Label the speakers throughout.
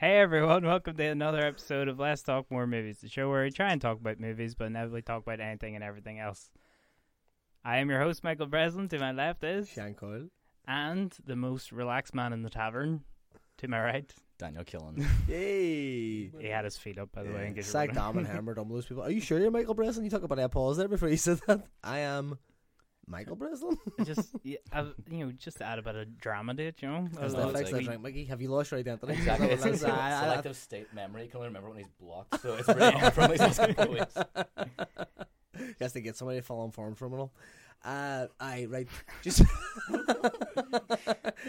Speaker 1: Hey everyone, welcome to another episode of Let's Talk More Movies, the show where we try and talk about movies, but inevitably talk about anything and everything else. I am your host, Michael Breslin. To my left is,
Speaker 2: Sean Coyle.
Speaker 1: and the most relaxed man in the tavern. To my right,
Speaker 3: Daniel Killen.
Speaker 2: Yay!
Speaker 1: he had his feet up, by the way. In case you're
Speaker 2: Sag. Dam and Hammer, dumb those people. Are you sure you're Michael Breslin? You talk about a pause there before you said that. I am Michael Breslin.
Speaker 1: just, yeah, I, you know, just to add a bit of drama to it, you know.
Speaker 2: Has
Speaker 1: Uh,
Speaker 2: that
Speaker 3: like-
Speaker 2: that drink, Mikey? Have you lost your identity?
Speaker 3: Exactly.
Speaker 2: Is
Speaker 3: It's like
Speaker 2: what it is? I- I-
Speaker 3: selective state memory. Can only remember when he's blocked, so it's really hard for him these last couple weeks.
Speaker 2: He has to get somebody to fill in forms from it all. Uh, I right. Just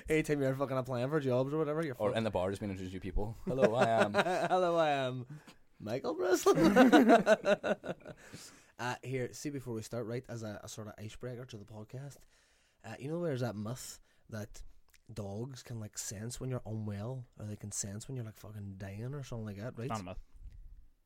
Speaker 2: anytime you're fucking applying for jobs or whatever, you're
Speaker 3: Or
Speaker 2: fuck-
Speaker 3: in the bar, just being introduced to people. Hello, I am.
Speaker 2: Hello, I am Michael Breslin. Uh, here, see before we start, right, as a, a sort of icebreaker to the podcast, uh, you know, there's that myth that dogs can like sense when you're unwell, or they can sense when you're like fucking dying or something like that, right?
Speaker 1: It's not a myth.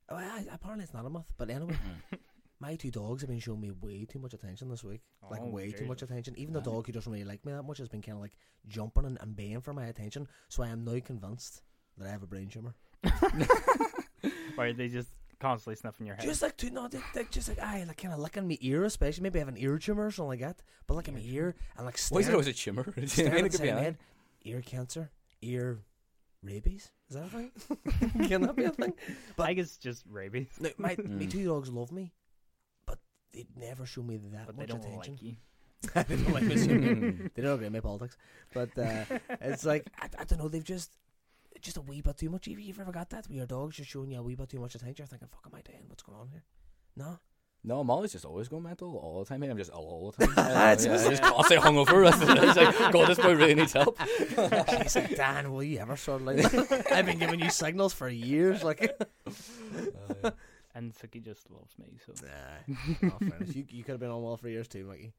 Speaker 2: Oh, I, apparently, it's not a myth, but anyway. My two dogs have been showing me way too much attention this week. Like,
Speaker 1: Oh,
Speaker 2: way too much attention. Even the dog who doesn't really like me that much has been kind of like jumping and, and baying for my attention. So I am now convinced that I have a brain tumor.
Speaker 1: Where they just constantly sniffing your head.
Speaker 2: Just like, to, no, they, they just like, I like kind of licking my ear, especially. Maybe I have an ear tumor or something like that. But licking my ear and like
Speaker 3: Why is it
Speaker 2: staring,
Speaker 3: always a tumor? I
Speaker 2: staring
Speaker 3: mean,
Speaker 2: at
Speaker 3: it
Speaker 2: the
Speaker 3: could be
Speaker 2: side of my head. Ear cancer, ear rabies. Is that a thing? Can that be a thing?
Speaker 1: I think it's just rabies,
Speaker 2: No, my, my two dogs love me, but they never show me that
Speaker 1: but they
Speaker 2: much
Speaker 1: don't
Speaker 2: attention.
Speaker 1: like you.
Speaker 2: they don't like me. they don't agree with my politics, but uh, it's like I, I don't know. They've just just a wee bit too much. Have you ever got that? Where your dog's just showing you a wee bit too much attention. You're thinking, "Fuck, am I doing? What's going on here?" No,
Speaker 3: No, Molly's just always going mental all the time. I'm just ill all the time.
Speaker 2: It's
Speaker 3: yeah,
Speaker 2: just-
Speaker 3: just constantly hungover. It's like, God, this boy really needs help.
Speaker 2: she's like, "Dan, will you ever sort of like?" that?" I've been giving you signals for years, like.
Speaker 1: And Suki just loves me, so
Speaker 2: Nah, oh. You you could have been on well for years too, Mikey.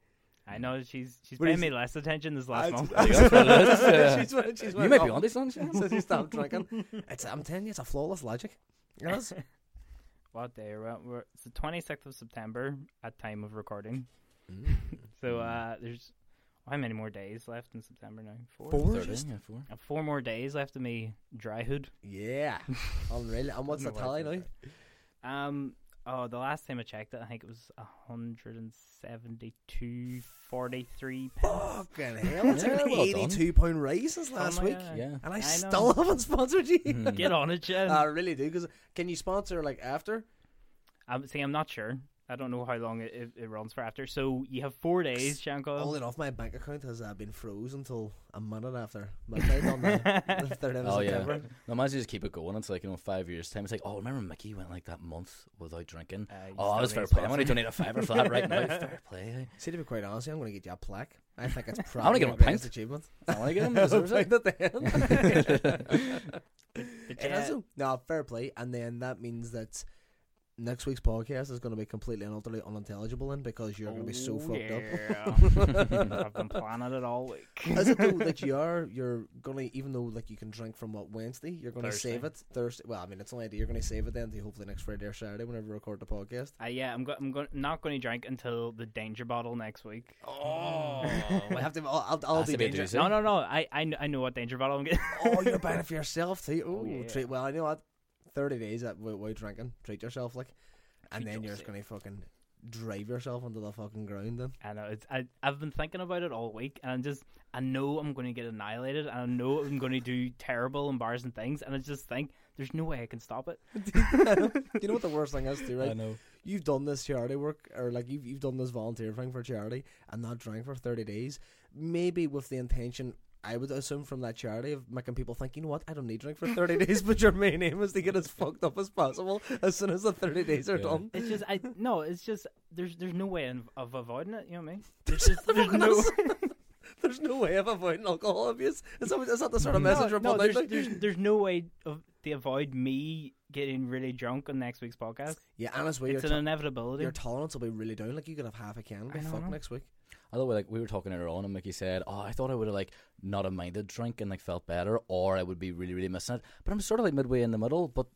Speaker 1: I know she's she's
Speaker 2: But
Speaker 1: paying
Speaker 2: is-
Speaker 1: me less attention this last month.
Speaker 3: I think that's what it is, yeah.
Speaker 2: she's went, she's
Speaker 3: You
Speaker 2: went
Speaker 3: might be
Speaker 2: up
Speaker 3: on this lunch.
Speaker 2: since you stopped drinking. It's I'm telling you, it's a flawless logic. It is.
Speaker 1: What day? we at? We're, it's the 26th of September at time of recording.
Speaker 2: Mm.
Speaker 1: So uh, there's how many more days left in September now? Four.
Speaker 2: Four.
Speaker 3: Thirty,
Speaker 2: just-
Speaker 3: yeah, four.
Speaker 1: Uh, four more days left of me dry hood.
Speaker 2: Yeah, unreal. And what's the
Speaker 1: Don't know
Speaker 2: tally
Speaker 1: why I
Speaker 2: now?
Speaker 1: said. Um. Oh, the last time I checked it, I think it was hundred and seventy-two forty-three pence.
Speaker 2: Fucking hell, it's like
Speaker 3: Yeah,
Speaker 2: an
Speaker 3: well done.
Speaker 2: eighty-two pound raise since last
Speaker 1: Oh
Speaker 2: week,
Speaker 1: God.
Speaker 3: Yeah.
Speaker 2: and I,
Speaker 1: I know.
Speaker 2: still haven't sponsored you.
Speaker 3: Mhm.
Speaker 1: Get on it, Jen.
Speaker 2: I really do. Because can you sponsor like after?
Speaker 1: um, see, I'm not sure. I don't know how long it, it, it runs for after. So you have four days, Shanko.
Speaker 2: All enough, my bank account has uh, been froze until a minute after midnight on the, the third of
Speaker 3: Oh yeah.
Speaker 2: September.
Speaker 3: No, imagine you just keep it going. It's like you know, five years time. It's like, oh, remember Mickey went like that month without drinking.
Speaker 1: Uh,
Speaker 3: Oh, I was fair play. I'm only
Speaker 1: sponsor.
Speaker 3: donating a fiver for that right now. Fair play.
Speaker 2: See, to be quite honest, I'm going to get you a plaque. I think it's
Speaker 3: I wanna
Speaker 2: probably
Speaker 3: give him
Speaker 2: a
Speaker 3: a pint.
Speaker 2: achievement.
Speaker 3: I want to get him. Deserves it.
Speaker 2: Pint at the end.
Speaker 1: But yeah,
Speaker 2: is. No, fair play. And then that means that next week's podcast is going to be completely and utterly unintelligible in because you're going to be so
Speaker 1: Oh,
Speaker 2: fucked up.
Speaker 1: yeah. I've been planning it all week.
Speaker 2: Is it though that you are you're gonna even though like you can drink from what Wednesday, you're gonna save it Thursday. Well, I mean it's only a day. You're gonna save it then to hopefully next Friday or Saturday whenever we record the podcast.
Speaker 1: Uh, yeah, I'm, go- I'm go- not going to drink until the danger bottle next week.
Speaker 2: Oh, we have to. I'll, I'll, I'll
Speaker 3: Has
Speaker 2: do
Speaker 3: to be a
Speaker 2: danger.
Speaker 1: No, no, no. I, I, kn- I know what danger bottle I'm getting.
Speaker 2: Oh, you're buying it for yourself too. Oh,
Speaker 1: Oh, yeah.
Speaker 2: treat. Well, I know what. Thirty days at without drinking. Treat yourself like, and
Speaker 1: Treat
Speaker 2: then you're just gonna fucking drive yourself into the fucking ground. Then
Speaker 1: I know it's. I I've been thinking about it all week, and I'm just. I know I'm going to get annihilated, and I know I'm going to do terrible, embarrassing things, and I just think there's no way I can stop it.
Speaker 2: do you know what the worst thing is, too,
Speaker 3: I
Speaker 2: right?
Speaker 3: know.
Speaker 2: You've done this charity work, or like you've you've done this volunteer thing for charity, and not drank for thirty days. Maybe with the intention. I would assume from that charity of making people think, you know what, I don't need drink for 30 days, but your main aim is to get as fucked up as possible as soon as the 30 days are
Speaker 3: Yeah.
Speaker 2: done.
Speaker 1: It's just I no. It's just there's there's no way of, of avoiding it. You know what I mean? There's just there's no.
Speaker 2: There's no way of avoiding alcohol abuse. Is that, is that the sort of
Speaker 1: no,
Speaker 2: message we're
Speaker 1: no,
Speaker 2: putting out
Speaker 1: there's,
Speaker 2: there?
Speaker 1: there's there's no way of to avoid me getting really drunk on next week's podcast.
Speaker 2: Yeah, and as well, your,
Speaker 1: It's an
Speaker 2: to-
Speaker 1: inevitability.
Speaker 2: your tolerance will be really down. Like you could have half a can and be fucked next week.
Speaker 3: I love like we were talking earlier on, and Mickey said, "Oh, I thought I would have like not have minded drink and like felt better, or I would be really, really missing it." But I'm sort of like midway in the middle. But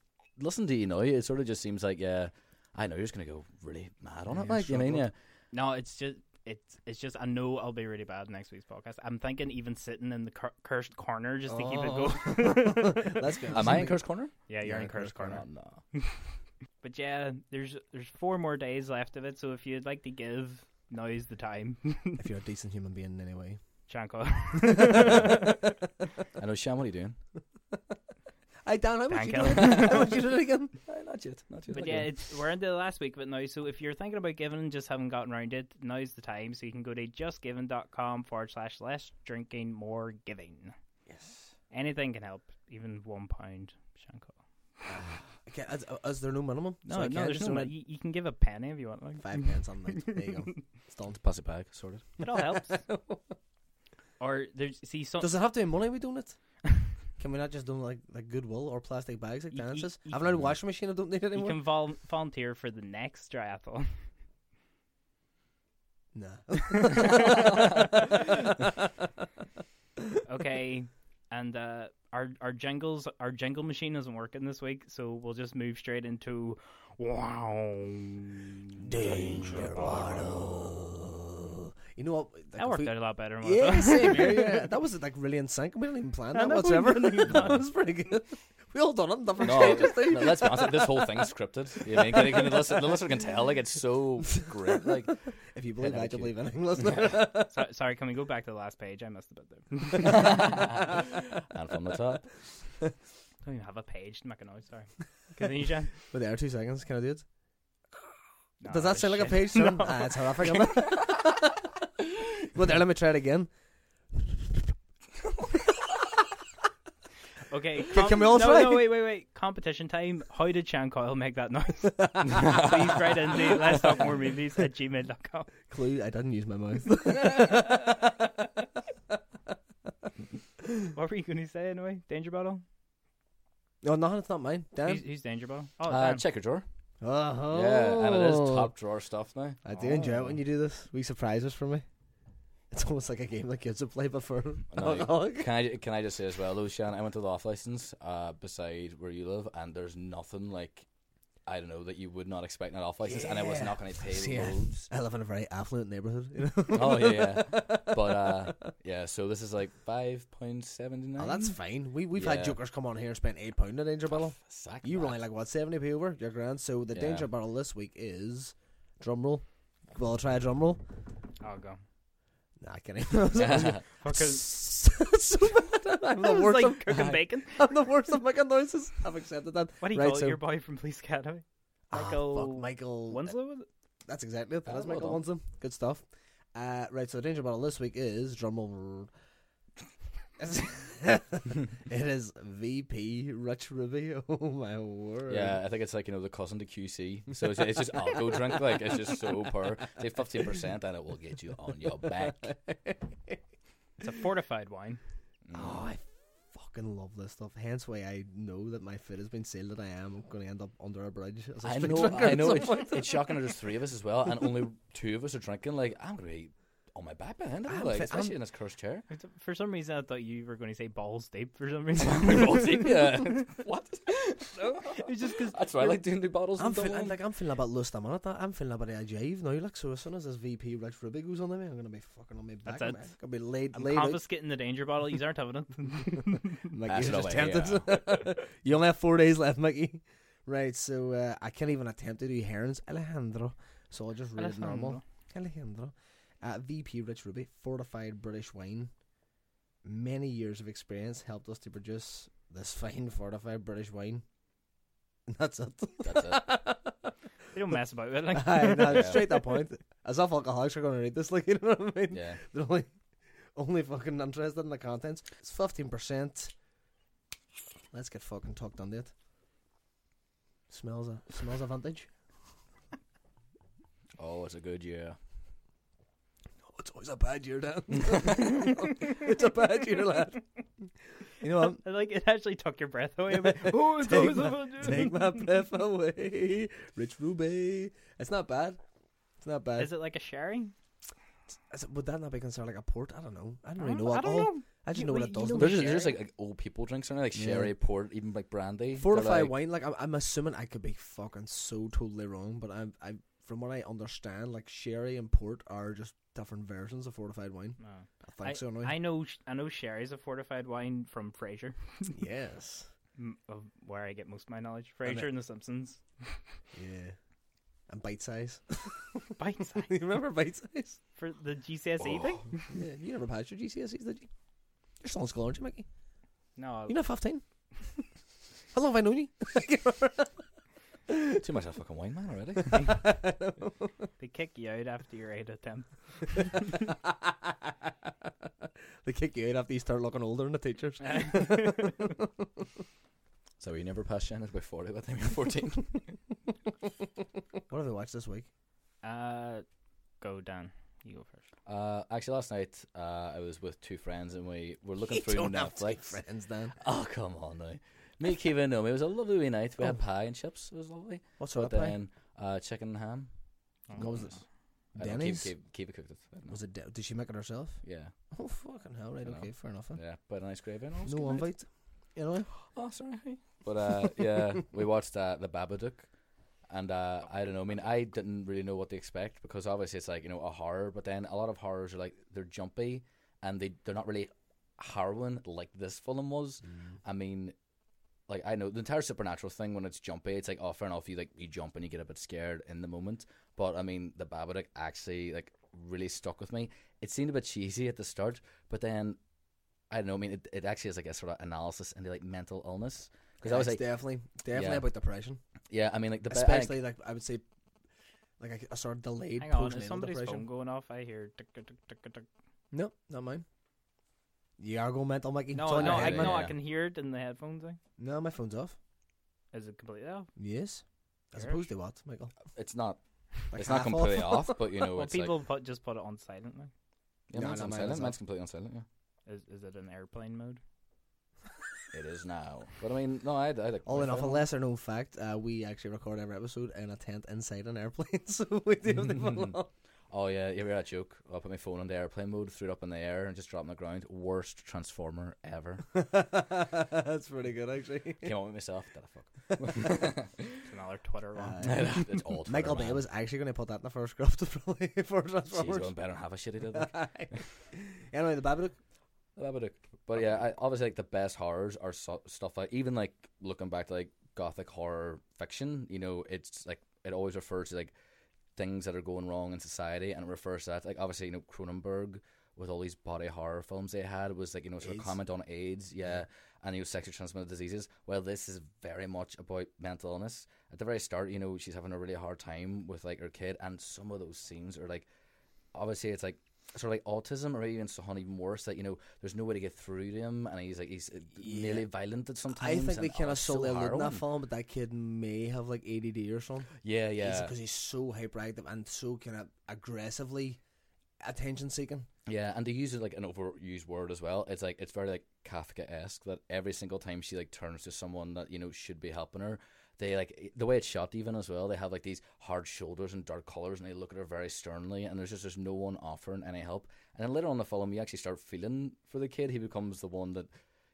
Speaker 3: listen to you now, it sort of just seems like, yeah, I know you're just gonna go really mad on
Speaker 2: Yeah,
Speaker 3: it. Like, you mean,
Speaker 2: struggle.
Speaker 3: yeah,
Speaker 1: No, it's just it's it's just I know I'll be really bad next week's podcast. I'm thinking even sitting in the cur- cursed corner just to keep it
Speaker 2: Oh.
Speaker 1: going.
Speaker 2: That's good.
Speaker 3: am I in cursed Corner?
Speaker 1: yeah, you're
Speaker 2: Yeah,
Speaker 1: in cursed
Speaker 2: cursed
Speaker 1: corner.
Speaker 3: No, no.
Speaker 1: But yeah, there's there's four more days left of it. So if you'd like to give, now's the time.
Speaker 2: if you're a decent human being anyway.
Speaker 1: Shanko.
Speaker 3: I know, Shan. What are you doing?
Speaker 2: Hey Dan, how much
Speaker 1: Dan
Speaker 2: you
Speaker 1: Kelly.
Speaker 2: doing? How much you doing again?
Speaker 3: Aye, not yet, not yet.
Speaker 1: But yeah, it's we're into the last week of it now. So if you're thinking about giving and just haven't gotten around it, now's the time. So you can go to justgiving.com forward slash less drinking, more giving.
Speaker 2: Yes.
Speaker 1: Anything can help, even one pound. Shanko.
Speaker 2: Okay, is, uh, is there no minimum?
Speaker 1: No,
Speaker 2: So I
Speaker 1: no,
Speaker 2: can't
Speaker 1: there's
Speaker 2: just
Speaker 1: no.
Speaker 2: donate
Speaker 1: You, you can give a penny if you want. Like
Speaker 2: five pence on the night. There you go. It's done.
Speaker 3: pass it back, sorted.
Speaker 1: It all helps. or there's see some.
Speaker 2: Does it have to be money we doing it? Can we not just do like like goodwill or plastic bags like
Speaker 1: You-
Speaker 2: Dan
Speaker 1: you-
Speaker 2: says?
Speaker 1: you
Speaker 2: I've not a
Speaker 3: can-
Speaker 2: washing machine. I don't need it anymore.
Speaker 1: You can vol- volunteer for the next triathlon.
Speaker 2: Nah.
Speaker 1: okay, and uh, our our jingles our jingle machine isn't working this week, so we'll just move straight into wow
Speaker 2: Danger bottle. You know what? Like,
Speaker 1: That worked
Speaker 2: we-
Speaker 1: out a lot better. Than
Speaker 2: Yeah, same here. Yeah, that was like really in sync. We didn't even plan
Speaker 1: I
Speaker 2: that whatsoever. that was pretty good. We all done it in different
Speaker 3: No,
Speaker 2: stages. too.
Speaker 3: no, let's be honest. This whole thing's scripted. You know, can, can the, listener, the listener can tell, like it's so great. Like,
Speaker 2: If you believe
Speaker 3: Yeah,
Speaker 2: that, you believe anything, listener.
Speaker 1: So, sorry, can we go back to the last page? I missed a bit there.
Speaker 3: and from the top.
Speaker 1: I don't even have a page to make a noise. Sorry. Continue, Jen.
Speaker 2: But there, two seconds. Can I do it?
Speaker 1: No,
Speaker 2: Does that sound like a page turn?
Speaker 1: No.
Speaker 2: Ah, it's horrific. Isn't it? well, there, let me try it again.
Speaker 1: Okay.
Speaker 2: Can- can we all
Speaker 1: no,
Speaker 2: try?
Speaker 1: No, wait, wait, wait. Competition time. How did Sean Coyle make that noise? Please write into let's talk more movies at gmail.com.
Speaker 2: Clue, I didn't use my mouth.
Speaker 1: What were you going to say anyway? Danger Bottle?
Speaker 2: no, no, it's not mine. Dan?
Speaker 1: Who's, who's Danger Bottle? Oh,
Speaker 3: Uh,
Speaker 1: Dan.
Speaker 3: check your drawer.
Speaker 2: Oh.
Speaker 3: Yeah, and it is top drawer stuff now.
Speaker 2: I do enjoy it
Speaker 1: Oh.
Speaker 2: when you do this. We surprises for me. It's almost like a game that kids would play before.
Speaker 3: No. Can I can I just say as well, though, Shan? I went to the off license uh, beside where you live, and there's nothing like I don't know that you would not expect in an off license, and I was not going to pay
Speaker 2: See, I-
Speaker 3: loads.
Speaker 2: I live in a very affluent neighborhood. You know?
Speaker 3: oh yeah, yeah. But uh, yeah, so this is like five point seventy nine.
Speaker 2: Oh, that's fine. We we've
Speaker 3: Yeah.
Speaker 2: had jokers come on here and spend eight pound at Danger Bottle.
Speaker 3: Sack
Speaker 2: You
Speaker 3: that.
Speaker 2: run like what seventy p over? You're grand. So the
Speaker 3: Yeah.
Speaker 2: Danger Bottle this week is drum roll. Well, I'll try a drum roll.
Speaker 1: I'll go.
Speaker 2: Nah, I can't even. So bad. I'm the worst.
Speaker 1: like
Speaker 2: of,
Speaker 1: cooking bacon.
Speaker 2: I'm the worst of making noises. I've accepted that.
Speaker 1: What do you
Speaker 2: Right,
Speaker 1: call
Speaker 2: so-
Speaker 1: Your boy from Police Academy?
Speaker 2: Ah,
Speaker 1: Michael
Speaker 2: fuck, Michael
Speaker 1: Winslow? Was?
Speaker 2: That's exactly it. That
Speaker 3: Ah,
Speaker 2: is Michael
Speaker 3: done.
Speaker 2: Winslow. Good stuff. Uh, right, so the Danger Bottle this week is drum roll. it is VP Rich Ruby. Oh my word!
Speaker 3: Yeah, I think it's like you know the cousin to QC. So it's, it's just alcohol drink, like it's just so poor. Say fifteen percent, and it will get you on your back.
Speaker 1: It's a fortified wine.
Speaker 2: Oh, I fucking love this stuff. Hence why I know that my foot has been sealed. That I am going to end up under a bridge. As a
Speaker 3: I
Speaker 2: street
Speaker 3: know, I know.
Speaker 2: some
Speaker 3: It's, it's shocking that there's three of us as well, and only two of us are drinking. Like I'm gonna be on my back behind it,
Speaker 2: I'm
Speaker 3: like
Speaker 2: fi-
Speaker 3: especially
Speaker 2: I'm-
Speaker 3: in this cursed chair.
Speaker 1: For some reason, I thought you were going to say balls deep. For some reason, Balls deep,
Speaker 3: yeah. what?
Speaker 1: it's just because
Speaker 3: That's why I like doing the bottles.
Speaker 2: I'm
Speaker 3: and
Speaker 2: feeling
Speaker 3: Dublin.
Speaker 2: like I'm feeling about lust a minute. I'm feeling about a jive now. Like so, as soon as this VP Rich Ruby goes on to me, I'm gonna be fucking on my back.
Speaker 1: That's
Speaker 2: I'm
Speaker 1: it.
Speaker 2: gonna be laid,
Speaker 1: I'm
Speaker 2: laid out.
Speaker 1: confiscating the danger bottle. You aren't having it.
Speaker 2: Like,
Speaker 3: Pass
Speaker 2: you're
Speaker 3: it
Speaker 2: just
Speaker 3: away,
Speaker 2: tempted. you only have four days left, Mickey. Right, so uh, I can't even attempt to do herons. Alejandro, So I'll just read
Speaker 1: Alejandro.
Speaker 2: normal. Alejandro. Uh, VP Rich Ruby, fortified British wine. Many years of experience helped us to produce this fine fortified British wine. And that's it.
Speaker 3: That's it.
Speaker 1: They don't mess about with it. Like.
Speaker 2: Aye, no,
Speaker 3: Yeah.
Speaker 2: straight that point. As if alcoholics are going to read this, like, you know what I mean?
Speaker 3: Yeah.
Speaker 2: They're only, only fucking interested in the contents. It's 15%. Let's get fucking tucked on it. Smells a, smells a vintage.
Speaker 3: Oh, it's a good year.
Speaker 2: It's always a bad year, Dan. it's a bad year, lad. You know what?
Speaker 1: I like it actually took your breath away. I'm oh, it's
Speaker 2: Take
Speaker 1: always
Speaker 2: my-
Speaker 1: a fun day."
Speaker 2: Take my breath away, Rich Ruby. It's not bad. It's not bad.
Speaker 1: Is it like a sherry?
Speaker 2: Is it- would that not be considered like a port? I don't know. I don't
Speaker 1: I
Speaker 2: really
Speaker 1: don't
Speaker 2: know
Speaker 1: I don't know.
Speaker 2: I just
Speaker 1: You-
Speaker 2: know what
Speaker 1: wait,
Speaker 2: it
Speaker 1: you
Speaker 2: does.
Speaker 3: There's,
Speaker 1: sherry?
Speaker 3: there's just like, like old people drinks, aren't there? like
Speaker 2: Yeah.
Speaker 3: sherry, port, even like brandy. They're
Speaker 2: Fortified
Speaker 3: like-
Speaker 2: wine, like I'm, I'm assuming I could be fucking so totally wrong, but I'm, I from what I understand, like sherry and port are just different versions of fortified wine.
Speaker 1: No.
Speaker 2: I think so. Anyway.
Speaker 1: I know. I know sherry's a fortified wine from Frasier,
Speaker 2: yes.
Speaker 1: of where I get most of my knowledge.
Speaker 2: And
Speaker 1: and The Simpsons.
Speaker 2: Yeah. And bite size.
Speaker 1: Bite size
Speaker 2: you remember bite size?
Speaker 1: for the GCSE oh, thing.
Speaker 2: Yeah. You never passed your GCSEs, did you? You're still in school, aren't you, Mickey?
Speaker 1: No,
Speaker 2: You're not 15. How long have I known you?
Speaker 3: Too much of a fucking wine man already.
Speaker 1: they kick you out after your eight attempt.
Speaker 2: they kick you out after you start looking older than the teachers.
Speaker 3: so you never passed Shannon by 40 by the time you're 14.
Speaker 2: What have we watched this week?
Speaker 1: uh, go Dan. You go first.
Speaker 3: uh, actually, last night uh, I was with two friends and we were looking
Speaker 2: You
Speaker 3: through
Speaker 2: don't have two
Speaker 3: Netflix.
Speaker 2: friends, Dan.
Speaker 3: Oh, come on now. Me, Kiva, and Naomi. It was a lovely wee night. We had
Speaker 2: Oh.
Speaker 3: pie and chips. It was lovely.
Speaker 2: What sort
Speaker 3: But
Speaker 2: of pie?
Speaker 3: then uh, chicken and ham.
Speaker 2: What was this?
Speaker 3: I don't
Speaker 2: Denny's?
Speaker 3: Kiva, Kiva cooked it. I don't know.
Speaker 2: Was it? De- did she make it herself?
Speaker 3: Yeah,
Speaker 2: Oh fucking hell! Right,
Speaker 3: I know.
Speaker 2: okay, fair enough. Then.
Speaker 3: yeah. But a nice gravy and all. It was
Speaker 2: No
Speaker 3: good night.
Speaker 2: invite. You know.
Speaker 3: Oh, sorry. But uh, yeah, we watched uh, the Babadook, and uh, I don't know. I mean, I didn't really know what to expect because obviously it's like you know a horror, but then a lot of horrors are like they're jumpy and they they're not really harrowing like this film was. I mean, like I know the entire supernatural thing when it's jumpy, it's like oh fair enough, you like you jump and you get a bit scared in the moment. But I mean, the Babadook actually like really stuck with me. It seemed a bit cheesy at the start, but then I don't know. I mean, it, it actually is like a sort of analysis into like mental illness because I was
Speaker 2: it's
Speaker 3: like,
Speaker 2: definitely, definitely
Speaker 3: Yeah.
Speaker 2: about depression,
Speaker 3: yeah, I mean, like the be- I
Speaker 2: especially like I would say, like a, a sort of delayed
Speaker 1: Hang on, is somebody's
Speaker 2: depression.
Speaker 1: phone going off? I hear. tick, tick, tick, tick, tick.
Speaker 2: No, not mine. You are going mental, Mikey.
Speaker 1: No, no, I
Speaker 2: head,
Speaker 1: no, I can hear it in the headphones. Thing.
Speaker 2: No, my phone's off.
Speaker 1: Is it completely off?
Speaker 2: Yes. As
Speaker 1: Yours?
Speaker 2: opposed to what, Michael?
Speaker 3: it's not
Speaker 2: Like
Speaker 3: it's not
Speaker 2: half
Speaker 3: completely off, but you know,
Speaker 1: well,
Speaker 3: it's like
Speaker 1: people put just put it on silent. Like.
Speaker 3: yeah,
Speaker 2: No,
Speaker 3: mine's
Speaker 2: no,
Speaker 3: on
Speaker 2: mine
Speaker 3: silent.
Speaker 2: is
Speaker 3: Mine's
Speaker 2: off.
Speaker 3: completely on silent. Yeah,
Speaker 1: Is is it in airplane mode?
Speaker 3: it is now. But I mean, no, I had, I had a
Speaker 2: All enough, a lesser known fact, uh, we actually record every episode in a tent inside an airplane, so we do have the full on.
Speaker 3: Oh yeah, you ever that joke? I put my phone on the airplane mode, threw it up in the air, and just dropped on the ground. Worst transformer ever.
Speaker 2: That's pretty good, actually.
Speaker 3: Came on with myself. Did I fuck?
Speaker 1: It's another Twitter one.
Speaker 2: Uh,
Speaker 3: it's all Twitter,
Speaker 2: Michael Bay was actually going to put that in the first script probably for
Speaker 3: Jeez,
Speaker 2: Transformers.
Speaker 3: going better than half a shit he did. Like.
Speaker 2: anyway, the Babadook.
Speaker 3: The Babadook. But yeah, I, obviously, like the best horrors are so, stuff like even like looking back to like gothic horror fiction. You know, it's like it always refers to like things that are going wrong in society, and it refers to that. Like obviously, you know, Cronenberg with all these body horror films they had was like you know sort
Speaker 2: AIDS.
Speaker 3: of comment on AIDS, yeah, and you know sexually transmitted diseases. Well, this is very much about mental illness. At the very start, you know, she's having a really hard time with like her kid, and some of those scenes are like obviously it's like sort of like autism or even something even worse that you know there's no way to get through to him and he's like he's uh,
Speaker 2: Yeah.
Speaker 3: nearly violent at sometimes
Speaker 2: I think they kind of
Speaker 3: it's so
Speaker 2: in that film, but that kid may have like ADD or something.
Speaker 3: yeah yeah
Speaker 2: Because he's so hyperactive and so kind of aggressively attention seeking.
Speaker 3: yeah and they use it like an overused word as well it's like it's very like Kafka-esque that every single time she like turns to someone that you know should be helping her they like the way it's shot even as well they have like these hard shoulders and dark colors and they look at her very sternly and there's just there's no one offering any help. And then later on in the film you actually start feeling for the kid. He becomes the one that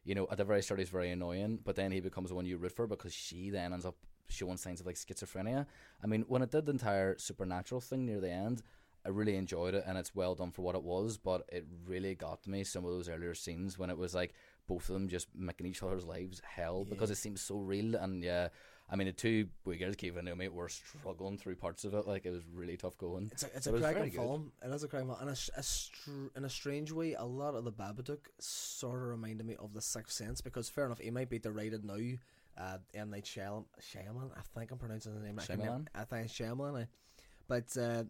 Speaker 3: you know at the very start he's very annoying but then he becomes the one you root for because she then ends up showing signs of like schizophrenia. I mean when it did the entire supernatural thing near the end I really enjoyed it and it's well done for what it was, but it really got to me some of those earlier scenes when it was like both of them just making each other's lives hell because it seems so real and yeah, I mean, the two Uyghurs, Kiva and Naomi, were struggling through parts of it. Like it was really tough going.
Speaker 2: It's a, it's
Speaker 3: It
Speaker 2: a
Speaker 3: was
Speaker 2: cracking film. It is a cracking film. And a, s- a str- in a strange way, a lot of the Babadook sort of reminded me of The Sixth Sense because, fair enough, he might be derided now. Uh, M. Night Shyam- Shyamalan, I think I'm pronouncing the name. I can
Speaker 3: Shyamalan?
Speaker 2: I think it's Shyamalan. I, but uh,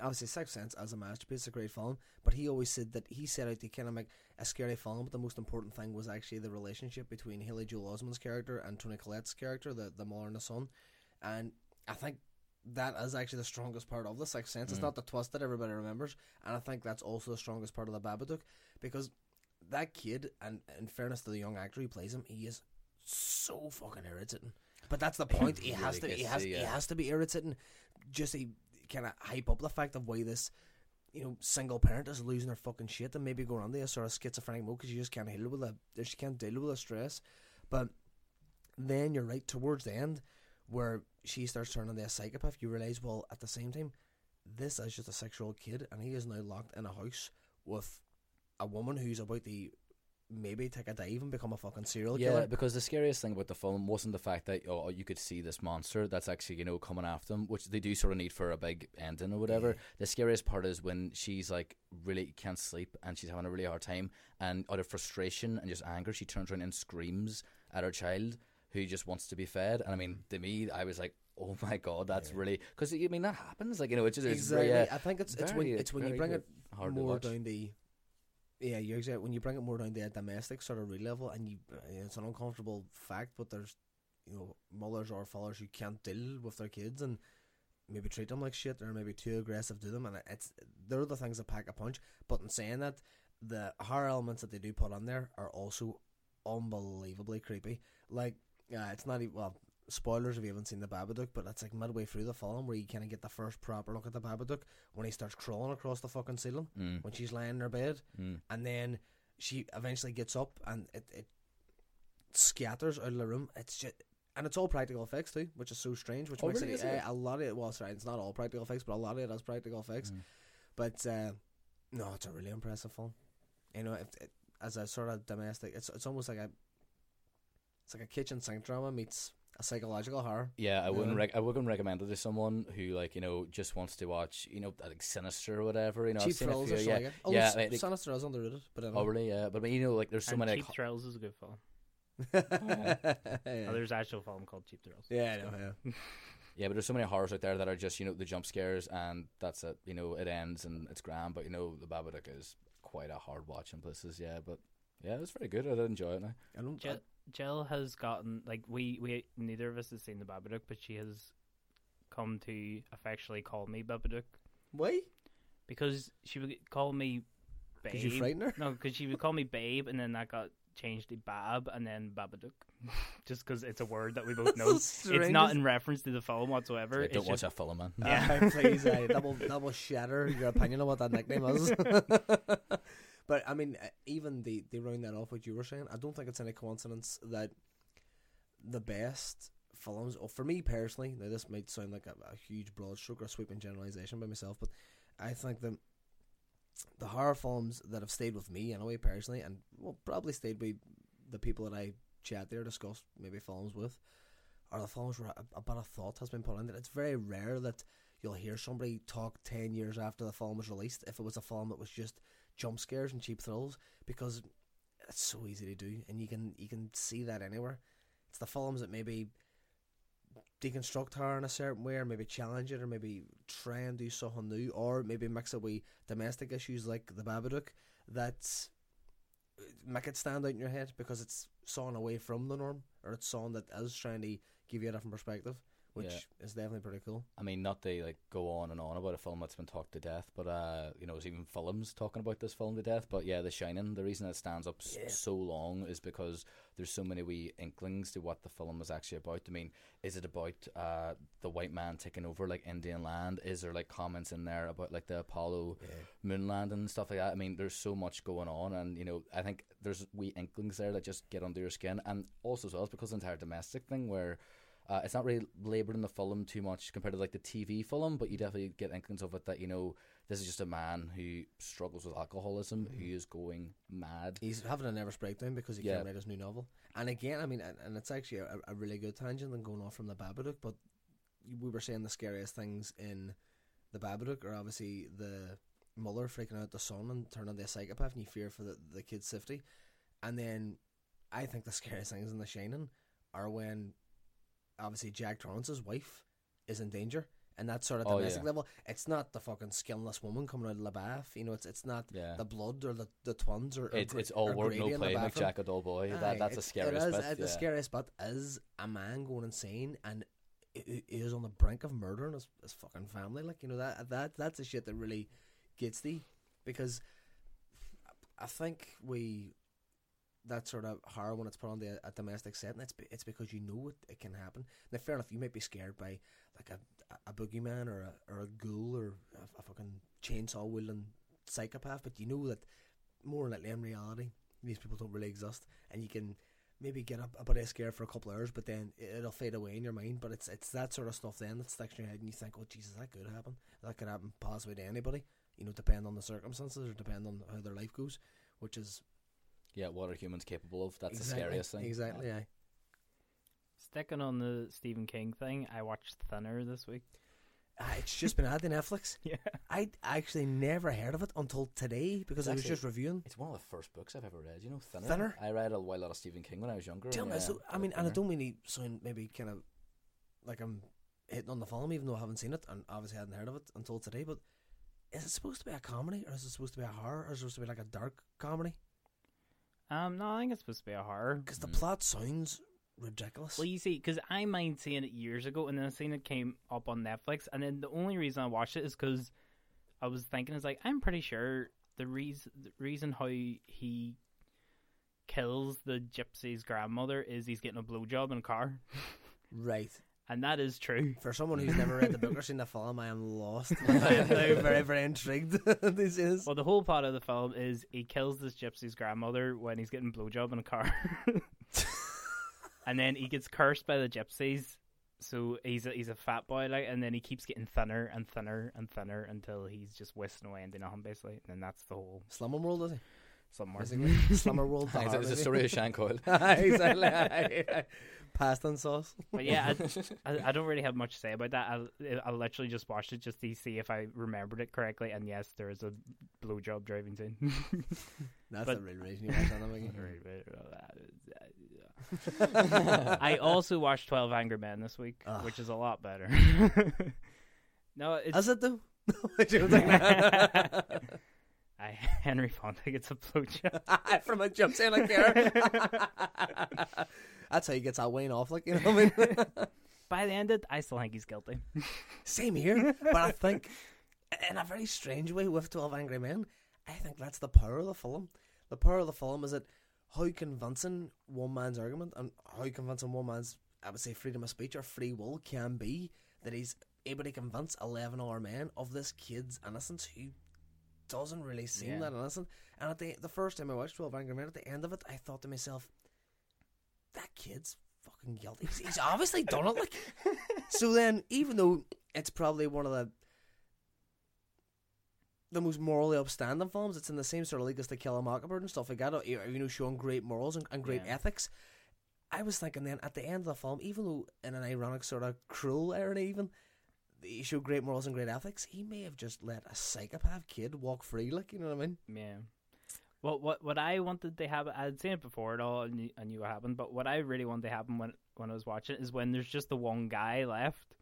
Speaker 2: obviously, Sixth Sense as a masterpiece, is a great film. But he always said that he set out to kind of make a scary film, but the most important thing was actually the relationship between Haley Joel Osment's character and Toni Collette's character, the the mother and the son. And I think that is actually the strongest part of the Sixth Sense. It's
Speaker 3: Mm.
Speaker 2: not the twist that everybody remembers, and I think that's also the strongest part of the Babadook because that kid, and in fairness to the young actor who plays him, he is so fucking irritating. But that's the point. He has to. He has.
Speaker 3: to,
Speaker 2: He has to be irritating. Just to kind of hype up the fact of why this, you know, single parent is losing their fucking shit and maybe going on a sort of schizophrenic mode because you just can't deal with the. Just can't deal with the stress. But then you're right towards the end where she starts turning into a psychopath. You realize, well, at the same time, this is just a six-year-old kid, and he is now locked in a house with a woman who's about to maybe take a dive and become a fucking serial
Speaker 3: Yeah,
Speaker 2: killer.
Speaker 3: because the scariest thing about the film wasn't the fact that oh you could see this monster that's actually you know coming after them, which they do sort of need for a big ending or whatever.
Speaker 2: Yeah.
Speaker 3: The scariest part is when she's like really can't sleep and she's having a really hard time, and out of frustration and just anger, she turns around and screams at her child who just wants to be fed. And I mean, to me, I was like, oh my god, that's
Speaker 2: Yeah.
Speaker 3: really because I mean that happens. Like you know, it's just it's
Speaker 2: exactly.
Speaker 3: very, uh,
Speaker 2: I think it's it's when it's when you bring it more down the yeah, you're exactly when you bring it more down to a domestic sort of real level, and you uh, it's an uncomfortable fact, but there's you know mothers or fathers who can't deal with their kids and maybe treat them like shit or maybe too aggressive to them, and it's they're the things that pack a punch. But in saying that, the horror elements that they do put on there are also unbelievably creepy. Like uh, it's not even well. Spoilers if you haven't seen the Babadook, but that's like midway through the film where you kind of get the first proper look at the Babadook when he starts crawling across the fucking ceiling
Speaker 3: Mm,
Speaker 2: when she's lying in her bed,
Speaker 3: mm.
Speaker 2: and then she eventually gets up and it, it scatters out of the room. It's just. And it's all practical effects too, which is so strange. Which
Speaker 3: Oh,
Speaker 2: makes
Speaker 3: really,
Speaker 2: it
Speaker 3: it?
Speaker 2: uh, a lot of it. Well, sorry, it's not all practical effects, but a lot of it is practical effects.
Speaker 3: Mm.
Speaker 2: But uh, no, it's a really impressive film. You know, if, it, as a sort of domestic, it's it's almost like a it's like a kitchen sink drama meets a psychological horror.
Speaker 3: Yeah, I wouldn't. Rec- I wouldn't recommend it to someone who, like, you know, just wants to watch, you know, like Sinister or whatever. You know, I've
Speaker 2: Cheap
Speaker 3: seen
Speaker 2: thrills
Speaker 3: few,
Speaker 2: or
Speaker 3: yeah,
Speaker 2: something. Oh,
Speaker 3: yeah,
Speaker 2: yeah,
Speaker 3: like- like-
Speaker 2: Sinister is underrated, but I
Speaker 3: Oh, really? Yeah, but I mean, you know, like, there's so
Speaker 1: and
Speaker 3: many.
Speaker 1: Cheap
Speaker 3: Like,
Speaker 1: Thrills is a good film.
Speaker 2: yeah.
Speaker 1: Oh, there's an actual film called Cheap Thrills.
Speaker 2: yeah, I know, yeah.
Speaker 3: yeah, but there's so many horrors out there that are just, you know, the jump scares and that's it. You know, it ends and it's grand. But you know, the Babadook is quite a hard watch in places. Yeah, but yeah, it was very good. I did enjoy it. Now.
Speaker 2: I don't.
Speaker 1: Jill, Jill has gotten like we we neither of us has seen the Babadook, but she has come to affectionately call me Babadook
Speaker 2: why?
Speaker 1: because she would call me Babe.
Speaker 2: Because you frighten her?
Speaker 1: No, because she would call me Babe, and then that got changed to Bab, and then Babadook, just because it's a word that we both know.
Speaker 2: That's the
Speaker 1: it's not in reference to the film whatsoever.
Speaker 3: Yeah,
Speaker 1: it's
Speaker 3: don't watch
Speaker 1: just,
Speaker 3: that film, man.
Speaker 1: Yeah.
Speaker 2: Uh, please, uh, that will that will shatter your opinion of what that nickname is. But I mean, even the they round that off what you were saying. I don't think it's any coincidence that the best films, or for me personally, now this might sound like a, a huge broad stroke or sweeping generalization by myself, but I think that the horror films that have stayed with me anyway personally, and will probably stayed with the people that I chat there discuss maybe films with, are the films where a, a bit of thought has been put into it. It's very rare that you'll hear somebody talk 10 years after the film was released if it was a film that was just jump scares and cheap thrills because it's so easy to do and you can you can see that anywhere. It's the films that maybe deconstruct her in a certain way or maybe challenge it or maybe try and do something new or maybe mix it with domestic issues like the Babadook that make it stand out in your head because it's sawing away from the norm or it's song that is trying to give you a different perspective which
Speaker 3: Yeah.
Speaker 2: is definitely pretty cool
Speaker 3: I mean, not to like go on and on about a film that's been talked to death, but uh, you know, there's even films talking about this film to death. But yeah, The Shining. The reason it stands up
Speaker 2: Yeah.
Speaker 3: so long is because there's so many wee inklings to what the film is actually about. I mean, is it about uh the white man taking over like Indian land? Is there like comments in there about like the Apollo moon landing and stuff like that? I mean, there's so much going on, and you know, I think there's wee inklings there that just get under your skin, and also as well it's because the entire domestic thing where. Uh, it's not really laboured in the film too much compared to like the TV film, but you definitely get inklings of it that you know this is just a man who struggles with alcoholism, who is going mad.
Speaker 2: He's having a nervous breakdown because he
Speaker 3: Yeah.
Speaker 2: can't write his new novel. And again, I mean, and, and it's actually a, a really good tangent than going off from the Babadook, but we were saying the scariest things in the Babadook are obviously the mother freaking out the son and turning into a psychopath and you fear for the, the kid's safety. And then I think the scariest things in The Shining are when obviously Jack Torrance's wife is in danger. And that sort of
Speaker 3: Oh,
Speaker 2: domestic
Speaker 3: yeah.
Speaker 2: level. It's not the fucking skinless woman coming out of the bath. You know, it's it's not
Speaker 3: Yeah.
Speaker 2: the blood or the, the twins or, or
Speaker 3: It's it's all
Speaker 2: or
Speaker 3: work no play. Jack a dull boy.
Speaker 2: Aye,
Speaker 3: that that's the scariest
Speaker 2: it is,
Speaker 3: bit.
Speaker 2: uh, The scariest bit is a man going insane and i- i- he is on the brink of murdering his, his fucking family. Like you know that that that's the shit that really gets thee because I think we that sort of horror when it's put on the a domestic setting. It's it's because you know it, it can happen. Now, fair enough, you might be scared by like a a boogeyman or a or a ghoul or a, a fucking chainsaw wielding psychopath, but you know that more likely in reality these people don't really exist, and you can maybe get a, a bit of scared for a couple of hours, but then it- it'll fade away in your mind. But it's it's that sort of stuff then that sticks in your head, and you think, oh Jesus, that could happen. That could happen possibly to anybody. You know, depend on the circumstances or depend on how their life goes, which is
Speaker 3: Yeah, what are humans capable of? That's
Speaker 2: exactly,
Speaker 3: the scariest thing.
Speaker 2: Exactly. Yeah.
Speaker 1: Sticking on the Stephen King thing, I watched Thinner this week.
Speaker 2: Ah, it's just been added to Netflix.
Speaker 1: Yeah.
Speaker 2: I actually never heard of it until today because
Speaker 3: It's
Speaker 2: I was
Speaker 3: actually-
Speaker 2: just reviewing.
Speaker 3: It's one of the first books I've ever read. You know, Thinner.
Speaker 2: Thinner?
Speaker 3: I read a while lot of Stephen King when I was younger.
Speaker 2: Tell
Speaker 3: and,
Speaker 2: me,
Speaker 3: uh,
Speaker 2: so I
Speaker 3: read
Speaker 2: mean, and I don't mean to sound maybe kind of like I'm hitting on the film, even though I haven't seen it and obviously hadn't heard of it until today. But is it supposed to be a comedy, or is it supposed to be a horror, or is it supposed to be like a dark comedy?
Speaker 1: Um, no, I think it's supposed to be a horror.
Speaker 2: Because the
Speaker 3: Mm.
Speaker 2: plot sounds ridiculous.
Speaker 1: Well, you see, because I mind seeing it years ago, and then I seen it came up on Netflix, and then the only reason I watched it is because I was thinking, it's like, I'm pretty sure the reason the reason how he kills the gypsy's grandmother is he's getting a blowjob in a car,
Speaker 2: right.
Speaker 1: And that is true.
Speaker 2: For someone who's never read the book or seen the film, I am lost. I am now very, very intrigued. this is.
Speaker 1: Well, the whole part of the film is he kills this gypsy's grandmother when he's getting a blowjob in a car, and then he gets cursed by the gypsies. So he's a, he's a fat boy, like, and then he keeps getting thinner and thinner and thinner until he's just wasting away into nothing, basically. And then that's the whole
Speaker 2: Slumber World, is he?
Speaker 1: somewhere.
Speaker 2: Basically. Slumber World. the
Speaker 3: It's,
Speaker 2: horror
Speaker 3: a- it's a
Speaker 2: movie.
Speaker 3: story of Sean Coyle.
Speaker 2: exactly. Pasta and sauce.
Speaker 1: But yeah, I, I, I don't really have much to say about that. I I literally just watched it just to see if I remembered it correctly. And yes, there is a blowjob driving scene.
Speaker 2: That's
Speaker 1: But-
Speaker 2: the real reason you watch that.
Speaker 1: I also watched Twelve Angry Men this week,
Speaker 2: Ugh.
Speaker 1: which is a lot better. no, it's
Speaker 2: Is it though? She was like,
Speaker 1: I, Henry Fonda gets a blowjob.
Speaker 2: From a jump in a car. That's how he gets that Wayne off, like you know what I mean.
Speaker 1: By the end of it, I still think he's guilty.
Speaker 2: Same here, but I think in a very strange way with Twelve Angry Men, I think that's the power of the film. The power of the film is that how convincing one man's argument and how convincing one man's, I would say, freedom of speech or free will can be that he's able to convince eleven other men of this kid's innocence who doesn't really seem
Speaker 1: Yeah.
Speaker 2: that innocent. And at the the first time I watched Twelve Angry Men, at the end of it, I thought to myself, that kid's fucking guilty. He's, he's obviously done it. Like, so then, even though it's probably one of the the most morally upstanding films, it's in the same sort of league as To Kill a Mockingbird and stuff like that. You know, showing great morals and, and great
Speaker 1: Yeah.
Speaker 2: ethics. I was thinking then at the end of the film, even though in an ironic sort of cruel irony, even he showed great morals and great ethics, he may have just let a psychopath kid walk free. Like you know what I mean?
Speaker 1: Yeah. Well, what what I wanted to happen, I'd seen it before at all, and I knew what happened. But what I really wanted to happen when when I was watching it is when there's just the one guy left,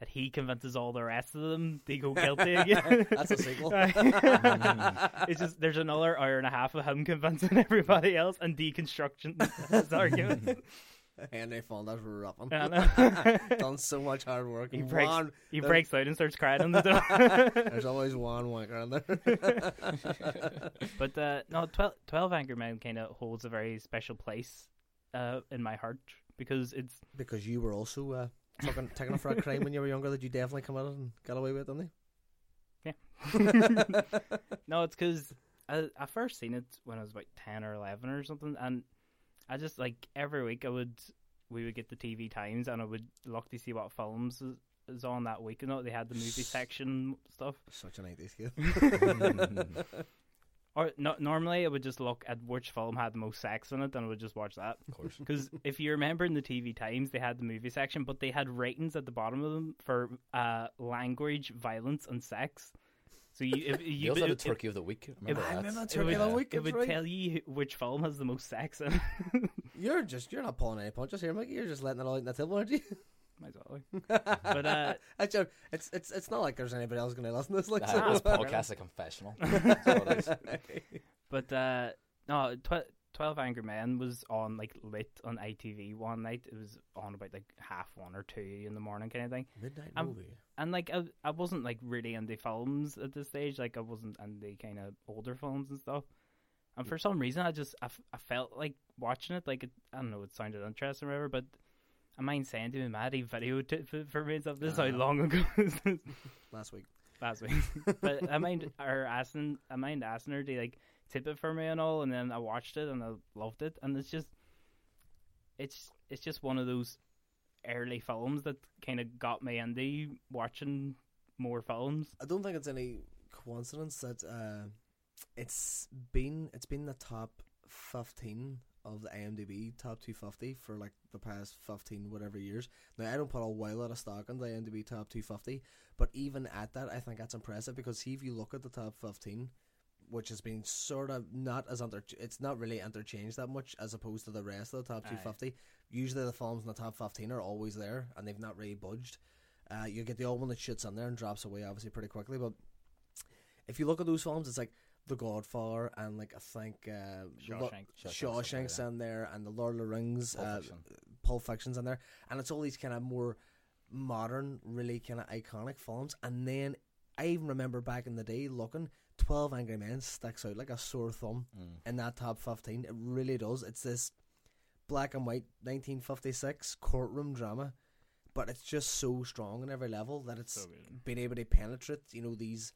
Speaker 1: that he convinces all the rest of them to go guilty again.
Speaker 2: That's a sequel.
Speaker 1: it's just there's another hour and a half of him convincing everybody else and deconstruction his argument.
Speaker 2: Henry Fonda's roughing.
Speaker 1: Know.
Speaker 2: Done so much hard work.
Speaker 1: he breaks
Speaker 2: One,
Speaker 1: he breaks out and starts crying on the door.
Speaker 2: There's always one wanker in there.
Speaker 1: But uh, no, 12, 12 Angry Men kind of holds a very special place uh, in my heart because it's
Speaker 2: because you were also uh, taking it for a crime when you were younger that you definitely committed and got away with, didn't
Speaker 1: no, it's because I, I first seen it when I was about ten or eleven or something, and I just like every week I would we would get the TV Times, and I would look to see what films is, is on that week. You know, they had the movie section stuff.
Speaker 2: Such an 80s kid.
Speaker 1: Or no, normally, I would just look at which film had the most sex in it, and I would just watch that.
Speaker 3: Of course.
Speaker 1: Because if you remember in the TV Times, they had the movie section, but they had ratings at the bottom of them for uh, language, violence, and sex. So you, if,
Speaker 3: You
Speaker 1: you
Speaker 3: also had a
Speaker 1: it-
Speaker 3: turkey of the week. Remember
Speaker 2: I
Speaker 3: that?
Speaker 2: remember
Speaker 1: it
Speaker 2: Turkey
Speaker 1: would,
Speaker 2: of the week,
Speaker 1: it would
Speaker 2: right.
Speaker 1: tell you which film has the most sex in.
Speaker 2: You're just, you're not pulling any punches here, Mickey. You're just letting it all out in the table, aren't you?
Speaker 1: Might as well. But uh,
Speaker 2: I joke. It's, it's, it's not like there's anybody else going to listen to this. Like,
Speaker 3: Ah,
Speaker 2: so-
Speaker 3: this podcast is a confessional. That's what it is.
Speaker 1: But uh, no, tw- Twelve Angry Men was on like lit on ITV one night. It was on about like half one or two in the morning, kind of thing.
Speaker 2: Midnight
Speaker 1: I'm-
Speaker 2: movie.
Speaker 1: And like I, I wasn't like really into films at this stage. Like I wasn't into kind of older films and stuff. And for some reason, I just I, f- I felt like watching it. Like it, I don't know, it sounded interesting or whatever. But I mind saying to me, Maddie videotaped for me and stuff. This is how
Speaker 2: Uh-huh.
Speaker 1: long ago this
Speaker 2: Last week.
Speaker 1: last week. but I mind or asking, I mind asking her to like tip it for me and all, and then I watched it and I loved it, and it's just, it's it's just one of those early films that kind of got me into watching more films.
Speaker 2: I don't think it's any coincidence that uh, it's been it's been the top fifteen of the IMDb top two fifty for like the past fifteen whatever years. Now I don't put a while lot of stock in the IMDb top two fifty, but even at that, I think that's impressive because see if you look at the top fifteen. Which has been sort of not as inter, it's not really interchanged that much as opposed to the rest of the top two fifty. Usually the films in the top fifteen are always there and they've not really budged. Uh, you get the old one that shits in there and drops away obviously pretty quickly. But if you look at those films, it's like The Godfather and like I think uh, Lo-
Speaker 1: Shawshank.
Speaker 3: Shawshank's
Speaker 2: Shawshank's
Speaker 3: in there,
Speaker 2: in there and the Lord of the Rings,
Speaker 3: Pulp
Speaker 2: uh,
Speaker 3: Fiction.
Speaker 2: Pulp Fiction's in there, and it's all these kind of more modern, really kind of iconic films. And then I even remember back in the day looking, Twelve Angry Men sticks out like a sore thumb
Speaker 3: Mm.
Speaker 2: in that top 15. It really does. It's this black and white 1956 courtroom drama, but it's just so strong on every level that it's
Speaker 1: So
Speaker 2: been able to penetrate, you know, these,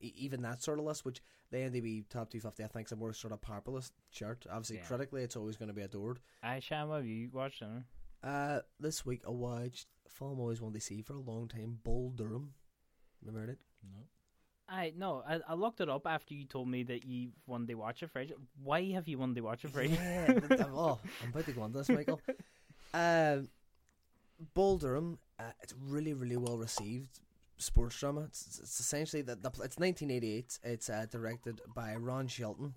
Speaker 2: even that sort of list, which the IMDb top 250, I think, is a more sort of populist chart. Obviously,
Speaker 1: Yeah.
Speaker 2: critically, it's always going to be adored.
Speaker 1: I Sham, have you watched it?
Speaker 2: Uh, this week, I watched a film I always wanted to see for a long time, Bull Durham. Remember it?
Speaker 3: No.
Speaker 1: I no, I, I looked it up after you told me that you wanted to watch it, fridge. Why have you wanted to watch it, fridge?
Speaker 2: Yeah, oh, I'm about to go on this, Michael. Um, Bull Durham, uh, it's really, really well received sports drama. It's, it's essentially that the, it's 1988. It's uh, directed by Ron Shelton,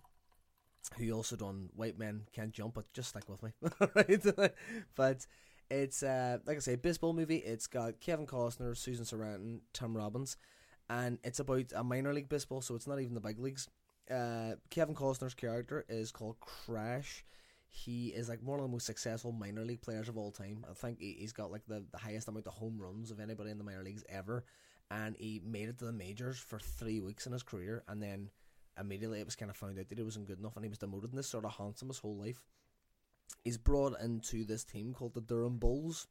Speaker 2: who also done White Men Can't Jump. But just stick with me, right? but it's uh, like I say, baseball movie. It's got Kevin Costner, Susan Sarandon, Tim Robbins, and it's about a minor league baseball, so it's not even the big leagues. Uh, Kevin Costner's character is called Crash. He is like one of the most successful minor league players of all time. I think he, he's got like the, the highest amount of home runs of anybody in the minor leagues ever. And he made it to the majors for three weeks in his career. And then immediately it was kind of found out that he wasn't good enough and he was demoted. And this sort of haunts him his whole life. He's brought into this team called the Durham Bulls.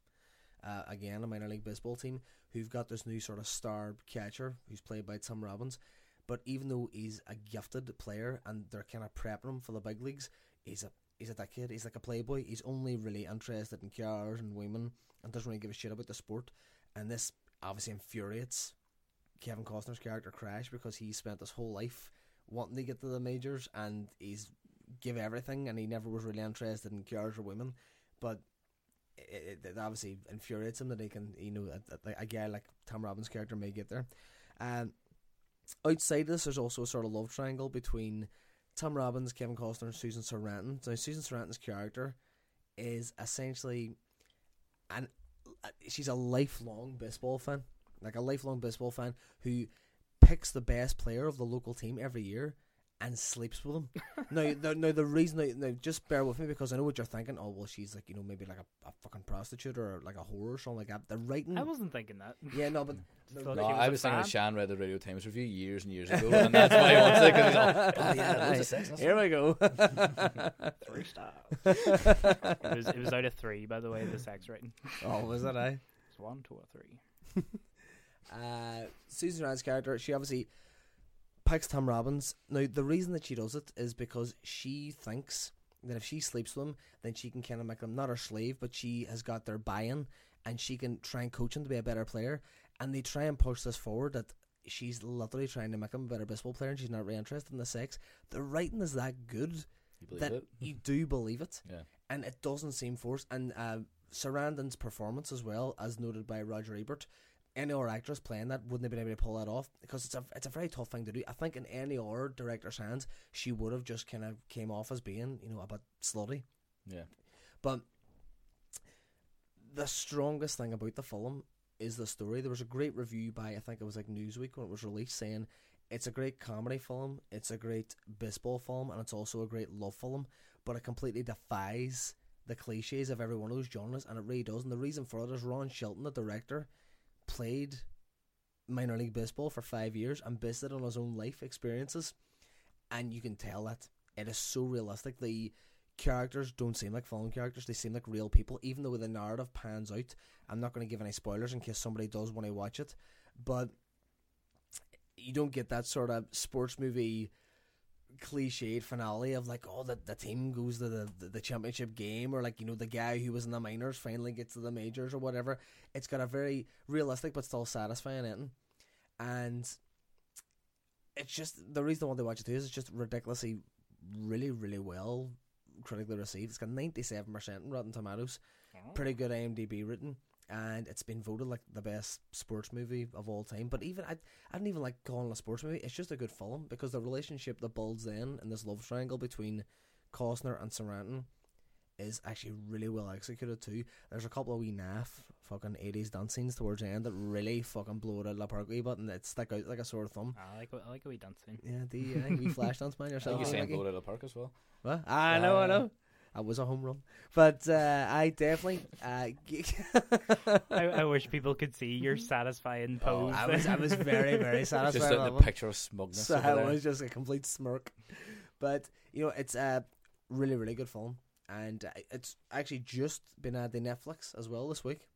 Speaker 2: Uh, again, a minor league baseball team who've got this new sort of star catcher who's played by Tim Robbins. But even though he's a gifted player and they're kind of prepping him for the big leagues, he's a he's a kid. He's like a playboy. He's only really interested in cars and women and doesn't really give a shit about the sport. And this obviously infuriates Kevin Costner's character Crash because he spent his whole life wanting to get to the majors and he's give everything and he never was really interested in cars or women. But it, it, obviously infuriates him that he can, you know, a, guy like Tom Robbins' character may get there. Um, outside this, there's also a sort of love triangle between Tom Robbins, Kevin Costner, and Susan Sarandon. Now, Susan Sarandon's character is essentially an she's a lifelong baseball fan, like a lifelong baseball fan who picks the best player of the local team every year and sleeps with him. now, the, now the reason, now, now just bear with me because I know what you're thinking. Oh well, she's like you know maybe like a, a fucking prostitute or like a whore or something like that. The writing,
Speaker 1: I wasn't thinking that.
Speaker 2: yeah, no, but
Speaker 1: Just
Speaker 3: No,
Speaker 1: she was
Speaker 3: I
Speaker 1: a
Speaker 3: was thinking
Speaker 1: fan.
Speaker 3: that Shan read the Radio Times review years and years ago, and that's why he wants it because he's all, oh yeah, loads sex. That's
Speaker 2: Here we go.
Speaker 1: Three stars. it was it was out of three, by the way. The sex rating.
Speaker 2: oh, was that I?
Speaker 1: It's one, two, or three.
Speaker 2: Uh, Susan Rand's character, she obviously picks Tom Robbins. Now, the reason that she does it is because she thinks that if she sleeps with them, then she can kind of make them not her slave, but she has got their buy-in, and she can try and coach him to be a better player. And they try and push this forward that she's literally trying to make him a better baseball player, and she's not really interested in the sex. The writing is that good
Speaker 3: You
Speaker 2: that
Speaker 3: it?
Speaker 2: you do believe it,
Speaker 3: Yeah.
Speaker 2: and it doesn't seem forced. And uh, Sarandon's performance as well, as noted by Roger Ebert, any other actress playing that wouldn't have been able to pull that off because it's a it's a very tough thing to do. I think in any other director's hands, she would have just kind of came off as being you know a bit slutty.
Speaker 3: Yeah.
Speaker 2: But the strongest thing about the film is the story. There was a great review by I think it was like Newsweek when it was released saying it's a great comedy film, it's a great baseball film, and it's also a great love film. But it completely defies the cliches of every one of those genres, and it really does. And the reason for it is Ron Shelton, the director, played minor league baseball for five years and based it on his own life experiences, and you can tell that it is so realistic. The characters don't seem like film characters; they seem like real people. Even though the narrative pans out, I'm not going to give any spoilers in case somebody does want to watch it, but you don't get that sort of sports movie cliched finale of like oh the, the team goes to the, the the championship game or like you know the guy who was in the minors finally gets to the majors or whatever. It's got a very realistic but still satisfying ending. And it's just the reason why they watch it too is it's just ridiculously really really well critically received. It's got 97% Rotten Tomatoes. Pretty good IMDb written, and it's been voted like the best sports movie of all time. But even I, I don't even like calling it a sports movie. It's just a good film because the relationship that builds then and this love triangle between Costner and Sarandon is actually really well executed too. There's a couple of wee naff fucking eighties dance scenes towards the end that really fucking blow it out of the park a wee bit and it stick out like a sore thumb.
Speaker 1: I like I like a wee dancing.
Speaker 2: Yeah, the uh, wee flash dance man
Speaker 3: I think
Speaker 2: yourself.
Speaker 3: you're saying
Speaker 2: Mickey?
Speaker 3: blow it out of the park as well.
Speaker 2: What? I know, I
Speaker 3: Uh,
Speaker 2: know. I was a home run, but uh, I definitely. Uh, g-
Speaker 1: I, I wish people could see your satisfying pose.
Speaker 2: I was, I was very, very satisfied.
Speaker 3: Just
Speaker 2: with
Speaker 3: the,
Speaker 2: that
Speaker 3: the picture of smugness.
Speaker 2: So
Speaker 3: over
Speaker 2: it
Speaker 3: there.
Speaker 2: was just a complete smirk. But you know, it's a really, really good film, and uh, it's actually just been added to Netflix as well this week.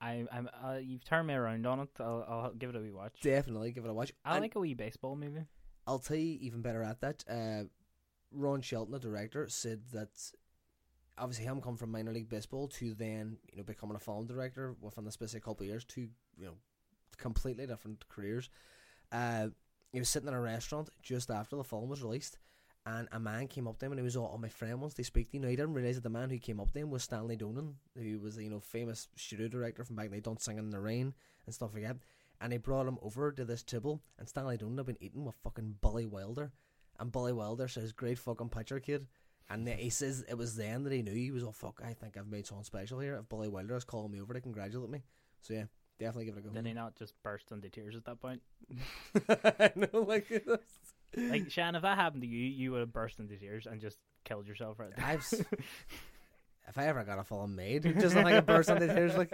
Speaker 1: I, I'm. Uh, you've turned me around on it. I'll, I'll give it a wee watch.
Speaker 2: Definitely give it a watch.
Speaker 1: I
Speaker 2: And
Speaker 1: like a wee baseball movie.
Speaker 2: I'll tell you even better at that. Uh, Ron Shelton, the director, said that obviously him come from minor league baseball to then you know becoming a film director within the space of a couple of years, two you know completely different careers. Uh, he was sitting in a restaurant just after the film was released, and a man came up to him and he was all, "Oh, my friend wants to speak to you." Now he didn't realize that the man who came up to him was Stanley Donen, who was the you know famous studio director from back in the day, Don't Sing in the Rain and stuff like that. And he brought him over to this table, and Stanley Donen had been eating with fucking Billy Wilder, and Billy Wilder says, "Great fucking picture, kid." And he says it was then that he knew he was, "Oh fuck, I think I've made something special here." If Billy Wilder is calling me over to congratulate me, so yeah, definitely give it a go.
Speaker 1: Did he not just burst into tears at that point?
Speaker 2: I know, like
Speaker 1: Like Shan, if that happened to you, you would have burst into tears and just killed yourself right there.
Speaker 2: I've if I ever got a film made, just like a burst into tears, like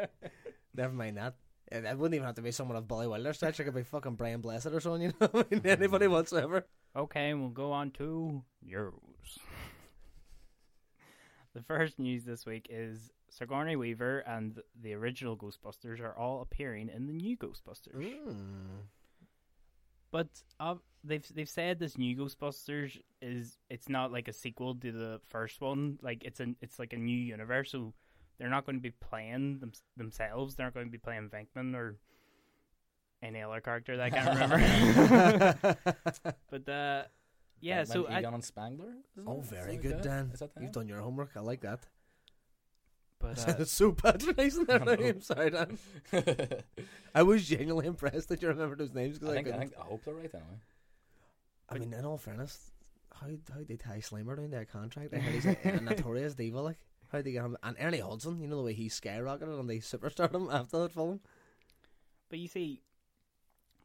Speaker 2: never mind that. It, it wouldn't even have to be someone of Billy Wilder stretch. It could be fucking Brian Blessed or someone, you know. I mean, anybody mm. whatsoever.
Speaker 1: Okay, we'll go on to news. the first news this week is Sigourney Weaver and the original Ghostbusters are all appearing in the new Ghostbusters.
Speaker 2: Mm.
Speaker 1: But uh, they've they've said this new Ghostbusters is it's not like a sequel to the first one. Like it's an it's like a new universe. So they're not going to be playing them, themselves. They're not going to be playing Venkman or any other character that I can't remember. but uh, yeah,
Speaker 3: Batman,
Speaker 1: so I,
Speaker 3: Egon and Spengler.
Speaker 2: Oh,
Speaker 3: it?
Speaker 2: very
Speaker 3: Something
Speaker 2: good,
Speaker 3: like?
Speaker 2: Dan.
Speaker 3: Is that
Speaker 2: You've done your homework. I like that.
Speaker 1: but uh,
Speaker 2: It's so patronising their
Speaker 3: I know.
Speaker 2: names. Sorry, Dan. I was genuinely impressed that you remembered those names
Speaker 3: I
Speaker 2: because I,
Speaker 3: think, I, think I hope they're right anyway.
Speaker 2: I mean, in all fairness, how how they tie Slimer down their contract? I heard he's a, a notorious diva. Like, how did they get him? And Ernie Hudson, you know the way he skyrocketed and they superstarred him after that film.
Speaker 1: But you see,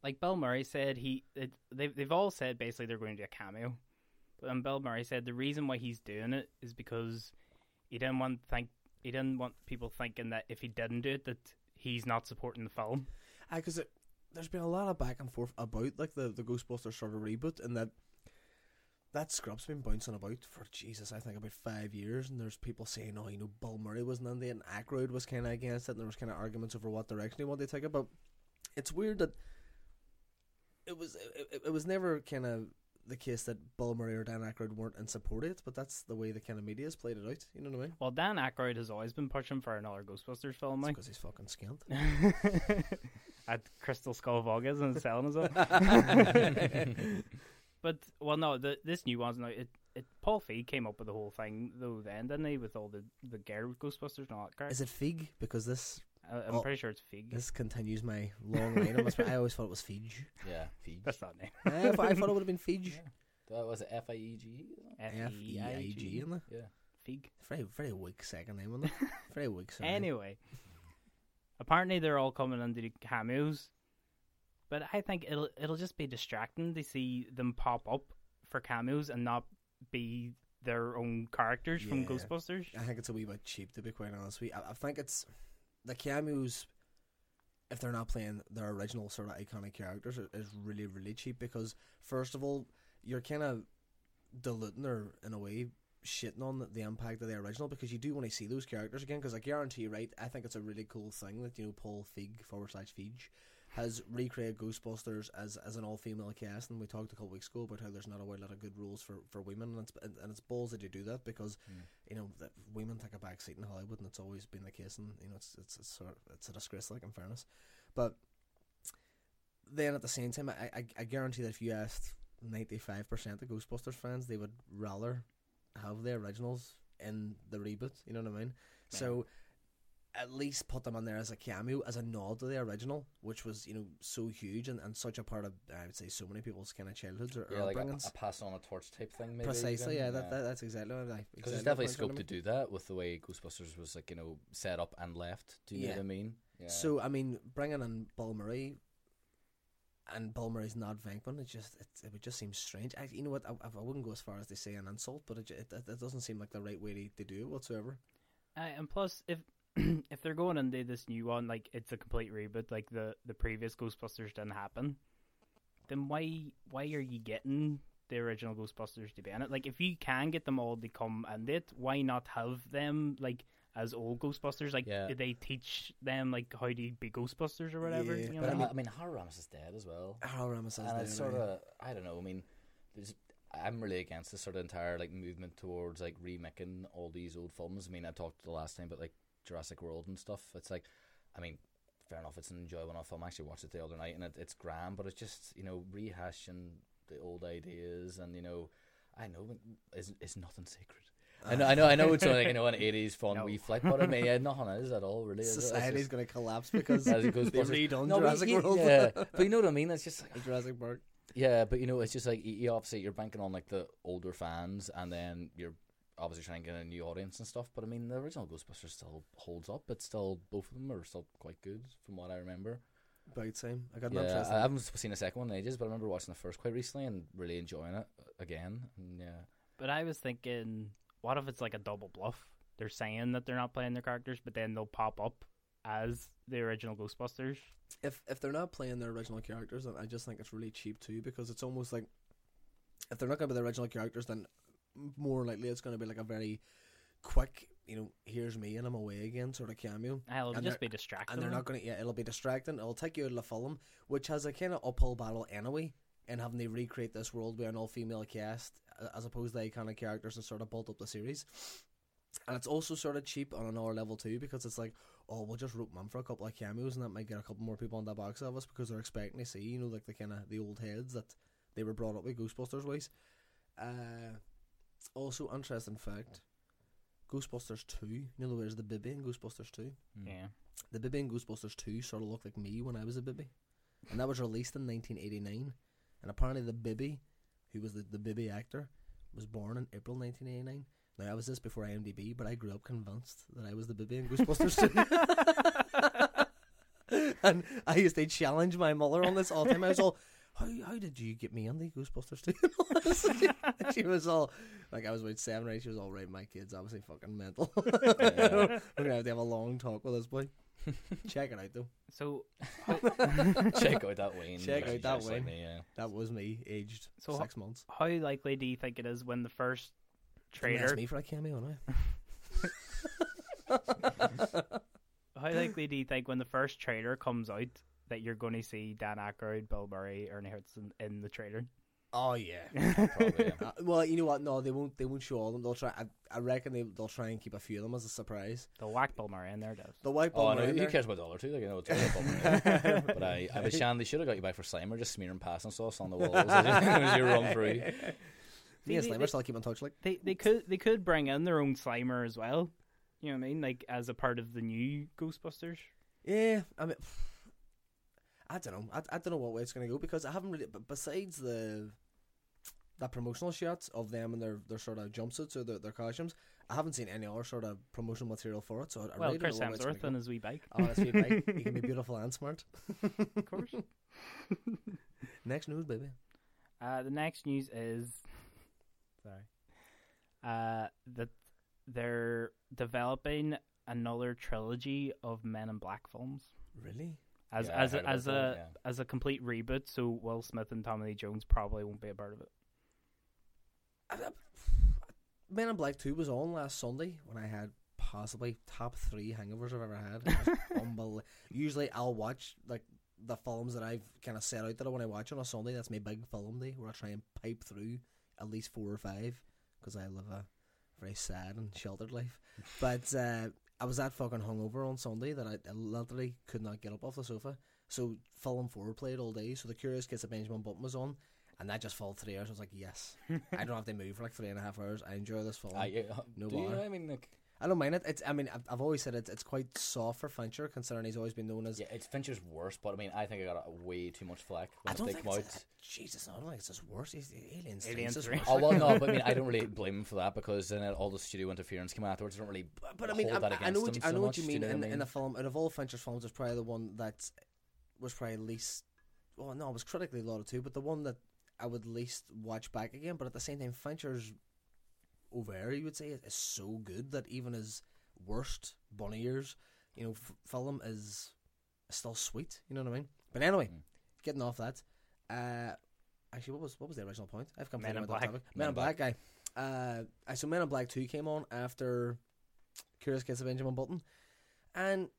Speaker 1: like Bill Murray said, he it, they've they've all said basically they're going to do a cameo. But then Bill Murray said the reason why he's doing it is because he didn't want think he didn't want people thinking that if he didn't do it that he's not supporting the film.
Speaker 2: because there's been a lot of back and forth about like the the Ghostbusters sort of reboot, and that that script's been bouncing about for Jesus, I think about five years, and there's people saying, oh, you know, Bill Murray wasn't in it, and Aykroyd was kind of against it, and there was kind of arguments over what direction they wanted to take it. But it's weird that it was it, it- it was never kind of the case that Bill Murray or Dan Aykroyd weren't in support of it, but that's the way the kind of media's played it out. You know what I mean?
Speaker 1: Well, Dan Aykroyd has always been pushing for another Ghostbusters film, like.
Speaker 2: Because he's fucking skilled.
Speaker 1: At Crystal Skull Vogas and selling us up. But well, no, the this new one's now it. It Paul Feig came up with the whole thing though then, didn't he? With all the the Gare Ghostbusters and all that crap.
Speaker 2: Is it Fig? Because this
Speaker 1: I, I'm
Speaker 2: oh,
Speaker 1: pretty sure it's Feig.
Speaker 2: this continues my long line. on this, but I always thought it was Fig.
Speaker 3: Yeah, Feige.
Speaker 1: That's not name.
Speaker 2: Eh, I, thought, I thought it would have been Fig.
Speaker 3: That was it F I E G.
Speaker 1: F
Speaker 2: F E I G in there.
Speaker 3: Yeah.
Speaker 1: Feig.
Speaker 2: Very very weak second name on there. Very weak. Sorry.
Speaker 1: Anyway, apparently they're all coming into the cameos, but I think it'll it'll just be distracting to see them pop up for cameos and not be their own characters from Ghostbusters.
Speaker 2: I think it's a wee bit cheap to be quite honest with you. I, I think it's the cameos if they're not playing their original sort of iconic characters is really really cheap because first of all you're kind of diluting or in a way shitting on the, impact of the original because you do want to see those characters again because I guarantee you right I think it's a really cool thing that you know Paul Feig forward slash Feig has recreated Ghostbusters as as an all female cast, and we talked a couple weeks ago about how there's not a whole lot of good rules for, for women, and it's and, and it's balls that you do that because hmm. you know that women take a back seat in Hollywood, and it's always been the case, and you know it's it's it's, sort of, it's a disgrace, like in fairness, but then at the same time, I I, I guarantee that if you asked ninety five percent of Ghostbusters fans, they would rather have the originals in the reboot. You know what I mean? So at least put them on there as a cameo, as a nod to the original, which was you know so huge and, and such a part of I would say so many people's kind of childhoods or,
Speaker 3: Yeah, like a, a pass on a torch type thing. Maybe
Speaker 2: Precisely,
Speaker 3: even.
Speaker 2: yeah, that, that that's exactly what I.
Speaker 3: Because
Speaker 2: exactly
Speaker 3: there's definitely scope to do that with the way Ghostbusters was like you know set up and left. Do you know what I mean? Yeah.
Speaker 2: So I mean, bringing in Bill Murray, and Bill Murray's not Venkman, it just it, it would just seem strange. I, you know what? I, I wouldn't go as far as to say an insult, but it, ju- it, it doesn't seem like the right way to, to do it whatsoever.
Speaker 1: Uh, and plus, if if they're going into this new one, like it's a complete reboot, like the the previous Ghostbusters didn't happen, then why why are you getting the original Ghostbusters to be in it? Like, if you can get them all to come and it, why not have them like as old Ghostbusters? Like,
Speaker 3: Yeah.
Speaker 1: they teach them like how to be Ghostbusters or whatever.
Speaker 2: Yeah,
Speaker 1: you know
Speaker 3: but
Speaker 1: what I
Speaker 3: I,
Speaker 1: mean?
Speaker 3: I mean, Harold Ramis is dead as well.
Speaker 2: Harold Ramis says
Speaker 3: and
Speaker 2: that,
Speaker 3: it's sort of I don't know. I mean, there's I'm really against this sort of entire like movement towards like remaking all these old films. I mean, I talked the last time but like Jurassic World and stuff. It's like, I mean, fair enough. It's an enjoyable enough film. I actually watched it the other night, and it, it's grand. But it's just you know rehashing the old ideas, and you know, I know it's, is nothing sacred. I know, I know, I know. It's like you know an '80s fun
Speaker 1: No.
Speaker 3: wee flick, but I mean, yeah, nothing is at all really.
Speaker 2: Society's going to collapse because
Speaker 3: as it goes
Speaker 2: they redone
Speaker 3: No, but
Speaker 2: Jurassic
Speaker 3: you-
Speaker 2: World.
Speaker 3: Yeah, but you know what I mean. It's just like,
Speaker 2: Jurassic Park.
Speaker 3: yeah, but you know, it's just like you, you obviously you're banking on like the older fans, and then you're obviously trying to get a new audience and stuff. But I mean, the original Ghostbusters still holds up. It's still both of them are still quite good from what I remember.
Speaker 2: About time. I got no
Speaker 3: Yeah,
Speaker 2: interest.
Speaker 3: I haven't seen a second one in ages, but I remember watching the first quite recently and really enjoying it again. And yeah,
Speaker 1: But I was thinking, what if it's like a double bluff? They're saying that they're not playing their characters, but then they'll pop up as the original Ghostbusters.
Speaker 2: if if they're not playing their original characters, then I just think it's really cheap too because it's almost like if they're not going to be the original characters, then more likely it's going to be like a very quick, you know, here's me and I'm away again sort of cameo.
Speaker 1: Hell, it'll
Speaker 2: And
Speaker 1: just be distracting.
Speaker 2: And they're not going to, yeah, it'll be distracting. It'll take you out of the film, which has a kind of uphill battle anyway, and having to recreate this world with an all female cast as opposed to the iconic characters and sort of build up the series. And it's also sort of cheap on an another level too because it's like, oh, we'll just rope them for a couple of cameos and that might get a couple more people on the box office because they're expecting to see, you know, like the kind of the old heads that they were brought up with Ghostbusters ways. Uh, also, interesting fact Ghostbusters 2, you know, there's the Bibby in Ghostbusters 2 hmm.
Speaker 1: Yeah.
Speaker 2: the Bibby in Ghostbusters 2 sort of looked like me when I was a Bibby. And that was released in 1989. And apparently the Bibby, who was the, the Bibby actor, was born in April 1989. Now, I was this before IMDb, but I grew up convinced that I was the Bibby in Ghostbusters 2. and I used to challenge my mother on this all the time. I was all, how, how did you get me on the Ghostbusters 2? And she was all, like, I was about seven or eight. She was all, right, my kid's obviously fucking mental. We're going to have to have a long talk with this boy. Check it out, though.
Speaker 1: So,
Speaker 3: check out that Wayne.
Speaker 2: Check out that
Speaker 3: just like me, yeah.
Speaker 2: That was me, aged
Speaker 1: So ho-
Speaker 2: six months.
Speaker 1: how likely do you think it is when the first
Speaker 2: Don't ask
Speaker 1: trailer?
Speaker 2: me for a cameo now.
Speaker 1: How likely do you think when the first trailer comes out that you're going to see Dan Aykroyd, Bill Murray, Ernie Hudson in the trailer?
Speaker 2: Oh yeah.
Speaker 3: Probably, yeah.
Speaker 2: Uh, well, you know what? No, they won't. They won't show all of them. They'll try. I, I reckon they, they'll try and keep a few of them as a surprise.
Speaker 1: The whack Bill Murray in there does.
Speaker 2: The white
Speaker 3: Oh,
Speaker 2: ball.
Speaker 3: no,
Speaker 2: around
Speaker 3: who cares about the other two? Like, you know, it's all about But I, I was Shan, they should have got you back for Slimer, just smearing passing sauce on the walls as you, as you run through.
Speaker 2: Me and Slimer still keep in touch. Like
Speaker 1: They they could they could bring in their own Slimer as well. You know what I mean? Like as a part of the new Ghostbusters.
Speaker 2: Yeah, I mean, I don't know. I, I don't know what way it's going to go because I haven't really. But besides the that promotional shots of them and their, their sort of jumpsuits or their, their costumes, I haven't seen any other sort of promotional material for it. So I,
Speaker 1: well,
Speaker 2: really
Speaker 1: Chris
Speaker 2: don't know
Speaker 1: Hemsworth on his wee bike.
Speaker 2: Oh, that's sweet bike. He can be beautiful and smart.
Speaker 1: Of course.
Speaker 2: Next news, baby.
Speaker 1: Uh, the next news is sorry. Uh, that they're developing another trilogy of Men in Black films
Speaker 2: Really?
Speaker 1: As
Speaker 3: Yeah,
Speaker 1: as a,
Speaker 3: about
Speaker 1: as
Speaker 3: that,
Speaker 1: a
Speaker 3: yeah.
Speaker 1: as a complete reboot. So Will Smith and Tommy Lee Jones probably won't be a part of it.
Speaker 2: I- I- Men in Black 2 was on last Sunday when I had possibly top three hangovers I've ever had. It Usually I'll watch like the films that I've kind of set out that I want to watch on a Sunday. That's my big film day where I try and pipe through at least four or five because I live a very sad and sheltered life. But uh, I was that fucking hungover on Sunday that I, I literally could not get up off the sofa. So Film4 played all day. So the Curious Case of Benjamin Button was on. And that just followed three hours. I was like, yes, I don't have to move for like three and a half hours. I enjoy this film.
Speaker 3: I, uh,
Speaker 2: No
Speaker 3: do you
Speaker 2: bother.
Speaker 3: know? I mean, like,
Speaker 2: I don't mind it. It's. I mean, I've, I've always said it's. It's quite soft for Fincher, considering he's always been known as.
Speaker 3: yeah, it's Fincher's worst, but I mean, I think I got way too much flack
Speaker 2: I
Speaker 3: when
Speaker 2: don't
Speaker 3: they
Speaker 2: think
Speaker 3: come out.
Speaker 2: it's. Jesus, no, I don't think it's just worse. He's Aliens.
Speaker 1: Aliens
Speaker 2: Aliens.
Speaker 1: three.
Speaker 3: Oh well, no, but I mean, I don't really blame him for that because then all the studio interference came afterwards. I don't really.
Speaker 2: But, but I mean,
Speaker 3: hold
Speaker 2: I,
Speaker 3: that
Speaker 2: I know what
Speaker 3: against
Speaker 2: you, I know
Speaker 3: so
Speaker 2: what you
Speaker 3: much, do
Speaker 2: mean.
Speaker 3: know what
Speaker 2: in,
Speaker 3: I
Speaker 2: in
Speaker 3: mean?
Speaker 2: a film, out of all Fincher's films, it's probably the one that was probably least. Well, no, it was critically lauded too, but the one that I would least watch back again. But at the same time, Fincher's over, you would say, is so good that even his worst Bunny years, you know, f- film is still sweet. You know what I mean? But anyway,
Speaker 3: Mm.
Speaker 2: getting off that. Uh, actually, what was what was the original point? I've
Speaker 1: Men
Speaker 2: completely
Speaker 1: in Black.
Speaker 2: topic.
Speaker 3: Men
Speaker 2: Men
Speaker 3: in
Speaker 2: Black guy. Uh, I so Men in Black Two came on after Curious Case of Benjamin Button, and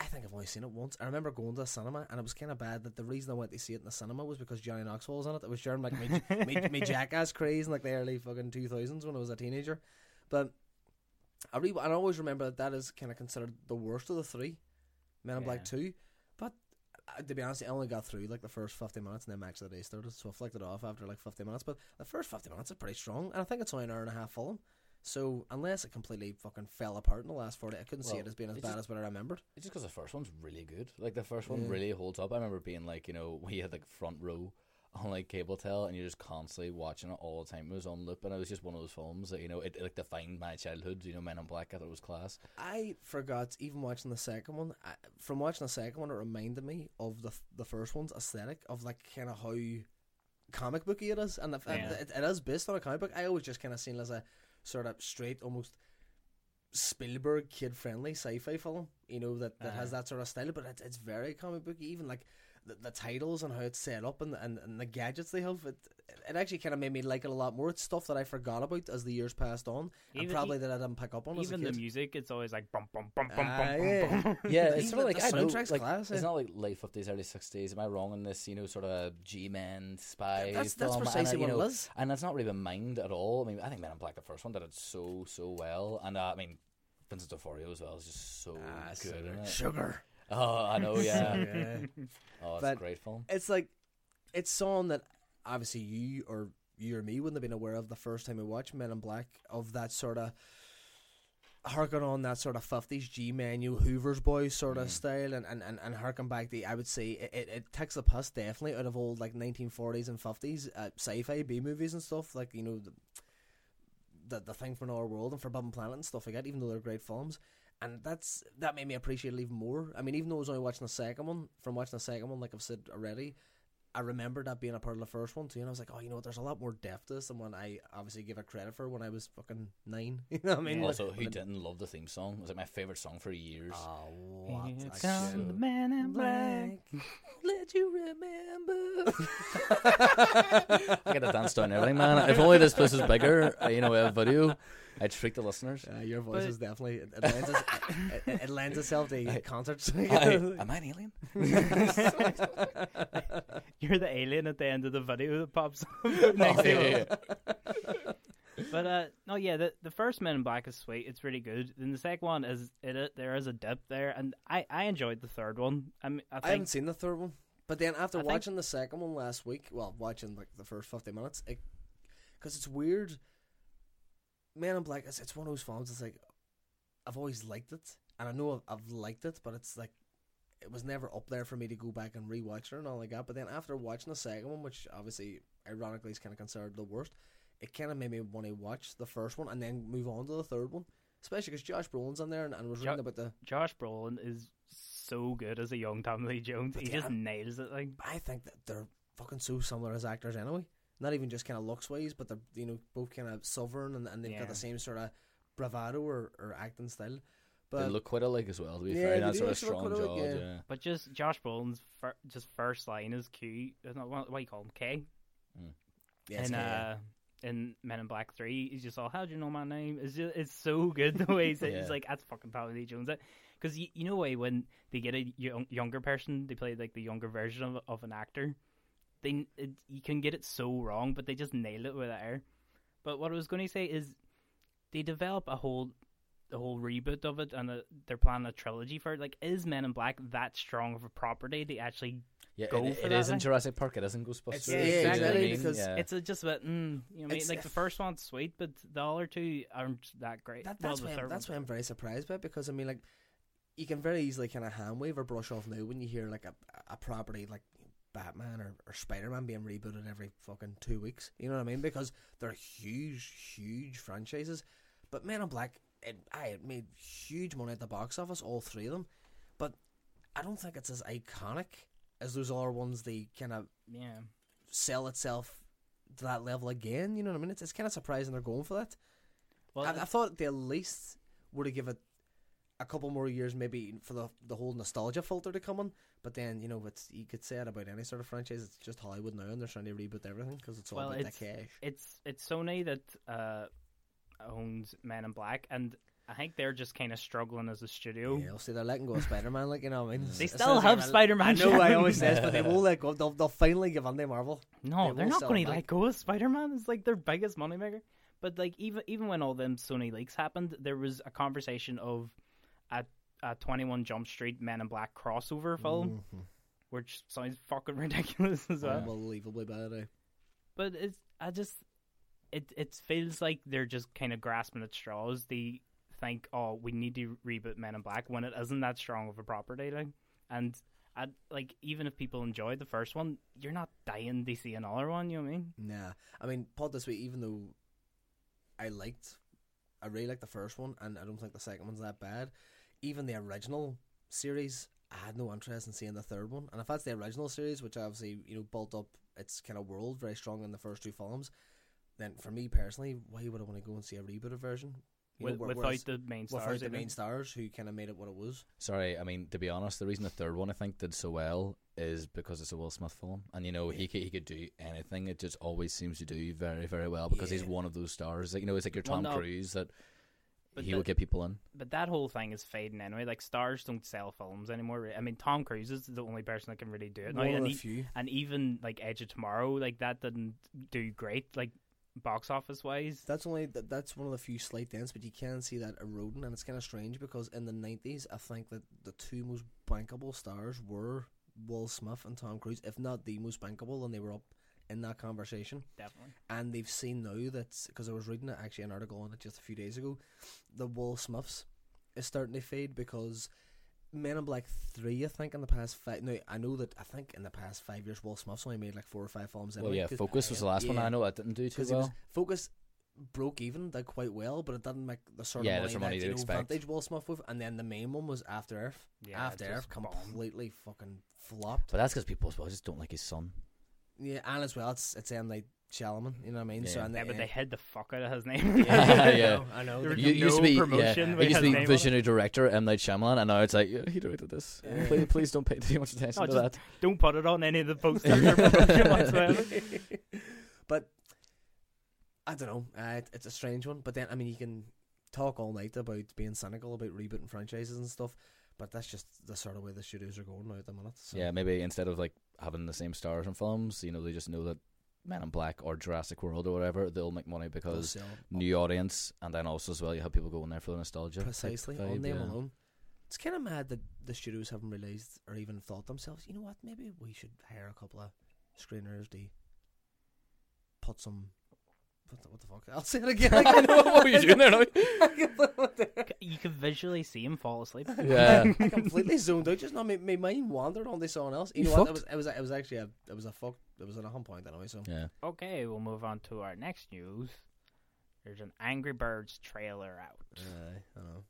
Speaker 2: I think I've only seen it once. I remember going to the cinema, and it was kind of bad that the reason I went to see it in the cinema was because Johnny Knoxville was on it. It was during like me, me, me jackass craze in like the early fucking two thousands when I was a teenager. But I re- I always remember that that is kind of considered the worst of the three, Men in Black Two. But uh, to be honest, I only got through like the first fifty minutes, and then Match of the Day started, so I flicked it off after like fifty minutes. But the first fifty minutes is pretty strong, and I think it's only an hour and a half film. So unless it completely fucking fell apart in the last forty, I couldn't see it as being as bad
Speaker 3: just-
Speaker 2: as what I remembered.
Speaker 3: It's just because the first one's really good. Like the first one
Speaker 2: Yeah.
Speaker 3: really holds up. I remember being like, you know, we had like front row on like cable tel, and you're just constantly watching it all the time. It was on loop, and it was just one of those films that you know it, it like defined my childhood. You know, Men in Black. I thought it was class.
Speaker 2: I forgot even watching the second one. I, from watching the second one, it reminded me of the the first one's aesthetic of like kind of how comic booky it is, and the,
Speaker 1: Yeah.
Speaker 2: it, it is based on a comic book. I always just kind of seen it as a sort of straight, almost Spielberg kid friendly sci-fi film. You know that, that has
Speaker 1: Uh.
Speaker 2: that sort of style, but it's it's very comic booky. Even like the, the titles and how it's set up and, and and the gadgets they have. It it actually kind of made me like it a lot more. It's stuff that I forgot about as the years passed on, and
Speaker 1: Even-
Speaker 2: probably that I didn't pick up on as a
Speaker 1: Even the music, it's always like bum bum bum bum
Speaker 2: Ah,
Speaker 1: bum bum
Speaker 2: yeah.
Speaker 1: bum.
Speaker 3: Yeah, it's sort of like
Speaker 2: the
Speaker 3: I know, like
Speaker 2: class, yeah.
Speaker 3: it's not like late fifties, early sixties. Am I wrong in this? You know, sort of G-men spy
Speaker 2: That's that's
Speaker 3: film,
Speaker 2: precisely
Speaker 3: and, uh,
Speaker 2: what
Speaker 3: you know,
Speaker 2: it is.
Speaker 3: And that's not really been mined at all. I mean, I think Men in Black, the first one, did it so so well, and uh, I mean, Vincent D'Onofrio as well is just so
Speaker 2: Ah,
Speaker 3: good.
Speaker 2: sugar.
Speaker 3: in it.
Speaker 2: Sugar.
Speaker 3: Oh, I know, yeah.
Speaker 2: Yeah.
Speaker 3: oh, it's
Speaker 2: But-
Speaker 3: a great film.
Speaker 2: It's like it's something that obviously you or you or me wouldn't have been aware of the first time we watched Men in Black of that sort of harking on that sort of fifties G manual Hoover's boys sort of
Speaker 3: Mm.
Speaker 2: style and, and, and, and harking back the I would say it, it, it takes the piss definitely out of old like nineteen forties and fifties uh, sci fi B movies and stuff like you know the, the the thing from our world and for Forbidden Planet and stuff like that even though they're great films and that's that made me appreciate it even more. I mean, even though I was only watching the second one, from watching the second one, like I've said already, I remember that being a part of the first one too, and I was like, oh, you know what? There's a lot more depth to this than when I obviously give it credit for when I was fucking nine. You know what I mean?
Speaker 1: Yeah.
Speaker 2: Like,
Speaker 3: Also, who didn't love the theme song? It was like my favorite song for years.
Speaker 2: Oh, what
Speaker 1: Here
Speaker 2: a
Speaker 1: comes
Speaker 2: shit.
Speaker 1: the man in black.
Speaker 2: Let you remember.
Speaker 3: I get to dance down and everything, man. If only this place was bigger, uh, you know, we have video, I'd freak the listeners.
Speaker 2: Uh, your voice
Speaker 1: But-
Speaker 2: is definitely it, it, lends, it, it, it lends itself to
Speaker 3: I-
Speaker 2: concerts.
Speaker 3: I, am I an alien?
Speaker 1: you're the alien at the end of the video that pops up next
Speaker 3: Oh, yeah, yeah.
Speaker 1: But uh, no, yeah, the the first Men in Black is sweet. It's really good. Then the second one is it, it there is a dip there, and I, I enjoyed the third one. I mean, I
Speaker 2: I haven't seen the third one, but then after
Speaker 1: I think-
Speaker 2: watching the second one last week, well, watching like the first fifty minutes, because it's weird. Man in Black, it's, it's one of those films. It's like I've always liked it, and I know I've, I've liked it, but it's like it was never up there for me to go back and rewatch it and all like that. But then after watching the second one, which obviously ironically is kind of considered the worst, it kind of made me want to watch the first one and then move on to the third one. Especially because Josh Brolin's on there, and, and was
Speaker 1: Jo-
Speaker 2: reading about the.
Speaker 1: Josh Brolin is so good as a young Tommy Lee Jones.
Speaker 2: But
Speaker 1: he
Speaker 2: yeah,
Speaker 1: just nails it. Like
Speaker 2: I think that they're fucking so similar as actors anyway. Not even just kind of looks wise, but they're you know both kind of southern and, and they've
Speaker 1: Yeah.
Speaker 2: got the same sort of bravado or, or acting style. But They
Speaker 3: look quite alike as well. To be
Speaker 2: Yeah,
Speaker 3: fair,
Speaker 2: they
Speaker 3: that sort of strong
Speaker 2: quite
Speaker 3: jaw.
Speaker 2: alike,
Speaker 3: Yeah.
Speaker 2: yeah.
Speaker 1: But just Josh Brolin's fir- just first line is Q. Not, what, what do you call him? K.
Speaker 2: yeah, it's
Speaker 1: in
Speaker 2: kinda-
Speaker 1: uh, in Men in Black Three, he's just all, "How'd you know my name?" It's just, it's so good the way he's,
Speaker 3: Yeah.
Speaker 1: he's like, "That's fucking Tommy Lee Jones." Because you, you know way when they get a young, younger person, they play like the younger version of of an actor. They it, you can get it so wrong, but they just nail it with air. But what I was going to say is, they develop a whole the whole reboot of it, and a, they're planning a trilogy for it. Like, is Men in Black that strong of a property to actually
Speaker 3: Yeah,
Speaker 1: Go
Speaker 3: it,
Speaker 1: for
Speaker 3: it
Speaker 1: that
Speaker 3: is in. Jurassic Park. It isn't Ghostbusters.
Speaker 2: It's-
Speaker 1: Yeah,
Speaker 3: you know I mean?
Speaker 2: because
Speaker 3: yeah.
Speaker 1: It's a, just about, mm, you know, what I mean, like the first one's sweet, but the other two aren't that great.
Speaker 2: that, that's
Speaker 1: the
Speaker 2: why I'm, that's why I'm very surprised by it because I mean like you can very easily kind of hand wave or brush off now when you hear like a a property like Batman or, or Spider Man being rebooted every fucking two weeks. You know what I mean? Because they're huge, huge franchises. But Men in Black, it, I it made huge money at the box office, all three of them. But I don't think it's as iconic as those other ones. They kind of
Speaker 1: Yeah,
Speaker 2: sell itself to that level again. You know what I mean? It's, it's kind of surprising they're going for that.
Speaker 1: well,
Speaker 2: I, I thought they at least would have given it a couple more years, maybe for the the whole nostalgia filter to come on. But then you know, it's you could say it about any sort of franchise. It's just Hollywood now, and they're trying to reboot everything because it's all
Speaker 1: Well,
Speaker 2: about
Speaker 1: it's-
Speaker 2: the cash.
Speaker 1: it's it's Sony that uh, owns Men in Black, and I think they're just kind of struggling as a studio.
Speaker 2: Yeah, I'll see they're letting go of Spider Man, like you know. I mean,
Speaker 1: They still have Spider-Man,
Speaker 2: I know, I
Speaker 1: Sharon.
Speaker 2: always says, but they won't let go. They'll, they'll finally give on to Marvel.
Speaker 1: No,
Speaker 2: They
Speaker 1: they're not going to let go of Spider Man. It's like their biggest moneymaker. But like even even when all them Sony leaks happened, there was a conversation of a, Twenty One Jump Street Men in Black crossover film,
Speaker 2: Mhm.
Speaker 1: which sounds fucking ridiculous as well.
Speaker 2: Unbelievably bad. Eh?
Speaker 1: But it's I just it it feels like they're just kind of grasping at straws. They think, oh, we need to reboot Men in Black when it isn't that strong of a property, like, and. I, like even if people enjoyed the first one, you're not dying to see another one. You know what I mean?
Speaker 2: Nah, I mean, put this way, even though I liked, I really liked the first one, and I don't think the second one's that bad. Even the original series, I had no interest in seeing the third one. And if that's the original series, which obviously you know built up its kind of world very strong in the first two films, then for me personally, why would I want to go and see a rebooted version? You know,
Speaker 1: With, without
Speaker 2: whereas-
Speaker 1: the main stars.
Speaker 2: without the main stars who kind of made it what it was.
Speaker 3: Sorry, I mean to be honest, the reason the third one I think did so well is because it's a Will Smith film, and you know he could, he could do anything. It just always seems to do very very well because he's one of those stars. Like you know, it's like your
Speaker 1: Well,
Speaker 3: Tom
Speaker 1: no,
Speaker 3: Cruise that
Speaker 1: but
Speaker 3: he
Speaker 1: the-
Speaker 3: will get people in.
Speaker 1: But that whole thing is fading anyway. Like stars don't sell films anymore. I mean, Tom Cruise is the only person that can really do it. now,
Speaker 2: One
Speaker 1: and,
Speaker 2: the few.
Speaker 1: and even like Edge of Tomorrow, like that didn't do great, like box office wise.
Speaker 2: That's only that, that's one of the few slight dents, but you can see that eroding, and it's kind of strange because in the nineties, I think that the two most bankable stars were Will Smith and Tom Cruise, if not the most bankable, and they were up in that conversation.
Speaker 1: Definitely.
Speaker 2: And they've seen now that because I was reading it, actually an article on it just a few days ago, the Will Smiths is starting to fade because Men in Black three, I think, in the past five. No, I know that I think in the past five years, Will Smith's only made like four or five films.
Speaker 3: Well,
Speaker 2: anyway,
Speaker 3: yeah,
Speaker 2: 'cause-
Speaker 3: Focus was the last one. I know it didn't do too
Speaker 2: because he was
Speaker 3: well.
Speaker 2: Focus broke even, did quite well, but it didn't make the sort
Speaker 3: Yeah,
Speaker 2: of
Speaker 3: that's
Speaker 2: money,
Speaker 3: the money
Speaker 2: that
Speaker 3: you'd
Speaker 2: you know,
Speaker 3: expect.
Speaker 2: Vantage Will Smith with. And then the main one was After Earth.
Speaker 1: Yeah,
Speaker 2: After Earth
Speaker 1: just bombed.
Speaker 2: completely fucking flopped.
Speaker 3: But that's because people as well just don't like his son.
Speaker 2: Yeah, and as well, it's it's M Night Shyamalan. You know what I mean? So
Speaker 3: Yeah.
Speaker 2: in the
Speaker 1: Yeah, but they
Speaker 2: end-
Speaker 1: hid the fuck out of his name.
Speaker 2: yeah,
Speaker 3: Yeah.
Speaker 2: I know.
Speaker 1: There
Speaker 2: I
Speaker 1: was
Speaker 2: know.
Speaker 3: You
Speaker 1: no
Speaker 3: used to be
Speaker 1: promotion
Speaker 3: yeah,
Speaker 1: with
Speaker 3: he used to be
Speaker 1: name on it.
Speaker 3: visionary director M Night Shyamalan, and now it's like yeah, he directed this.
Speaker 2: Yeah.
Speaker 3: Please, please don't pay too much attention
Speaker 1: No,
Speaker 3: to
Speaker 1: just-
Speaker 3: that.
Speaker 1: Don't put it on any of the posters or promotion whatsoever.
Speaker 2: but I don't know. Uh, it, it's a strange one. But then, I mean, you can talk all night about being cynical about rebooting franchises and stuff. But that's just the sort of way the studios are going now at the minute. So.
Speaker 3: Yeah, maybe instead of like having the same stars in films, you know, they just know that Men in Black or Jurassic World or whatever, they'll make money because new audience, and then also as well you have people going there for the nostalgia.
Speaker 2: precisely on them
Speaker 3: yeah.
Speaker 2: alone. It's kind of mad that the studios haven't realised or even thought themselves, you know what, maybe we should hire a couple of screeners to put some. What the, what the fuck? I'll say it again. I can't-
Speaker 3: what were you doing there now?
Speaker 1: You can visually see him fall asleep.
Speaker 3: Yeah.
Speaker 2: I completely zoned out. Just now, my, my mind wandered onto someone else. You
Speaker 3: You
Speaker 2: know what? It
Speaker 3: fucked?
Speaker 2: was it was it was actually a it was a fuck. It was at a hum point anyway. So
Speaker 3: yeah.
Speaker 1: Okay, we'll move on to our next news. There's an Angry Birds trailer out.
Speaker 2: I know.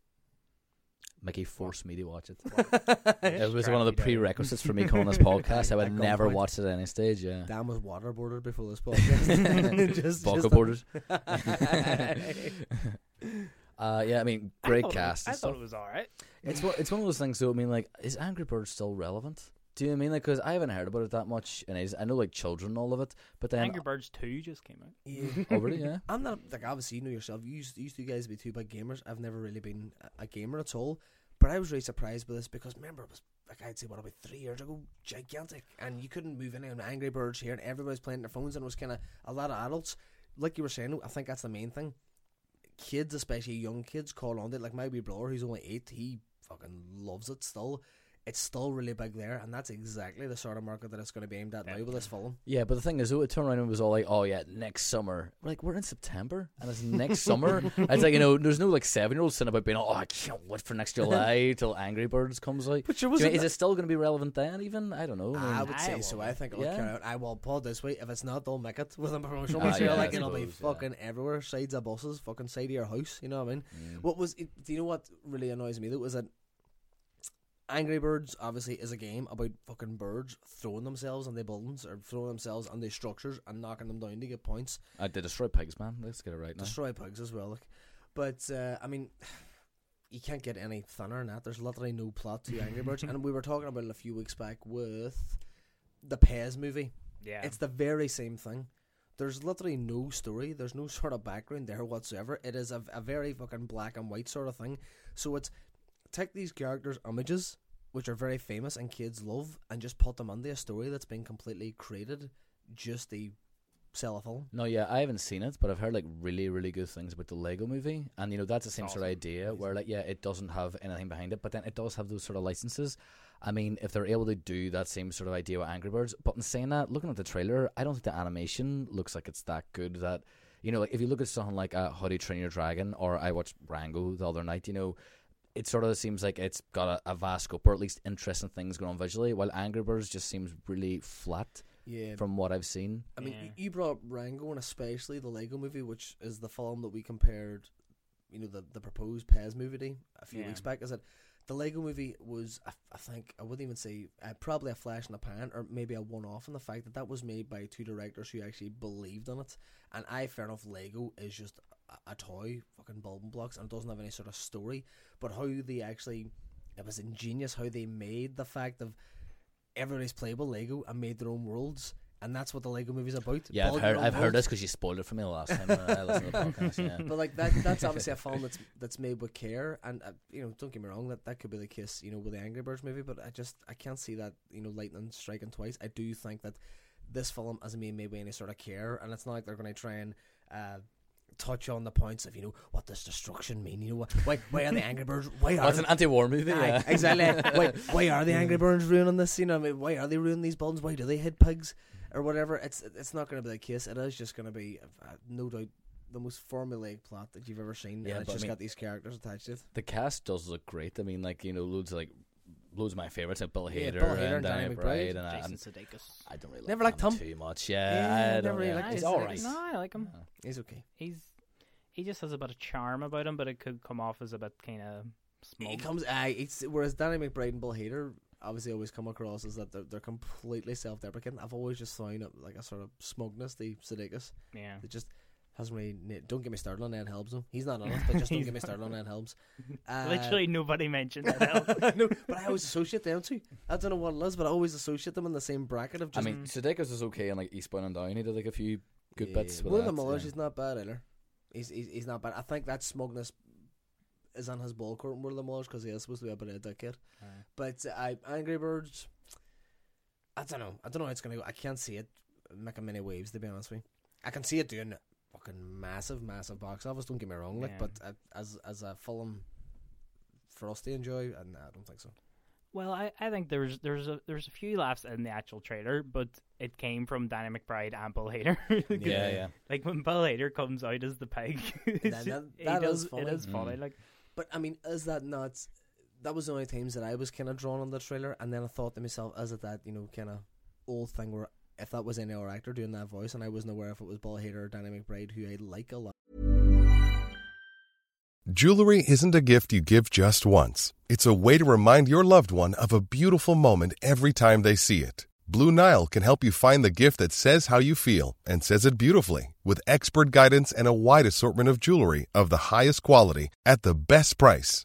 Speaker 3: Mickey forced me to watch it.
Speaker 1: It
Speaker 3: It was one of the prerequisites for me coming on this podcast. I would
Speaker 2: At
Speaker 3: never
Speaker 2: gunpoint.
Speaker 3: watch it at any stage. Yeah.
Speaker 2: Dan was waterboarded before this podcast. just,
Speaker 3: Vodka
Speaker 2: just
Speaker 3: borders. Uh, yeah, I mean,
Speaker 1: I
Speaker 3: great
Speaker 1: it
Speaker 3: cast.
Speaker 1: I
Speaker 3: and
Speaker 1: thought it was alright.
Speaker 3: It's one, it's one of those things. So I mean, like, is Angry Birds still relevant? Do you know what I mean like because I haven't heard about it that much, and I know like children and all of it, but then
Speaker 1: Angry Birds 2 just came out.
Speaker 2: Yeah.
Speaker 3: Oh, already, yeah,
Speaker 2: I'm not like obviously you know yourself. You used, used to guys to be two big gamers. I've never really been a, a gamer at all. But I was really surprised by this because remember it was like I'd say what about three years ago, gigantic, and you couldn't move any on Angry Birds here, and everybody's playing their phones, and it was kind of a lot of adults. Like you were saying, I think that's the main thing. Kids, especially young kids, call on it. Like my wee brother, who's only eight, he fucking loves it still. It's still really big there, and that's exactly the sort of market that it's going to be aimed at now with this film.
Speaker 3: yeah. But the thing is, though, it turned around and was all like, "Oh yeah, next summer." We're like, we're in September, and it's next summer. It's like you know, there's no like seven year olds sitting about being, "Oh, I can't wait for next July till Angry Birds comes out."
Speaker 2: But you
Speaker 3: Do is it still going to be relevant then? Even I don't know. I mean,
Speaker 2: I would say
Speaker 1: will
Speaker 2: so. I think it'll
Speaker 3: Yeah.
Speaker 2: carry out. I will put it this way: if it's not, they'll make it with a promotional
Speaker 3: Ah,
Speaker 2: material.
Speaker 3: yeah,
Speaker 2: like
Speaker 3: I
Speaker 2: it'll be
Speaker 3: suppose, yeah.
Speaker 2: fucking everywhere, sides of buses, fucking side of your house. You know what I mean?
Speaker 3: mm.
Speaker 2: What was? It, do you know what really annoys me though? Was that Angry Birds obviously is a game about fucking birds throwing themselves on the buildings or throwing themselves on the structures and knocking them down to get points.
Speaker 3: I did destroy pigs, man. Let's get it right now.
Speaker 2: Destroy pigs as well. Like, but uh, I mean. You can't get any thinner than that. There's literally no plot to Angry Birds, and we were talking about it a few weeks back with the Pez movie.
Speaker 1: Yeah.
Speaker 2: It's the very same thing. There's literally no story. There's no sort of background there whatsoever. It is a, a very fucking black and white sort of thing. So it's take these characters' images, which are very famous and kids love, and just put them into a story that's been completely created just to sell a film.
Speaker 3: No, yeah, I haven't seen it, but I've heard like really, really good things about the Lego Movie, and you know that's the same sort of
Speaker 1: awesome.
Speaker 3: idea where like yeah, it doesn't have anything behind it, but then it does have those sort of licenses. I mean, if they're able to do that same sort of idea with Angry Birds, but in saying that, looking at the trailer, I don't think the animation looks like it's that good. That you know, like if you look at something like uh, How to Train Your Dragon, or I watched Rango the other night, you know. It sort of seems like it's got a, a vast scope, or at least interesting things going on visually. While Angry Birds just seems really flat
Speaker 2: Yeah.
Speaker 3: from what I've seen.
Speaker 2: I mean,
Speaker 1: Yeah.
Speaker 2: you brought up Rango and especially the Lego movie, which is the film that we compared, you know, the, the proposed Pez movie to a few
Speaker 1: Yeah.
Speaker 2: weeks back. Is that the Lego movie was, I, I think, I wouldn't even say uh, probably a flash in the pan or maybe a one off in the fact that that was made by two directors who actually believed in it. And I, fair enough, Lego is just a, toy, fucking building blocks, and it doesn't have any sort of story. But how they actually, it was ingenious how they made the fact of everybody's playable Lego and made their own worlds. And that's what the Lego movie's about.
Speaker 3: Yeah, I've heard. I've heard this because you spoiled it for me the last time uh, I listened to the podcast. Yeah.
Speaker 2: But like that, that's obviously a film that's that's made with care, and uh, you know, don't get me wrong, that that could be the case, you know, with the Angry Birds movie. But I just I can't see that, you know, lightning striking twice. I do think that this film hasn't been made with any sort of care, and it's not like they're going to try and. Uh, Touch on the points of you know what does destruction mean? You know? Why? Why are the Angry Birds? Why are
Speaker 3: What's an anti-war movie?
Speaker 2: Aye,
Speaker 3: Yeah.
Speaker 2: exactly. why, why are the Angry Birds ruining this? You know, I mean, why are they ruining these buildings? Why do they hit pigs or whatever? It's it's not going to be the case. It is just going to be, uh, no doubt, the most formulaic plot that you've ever seen.
Speaker 3: Yeah,
Speaker 2: and it's
Speaker 3: but I
Speaker 2: just
Speaker 3: mean-
Speaker 2: got these characters attached to it.
Speaker 3: The cast does look great. I mean, like you know, loads of like loads of my favorites, like Bill
Speaker 2: Yeah,
Speaker 3: Hader,
Speaker 2: Bill Hader
Speaker 3: and
Speaker 2: and
Speaker 3: Danny
Speaker 2: Danny
Speaker 3: McBride,
Speaker 2: McBride.
Speaker 3: and I,
Speaker 1: Jason Sudeikis.
Speaker 3: I don't really
Speaker 2: Never
Speaker 3: like
Speaker 2: liked
Speaker 3: him
Speaker 2: him.
Speaker 3: too much.
Speaker 2: Yeah,
Speaker 3: Yeah, I
Speaker 2: never
Speaker 3: don't
Speaker 2: really
Speaker 3: yeah,
Speaker 2: liked
Speaker 3: He's
Speaker 2: him.
Speaker 3: all
Speaker 2: He's
Speaker 3: right.
Speaker 1: No, I like him.
Speaker 2: He's okay.
Speaker 1: He's he just has a bit of charm about him, but it could come off as a bit kind of smug.
Speaker 2: He comes. Uh, it's, whereas Danny McBride and Bill Hader obviously always come across as that they're, they're completely self-deprecating. I've always just found it like a sort of smugness. The Sudeikis.
Speaker 1: yeah.
Speaker 2: It just hasn't really. Don't get me started on Ed Helms though. He's not on it, but just don't get me started on Ed Helms. Uh,
Speaker 1: Literally nobody mentioned that.
Speaker 2: I know, but I always associate them too. I don't know what it is, but I always associate them in the same bracket of
Speaker 3: I
Speaker 2: just.
Speaker 3: mean, Sudeikis is okay, and like Eastbound and Down, he did like a few good
Speaker 2: Yeah.
Speaker 3: bits. With
Speaker 2: William
Speaker 3: that,
Speaker 2: Millers
Speaker 3: yeah.
Speaker 2: is not bad either. He's, he's he's not bad. I think that smugness is on his ball court more than Millers because he is supposed to be a bit of a dickhead. But uh, I Angry Birds, I don't know. I don't know how it's gonna go. I can't see it making many waves to be honest with you. I can see it doing fucking massive, massive box office. Don't get me wrong, like,
Speaker 1: Yeah.
Speaker 2: but uh, as as a film for us to enjoy, and I don't think so.
Speaker 1: Well, I, I think there's there's a there's a few laughs in the actual trailer, but it came from Danny McBride and Bill Hader.
Speaker 3: Yeah, yeah.
Speaker 1: Like when Bill Hader comes out as the pig, it's
Speaker 2: That-
Speaker 1: just-
Speaker 2: that- that
Speaker 1: does,
Speaker 2: is funny.
Speaker 1: It is funny.
Speaker 3: Mm.
Speaker 1: Like
Speaker 2: But I mean, is that not? That was the only times that I was kind of drawn on the trailer, and then I thought to myself, is it that you know kind of old thing where if that was any other actor doing that voice, and I wasn't aware if it was Bill Hader or Danny McBride, who I like a lot.
Speaker 4: Jewelry isn't a gift you give just once. It's a way to remind your loved one of a beautiful moment every time they see it. Blue Nile can help you find the gift that says how you feel and says it beautifully with expert guidance and a wide assortment of jewelry of the highest quality at the best price.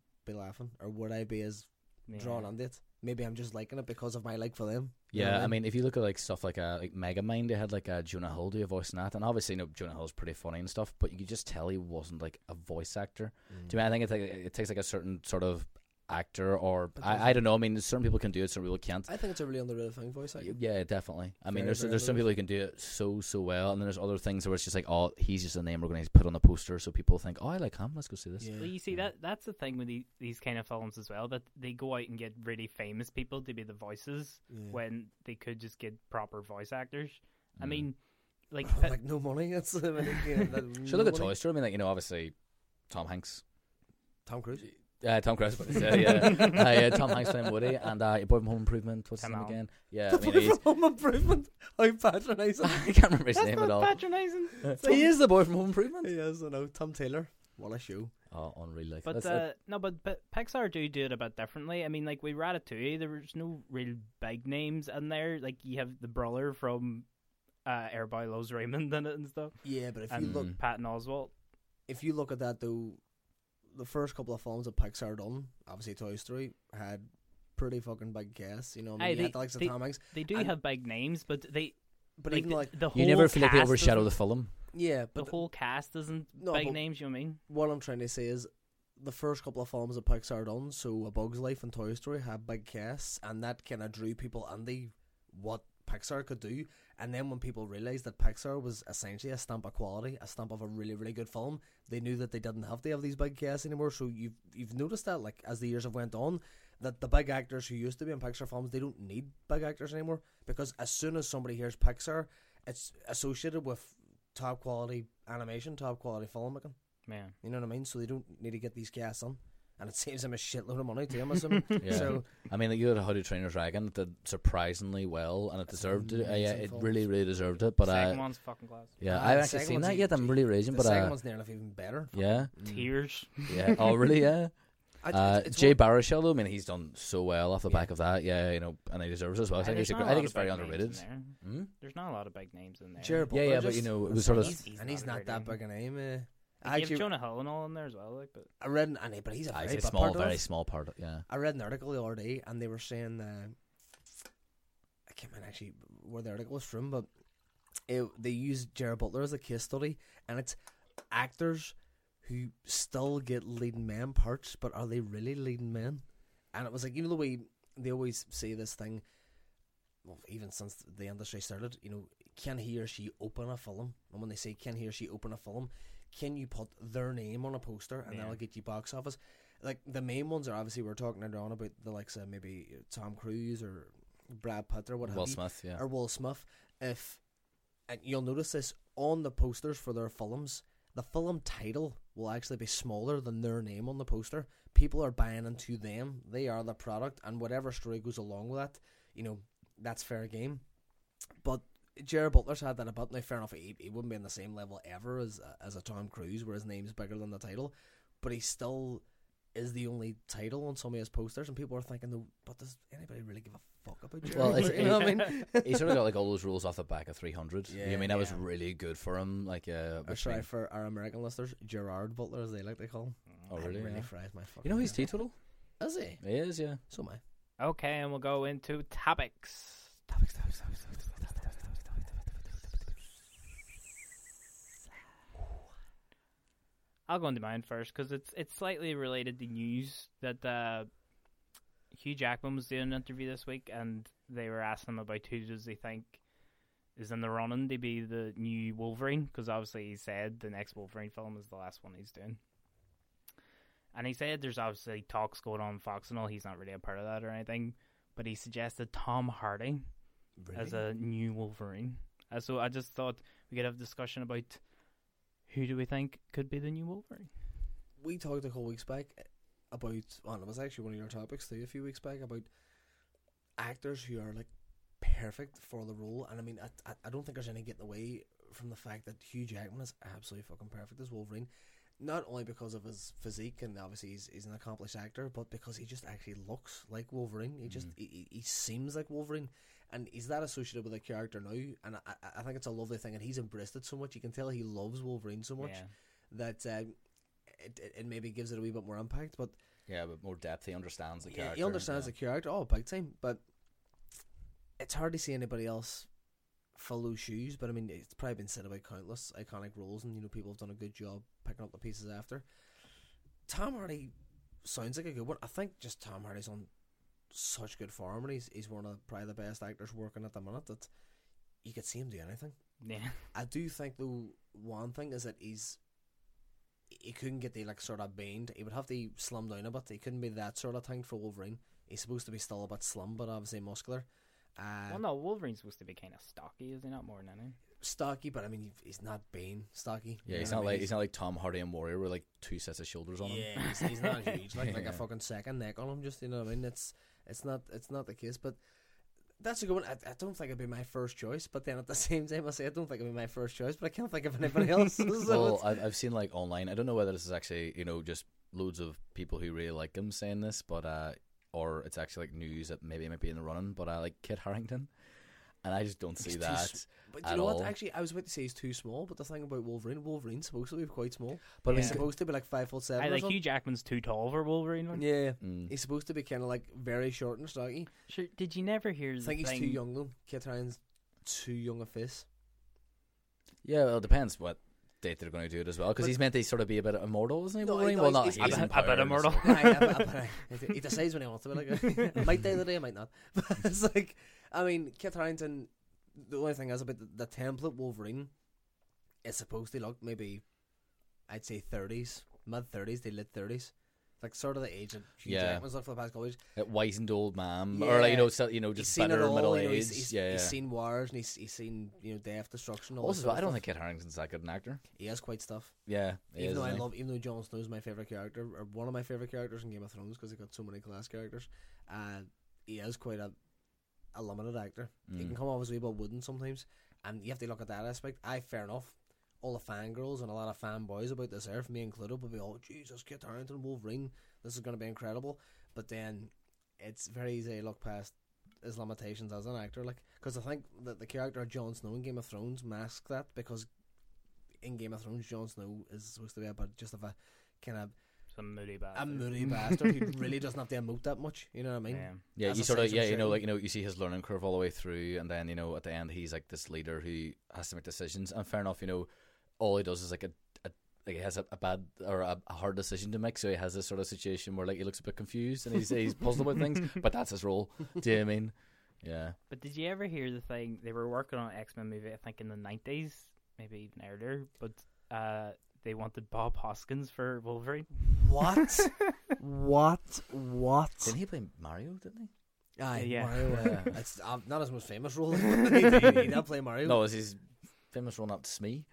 Speaker 2: be laughing, or would I be as drawn
Speaker 1: yeah.
Speaker 2: on it? Maybe I'm just liking it because of my like for them. You know
Speaker 3: Yeah,
Speaker 2: what
Speaker 3: I mean, if you look at like stuff like uh, like Megamind, they had like uh, Jonah Hill do a voice in that, and obviously, you know, Jonah Hill's pretty funny and stuff, but you could just tell he wasn't like a voice actor.
Speaker 2: Mm.
Speaker 3: To me, I think it, like, it takes like a certain sort of actor, or I, I don't know. I mean, certain people can do it, certain people can't.
Speaker 2: I think it's a really underrated thing, voice acting.
Speaker 3: Yeah, definitely. I mean, there's there's some people who can do it so so well, and then there's other things where it's just like, oh, he's just a name we're going to put on the poster, so people think, oh, I like him. Let's go see this.
Speaker 2: Yeah.
Speaker 1: Well, you see that that's the thing with the, these kind of films as well that they go out and get really famous people to be the voices
Speaker 2: Yeah.
Speaker 1: when they could just get proper voice actors. I
Speaker 3: Mm.
Speaker 1: mean, like,
Speaker 2: like no money. It's like, you know, that-
Speaker 3: Sure,
Speaker 2: no
Speaker 3: look at. Toy Story. I mean, like you know, obviously, Tom Hanks.
Speaker 2: Tom Cruise.
Speaker 3: Uh, Tom Cruise, but yeah, yeah. uh, yeah, Tom Hanks playing Woody, and uh, your boy from Home Improvement. What's his
Speaker 1: Tim
Speaker 3: name
Speaker 1: Allen.
Speaker 3: again? Yeah, I mean, he's,
Speaker 2: Home Improvement. How patronising.
Speaker 3: I can't remember his
Speaker 1: that's
Speaker 3: name
Speaker 1: not
Speaker 3: at all.
Speaker 1: patronizing.
Speaker 3: he is the boy from Home Improvement.
Speaker 2: He is, I know. Tom Taylor. What a show.
Speaker 3: Oh, unreal! Like,
Speaker 1: But
Speaker 3: that's,
Speaker 1: uh, no, but, but Pixar do do it a bit differently. I mean, like we Ratatouille, there was no real big names in there. Like you have the brother from uh, Everybody Loves Raymond in it and stuff,
Speaker 2: Yeah, but if you
Speaker 1: and
Speaker 2: look
Speaker 3: Mm.
Speaker 1: Patton Oswalt.
Speaker 2: if you look at that though, the first couple of films that Pixar done, obviously Toy Story had pretty fucking big casts. You know, what I
Speaker 1: Aye,
Speaker 2: you
Speaker 1: they-
Speaker 2: had the likes of
Speaker 1: they-
Speaker 2: Tom Hanks,
Speaker 1: They do
Speaker 2: And-
Speaker 1: have big names, but they
Speaker 2: but
Speaker 1: like,
Speaker 2: even
Speaker 1: the,
Speaker 2: like
Speaker 1: the whole
Speaker 3: you never feel like they overshadow the film.
Speaker 2: yeah,
Speaker 1: The
Speaker 2: but the
Speaker 1: whole cast isn't
Speaker 2: No,
Speaker 1: big names. You know what I mean?
Speaker 2: what I'm trying to say is the first couple of films that Pixar done, so A Bug's Life and Toy Story had big casts, and that kind of drew people into what Pixar could do. And then when people realized that Pixar was essentially a stamp of quality, a stamp of a really really good film, they knew that they didn't have to have these big casts anymore. So you've you've noticed that like as the years have went on, that the big actors who used to be in Pixar films they don't need big actors anymore because as soon as somebody hears Pixar, it's associated with top quality animation, top quality filmmaking.
Speaker 1: Man.
Speaker 2: You know what I mean? So they don't need to get these casts on. And it saves him a shitload of money too, I'm assuming.
Speaker 3: Yeah.
Speaker 2: So
Speaker 3: I mean, like you had How to Train Your Dragon that did surprisingly well, and it
Speaker 2: That's
Speaker 3: deserved it. Uh, yeah, it
Speaker 2: film.
Speaker 3: really, really deserved it. But
Speaker 1: second
Speaker 3: uh,
Speaker 1: one's fucking class.
Speaker 3: yeah,
Speaker 2: Ah,
Speaker 3: I
Speaker 2: the
Speaker 3: haven't actually seen that yet. I'm really raging,
Speaker 2: the
Speaker 3: but
Speaker 2: second
Speaker 3: uh,
Speaker 2: one's near enough even better.
Speaker 3: yeah,
Speaker 1: Tears.
Speaker 3: yeah. Oh, really? Yeah.
Speaker 2: I,
Speaker 3: Uh,
Speaker 2: it's, it's
Speaker 3: Jay Baruchel, though, I mean, he's done so well off the
Speaker 2: Yeah.
Speaker 3: back of that. Yeah, you know, and he deserves it as well. I
Speaker 1: Uh,
Speaker 3: think,
Speaker 1: there's
Speaker 3: he's a
Speaker 1: not a
Speaker 3: I think it's very underrated.
Speaker 1: there.
Speaker 3: Hmm?
Speaker 1: There's not a lot of big names in there.
Speaker 2: Jared
Speaker 3: Yeah,
Speaker 2: Butler
Speaker 3: yeah, but you know, it was sort of-
Speaker 1: He's- he's
Speaker 2: and he's
Speaker 1: not a
Speaker 2: not that
Speaker 1: name.
Speaker 2: big a name. Uh,
Speaker 1: Like, you
Speaker 2: actually,
Speaker 1: have Jonah Hill and all in there as well. Like, but
Speaker 2: I read, an, and, but he's a very
Speaker 3: he's a small,
Speaker 2: part
Speaker 3: very
Speaker 2: it.
Speaker 3: small part. Of, yeah.
Speaker 2: I read an article the other day, and they were saying, uh, I can't remember actually where the article was from, but it, they used Jared Butler as a case study, and it's actors who still get leading man parts, but are they really leading men? And it was like you know the way they always say this thing. Well, even since the industry started, you know, can he or she open a film? And when they say can he or she open a film, can you put their name on a poster and
Speaker 1: Yeah.
Speaker 2: that'll get you box office? Like the main ones are obviously we're talking earlier on about the likes of maybe Tom Cruise or Brad Pitt or what
Speaker 3: Will
Speaker 2: have you,
Speaker 3: Smith, yeah.
Speaker 2: or Will Smith. If and you'll notice this on the posters for their films, the film title will actually be smaller than their name on the poster. People are buying into them. They are the product, and whatever story goes along with that, you know, that's fair game. But Jared Butler's had that about now. Fair enough, he, he wouldn't be on the same level ever as as a Tom Cruise, where his name's bigger than the title, but he still is the only title on some of his posters, and people are thinking, but does anybody really give a fuck about Jared
Speaker 3: Well,
Speaker 2: Butler?" you know what I mean?
Speaker 3: he sort of got like all those rules off the back of 300. Yeah,
Speaker 2: Yeah,
Speaker 3: I mean that was really good for him. Like, uh,
Speaker 2: Or
Speaker 3: which
Speaker 2: sorry
Speaker 3: mean-
Speaker 2: for our American listeners, Gerard Butler, as they like to call him.
Speaker 3: oh
Speaker 2: That
Speaker 3: really?
Speaker 2: really
Speaker 3: yeah.
Speaker 2: fries my fucking.
Speaker 3: You know he's
Speaker 2: brain.
Speaker 3: teetotal.
Speaker 2: Is he?
Speaker 3: He is, yeah.
Speaker 2: So am I.
Speaker 1: Okay, and we'll go into topics. Topics, topics, topics. I'll go into mine first because it's it's slightly related to news that uh, Hugh Jackman was doing an interview this week, and they were asking him about who does he think is in the running to be the new Wolverine because obviously he said the next Wolverine film is the last one he's doing. And he said there's obviously talks going on Fox and all. He's not really a part of that or anything, but he suggested Tom Hardy as a new Wolverine. Uh, so I just thought we could have a discussion about who do we think could be the new Wolverine.
Speaker 2: we talked a couple weeks back about, well, it was actually one of your topics too, a few weeks back about actors who are like perfect for the role. And I mean, I, I, don't think there's any getting away from the fact that Hugh Jackman is absolutely fucking perfect as Wolverine. Not only because of his physique and obviously he's, he's an accomplished actor, but because he just actually looks like Wolverine. He just mm. he, he- he seems like Wolverine, and he's that associated with the character now. And I, I- think it's a lovely thing, and he's embraced it so much. You can tell he loves Wolverine so much
Speaker 1: Yeah.
Speaker 2: that um, it, it, it maybe gives it a wee bit more impact. But
Speaker 3: Yeah, but more depth. He understands the character.
Speaker 2: he understands
Speaker 3: yeah.
Speaker 2: the character, oh, big time. But it's hard to see anybody else fill those shoes. But I mean, it's probably been said about countless iconic roles, and you know, people have done a good job picking up the pieces after. Tom Hardy sounds like a good one. I think just Tom Hardy's on such good form, and he's he's one of probably the best actors working at the minute. That you could see him do anything.
Speaker 1: Yeah.
Speaker 2: I do think though one thing is that he's he couldn't get the like sort of bend. He would have to slim down a bit. He couldn't be that sort of thing for Wolverine. He's supposed to be still a bit slim, but obviously muscular. Uh,
Speaker 1: well, no, Wolverine's supposed to be kind of stocky, is he not more than anything?
Speaker 2: Stocky, but I mean he's not Bane stocky.
Speaker 3: Yeah, he's not like he's not like Tom Hardy and Warrior with like two sets of shoulders on him.
Speaker 2: Yeah, he's, he's not huge. Like like
Speaker 3: Yeah.
Speaker 2: a fucking second neck on him. Just you know what I mean. It's it's not it's not the case, but. That's a good one. I, I don't think it'd be my first choice, but then at the same time, I say I don't think it'd be my first choice, but I can't think of anybody else. so
Speaker 3: well,
Speaker 2: it's-
Speaker 3: I've, I've seen like online. I don't know whether this is actually you know just loads of people who really like him saying this, but uh, or it's actually like news that maybe it might be in the running. But I like Kit Harington, and I just don't see
Speaker 2: He's
Speaker 3: that.
Speaker 2: s- But
Speaker 3: at
Speaker 2: you know
Speaker 3: all.
Speaker 2: what? Actually, I was about to say he's too small, but the thing about Wolverine, Wolverine's supposed to be quite small.
Speaker 3: But I
Speaker 2: he's supposed to be like five foot seven.
Speaker 1: I
Speaker 2: or
Speaker 1: like
Speaker 2: something.
Speaker 1: Hugh Jackman's too tall for Wolverine. One.
Speaker 2: Yeah,
Speaker 3: Mm.
Speaker 2: he's supposed to be kind of like very short and stocky.
Speaker 1: Sure. Did you never hear
Speaker 2: I
Speaker 1: the
Speaker 2: think he's
Speaker 1: thing?
Speaker 2: too young though. Kit Harington's too young a face.
Speaker 3: yeah, well, it depends what date they're going to do it as well, because he's meant to sort of be a bit immortal, isn't he?
Speaker 2: No,
Speaker 3: Wolverine?
Speaker 2: no,
Speaker 3: well, not
Speaker 2: he's-
Speaker 3: he's
Speaker 2: he's
Speaker 1: a- a bit immortal.
Speaker 3: stuff.
Speaker 2: Aye, I- I- I- he decides when he wants to be like. Might die today, I might not. But it's like, I mean, Kit Harington. The only thing is about the, the template Wolverine is supposed to look maybe, I'd say thirties, mid thirties, they late thirties, like sort of the age of Hugh
Speaker 3: Yeah.
Speaker 2: Jackman's look for the past couple of years.
Speaker 3: Wizened old man, or like you know, still, you know, just
Speaker 2: it
Speaker 3: better
Speaker 2: all.
Speaker 3: middle
Speaker 2: you know,
Speaker 3: age.
Speaker 2: he's, he's,
Speaker 3: yeah, yeah.
Speaker 2: he's seen wars and he's he's seen you know death, destruction. All
Speaker 3: also, I don't think Kit Harington's that good an actor.
Speaker 2: he has quite stuff.
Speaker 3: Yeah, he
Speaker 2: even
Speaker 3: is,
Speaker 2: though I
Speaker 3: he?
Speaker 2: love, even though Jon Snow's my favorite character or one of my favorite characters in Game of Thrones because he got so many class characters, uh, he is quite a a limited actor. He can
Speaker 3: Mm.
Speaker 2: come off as a wee bit wooden sometimes, and you have to look at that aspect. I fair enough. All the fangirls and a lot of fanboys about this earth, me included, will be all Jesus, Kit Harington, Wolverine. This is going to be incredible. But then it's very easy to look past his limitations as an actor, like because I think that the character of Jon Snow in Game of Thrones masks that because in Game of Thrones, Jon Snow is supposed to be about just of a kind of
Speaker 1: Some moody bastard.
Speaker 2: a moody bastard who really doesn't have to emote that much. You know what I mean?
Speaker 1: Yeah.
Speaker 3: Yeah,
Speaker 2: as
Speaker 3: you sort of yeah, you know, like you know, you see his learning curve all the way through, and then you know at the end he's like this leader who has to make decisions. And fair enough, you know, all he does is like a, a like he has a, a bad or a, a hard decision to make, so he has this sort of situation where like he looks a bit confused and he's he's puzzled about things, but that's his role. Do you know what I mean? Yeah,
Speaker 1: But did you ever hear the thing? They were working on an X Men movie, I think, in the nineties, maybe even earlier. But uh, they wanted Bob Hoskins for Wolverine.
Speaker 2: What? what? What?
Speaker 3: didn't he play Mario? Didn't he?
Speaker 2: Aye,
Speaker 1: Yeah.
Speaker 2: Mario. Uh, it's um, not his most famous role. he, did, he play? Mario.
Speaker 3: No, it was his famous role not Smee.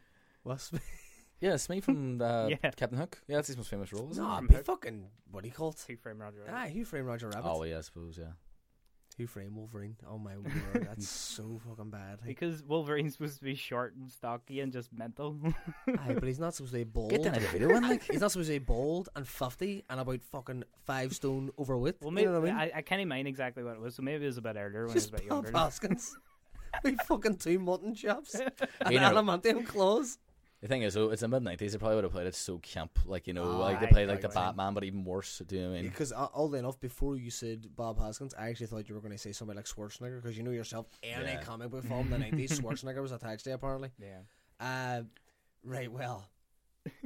Speaker 2: What's
Speaker 3: Yeah, it's me from uh,
Speaker 1: Yeah.
Speaker 3: Captain Hook. Yeah, that's his most famous role. Isn't
Speaker 2: No,
Speaker 3: it?
Speaker 2: Be fucking what do you call it?
Speaker 1: Two frame Roger. Rabbit.
Speaker 2: Ah, Who Framed Roger Rabbit?
Speaker 3: Oh yeah, I suppose. Yeah.
Speaker 2: Who Framed Wolverine? Oh my word, that's so fucking bad.
Speaker 1: Because Wolverine's supposed to be short and stocky and just mental.
Speaker 2: Aye, but he's not supposed to be bald.
Speaker 3: Get down to the video one, like.
Speaker 2: He's not supposed to be bald and fifty and about fucking five stone overweight.
Speaker 1: well,
Speaker 2: you
Speaker 1: maybe
Speaker 2: know what I mean?
Speaker 1: I, I can't mind exactly what it was, so maybe it was a bit earlier when
Speaker 2: Just
Speaker 1: he was a bit
Speaker 2: Bob
Speaker 1: younger.
Speaker 2: Hoskins. we fucking two mutton chops and
Speaker 3: You know-
Speaker 2: adamantium claws.
Speaker 3: The thing is, though, it's the mid nineties. They probably would have played it so camp, like you know,
Speaker 2: Oh,
Speaker 3: like they
Speaker 1: aye,
Speaker 3: played like the
Speaker 1: right, right.
Speaker 3: Batman, but even worse. Do you know what I mean?
Speaker 2: Because uh, oddly enough, before you said Bob Hoskins, I actually thought you were going to say somebody like Schwarzenegger because you know yourself, any
Speaker 3: Yeah.
Speaker 2: comic book film in the nineties, Schwarzenegger was attached to apparently.
Speaker 1: Yeah.
Speaker 2: Uh, right, well,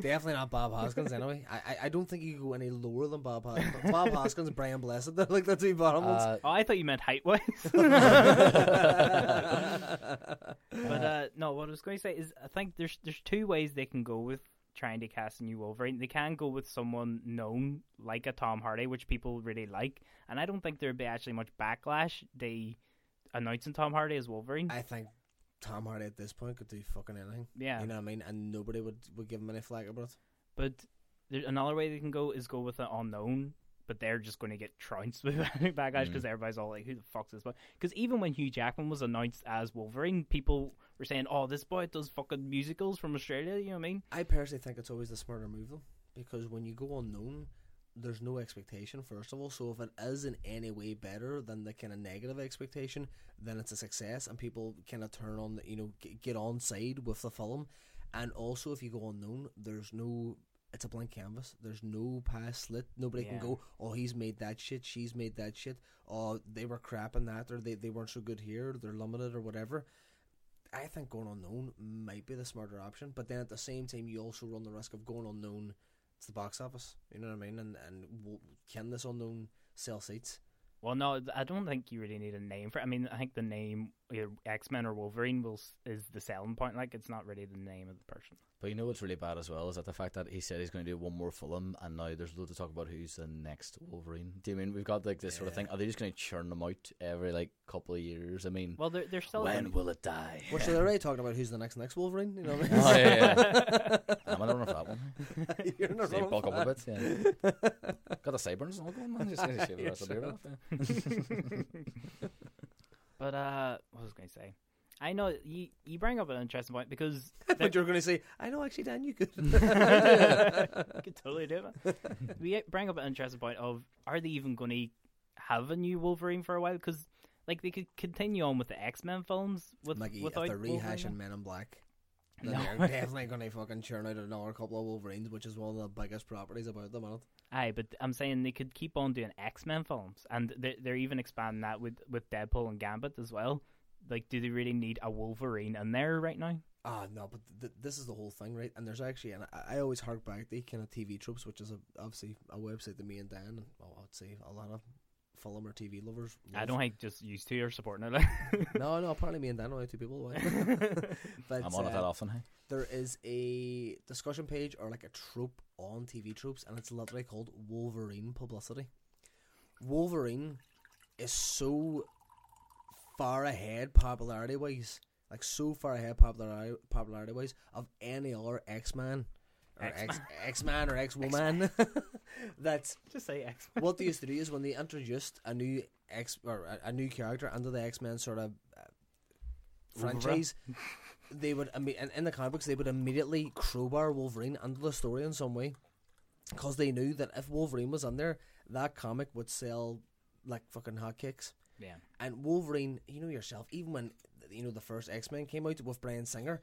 Speaker 2: definitely not Bob Hoskins anyway. I, I I don't think you can go any lower than Bob Hoskins. Bob Hoskins, Brian Blessed, they're like the two bottom ones.
Speaker 3: Uh,
Speaker 1: Oh, I thought you meant height wise. but uh, no, what I was going to say is, I think there's there's two ways they can go with trying to cast a new Wolverine. They can go with someone known like a Tom Hardy, which people really like, and I don't think there'd be actually much backlash. They announcing Tom Hardy as Wolverine.
Speaker 2: I think Tom Hardy at this point could do fucking anything.
Speaker 1: yeah,
Speaker 2: You know what I mean? And nobody would, would give him any flack about it.
Speaker 1: but there, another way they can go is go with an unknown. But they're just going to get trounced with backlash mm. because everybody's all like, "Who the fuck's this?" Because even when Hugh Jackman was announced as Wolverine, people were saying, "Oh, this boy does fucking musicals from Australia." You know what I mean?
Speaker 2: I personally think it's always the smarter move though, because when you go unknown, there's no expectation first of all. So if it is in any way better than the kind of negative expectation, then it's a success, and people kind of turn on, the, you know, get on side with the film. And also, if you go unknown, there's no. It's a blank canvas. There's no past slit. Nobody can go, oh, he's made that shit. She's made that shit. Oh, they were crap in that, or they, they weren't so good here. They're limited, or whatever. I think going unknown might be the smarter option, but then at the same time, you also run the risk of going unknown to the box office. You know what I mean? And and can this unknown sell seats?
Speaker 1: Well, no, I don't think you really need a name for. it. I mean, I think the name X Men or Wolverine will is the selling point. Like, it's not really the name of the person.
Speaker 3: But you know what's really bad as well is that the fact that he said he's going to do one more film, and now there's loads of talk about who's the next Wolverine. Do you mean we've got like this sort of thing? Are they just going to churn them out every like couple of years? I mean,
Speaker 1: Well, they're they're still
Speaker 3: when will it die?
Speaker 2: Well, so they're already talking about who's the next next Wolverine. You know what I
Speaker 3: oh
Speaker 2: mean?
Speaker 3: yeah, yeah. I'm gonna run for that one.
Speaker 2: You're not
Speaker 3: See,
Speaker 2: running
Speaker 3: bulk
Speaker 2: for
Speaker 3: up a bit. Yeah. Got the sideburns and all going, man. Just gonna shave the rest of the beard off.
Speaker 1: But uh, what was I going to say? I know you you bring up an interesting point because
Speaker 2: But you're going to say, I know actually, Dan, you could.
Speaker 1: you could totally do it. we bring up an interesting point of are they even going to have a new Wolverine for a while? Because like they could continue on with the X Men films with
Speaker 2: Maggie, if
Speaker 1: without
Speaker 2: they're rehashing
Speaker 1: Wolverine.
Speaker 2: Men in Black, then
Speaker 1: No.
Speaker 2: they're definitely going to fucking churn out another couple of Wolverines, which is one of the biggest properties about the minute.
Speaker 1: Aye, but I'm saying they could keep on doing X Men films, and they're, they're even expanding that with with Deadpool and Gambit as well. Like, do they really need a Wolverine in there right now?
Speaker 2: Ah, no, but th- this is the whole thing, right? And there's actually, and I, I always hark back to kind of TV tropes, which is a, obviously a website that me and Dan, well, I'd say a lot of film or TV lovers.
Speaker 1: I don't think just used to or supporting it.
Speaker 2: No, no, apparently me and Dan are only two people. Why? but
Speaker 3: I'm on it that
Speaker 2: uh,
Speaker 3: often. Hey?
Speaker 2: there is a discussion page or like a trope on TV tropes, and it's literally called Wolverine publicity. Wolverine is so far ahead popularity wise, like so far ahead popularity popularity wise of any other X Man or X X Man or X Woman. That's
Speaker 1: just say X
Speaker 2: what they used to do is when they introduced a new X or a, a new character under the X Men sort of uh, franchise, they would in, in the comic books they would immediately crowbar Wolverine into the story in some way, because they knew that if Wolverine was in there, that comic would sell like fucking hotcakes.
Speaker 1: Yeah.
Speaker 2: And Wolverine, you know yourself, even when you know the first X Men came out with Bryan Singer,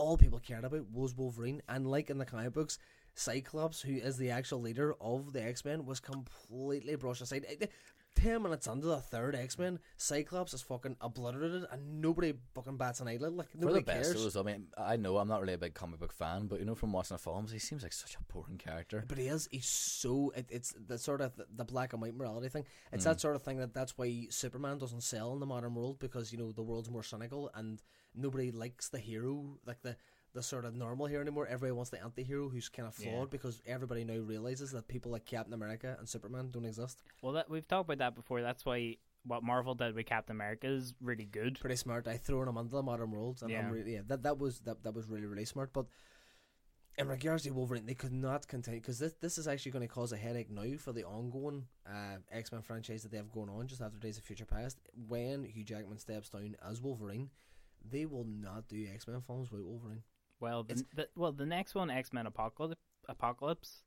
Speaker 2: all people cared about was Wolverine. And like in the comic books, Cyclops, who is the actual leader of the X Men, was completely brushed aside. Ten minutes into the third X Men, Cyclops is fucking obliterated, and nobody fucking bats an eyelid. Like
Speaker 3: For
Speaker 2: nobody
Speaker 3: the best
Speaker 2: cares.
Speaker 3: those, I mean, I know I'm not really a big comic book fan, but you know, from watching the films, he seems like such a boring character.
Speaker 2: But he is. He's so. It, it's the sort of the, the black and white morality thing. It's that mm. sort of thing that that's why Superman doesn't sell in the modern world because you know the world's more cynical and nobody likes the hero, like the the sort of normal hero anymore. Everybody wants the anti-hero who's kind of flawed
Speaker 1: Yeah.
Speaker 2: because everybody now realizes that people like Captain America and Superman don't exist.
Speaker 1: Well, that we've talked about that before. That's why what Marvel did with Captain America is really good.
Speaker 2: Pretty smart. I thrown him into the modern world, and I'm
Speaker 1: Yeah.
Speaker 2: really, yeah, that that was that that was really really smart. But in regards to Wolverine, they could not continue because this this is actually going to cause a headache now for the ongoing uh, X Men franchise that they have going on just after Days of Future Past. When Hugh Jackman steps down as Wolverine, they will not do X Men films with Wolverine.
Speaker 1: Well, the, the well the next one X Men Apocalypse Apocalypse,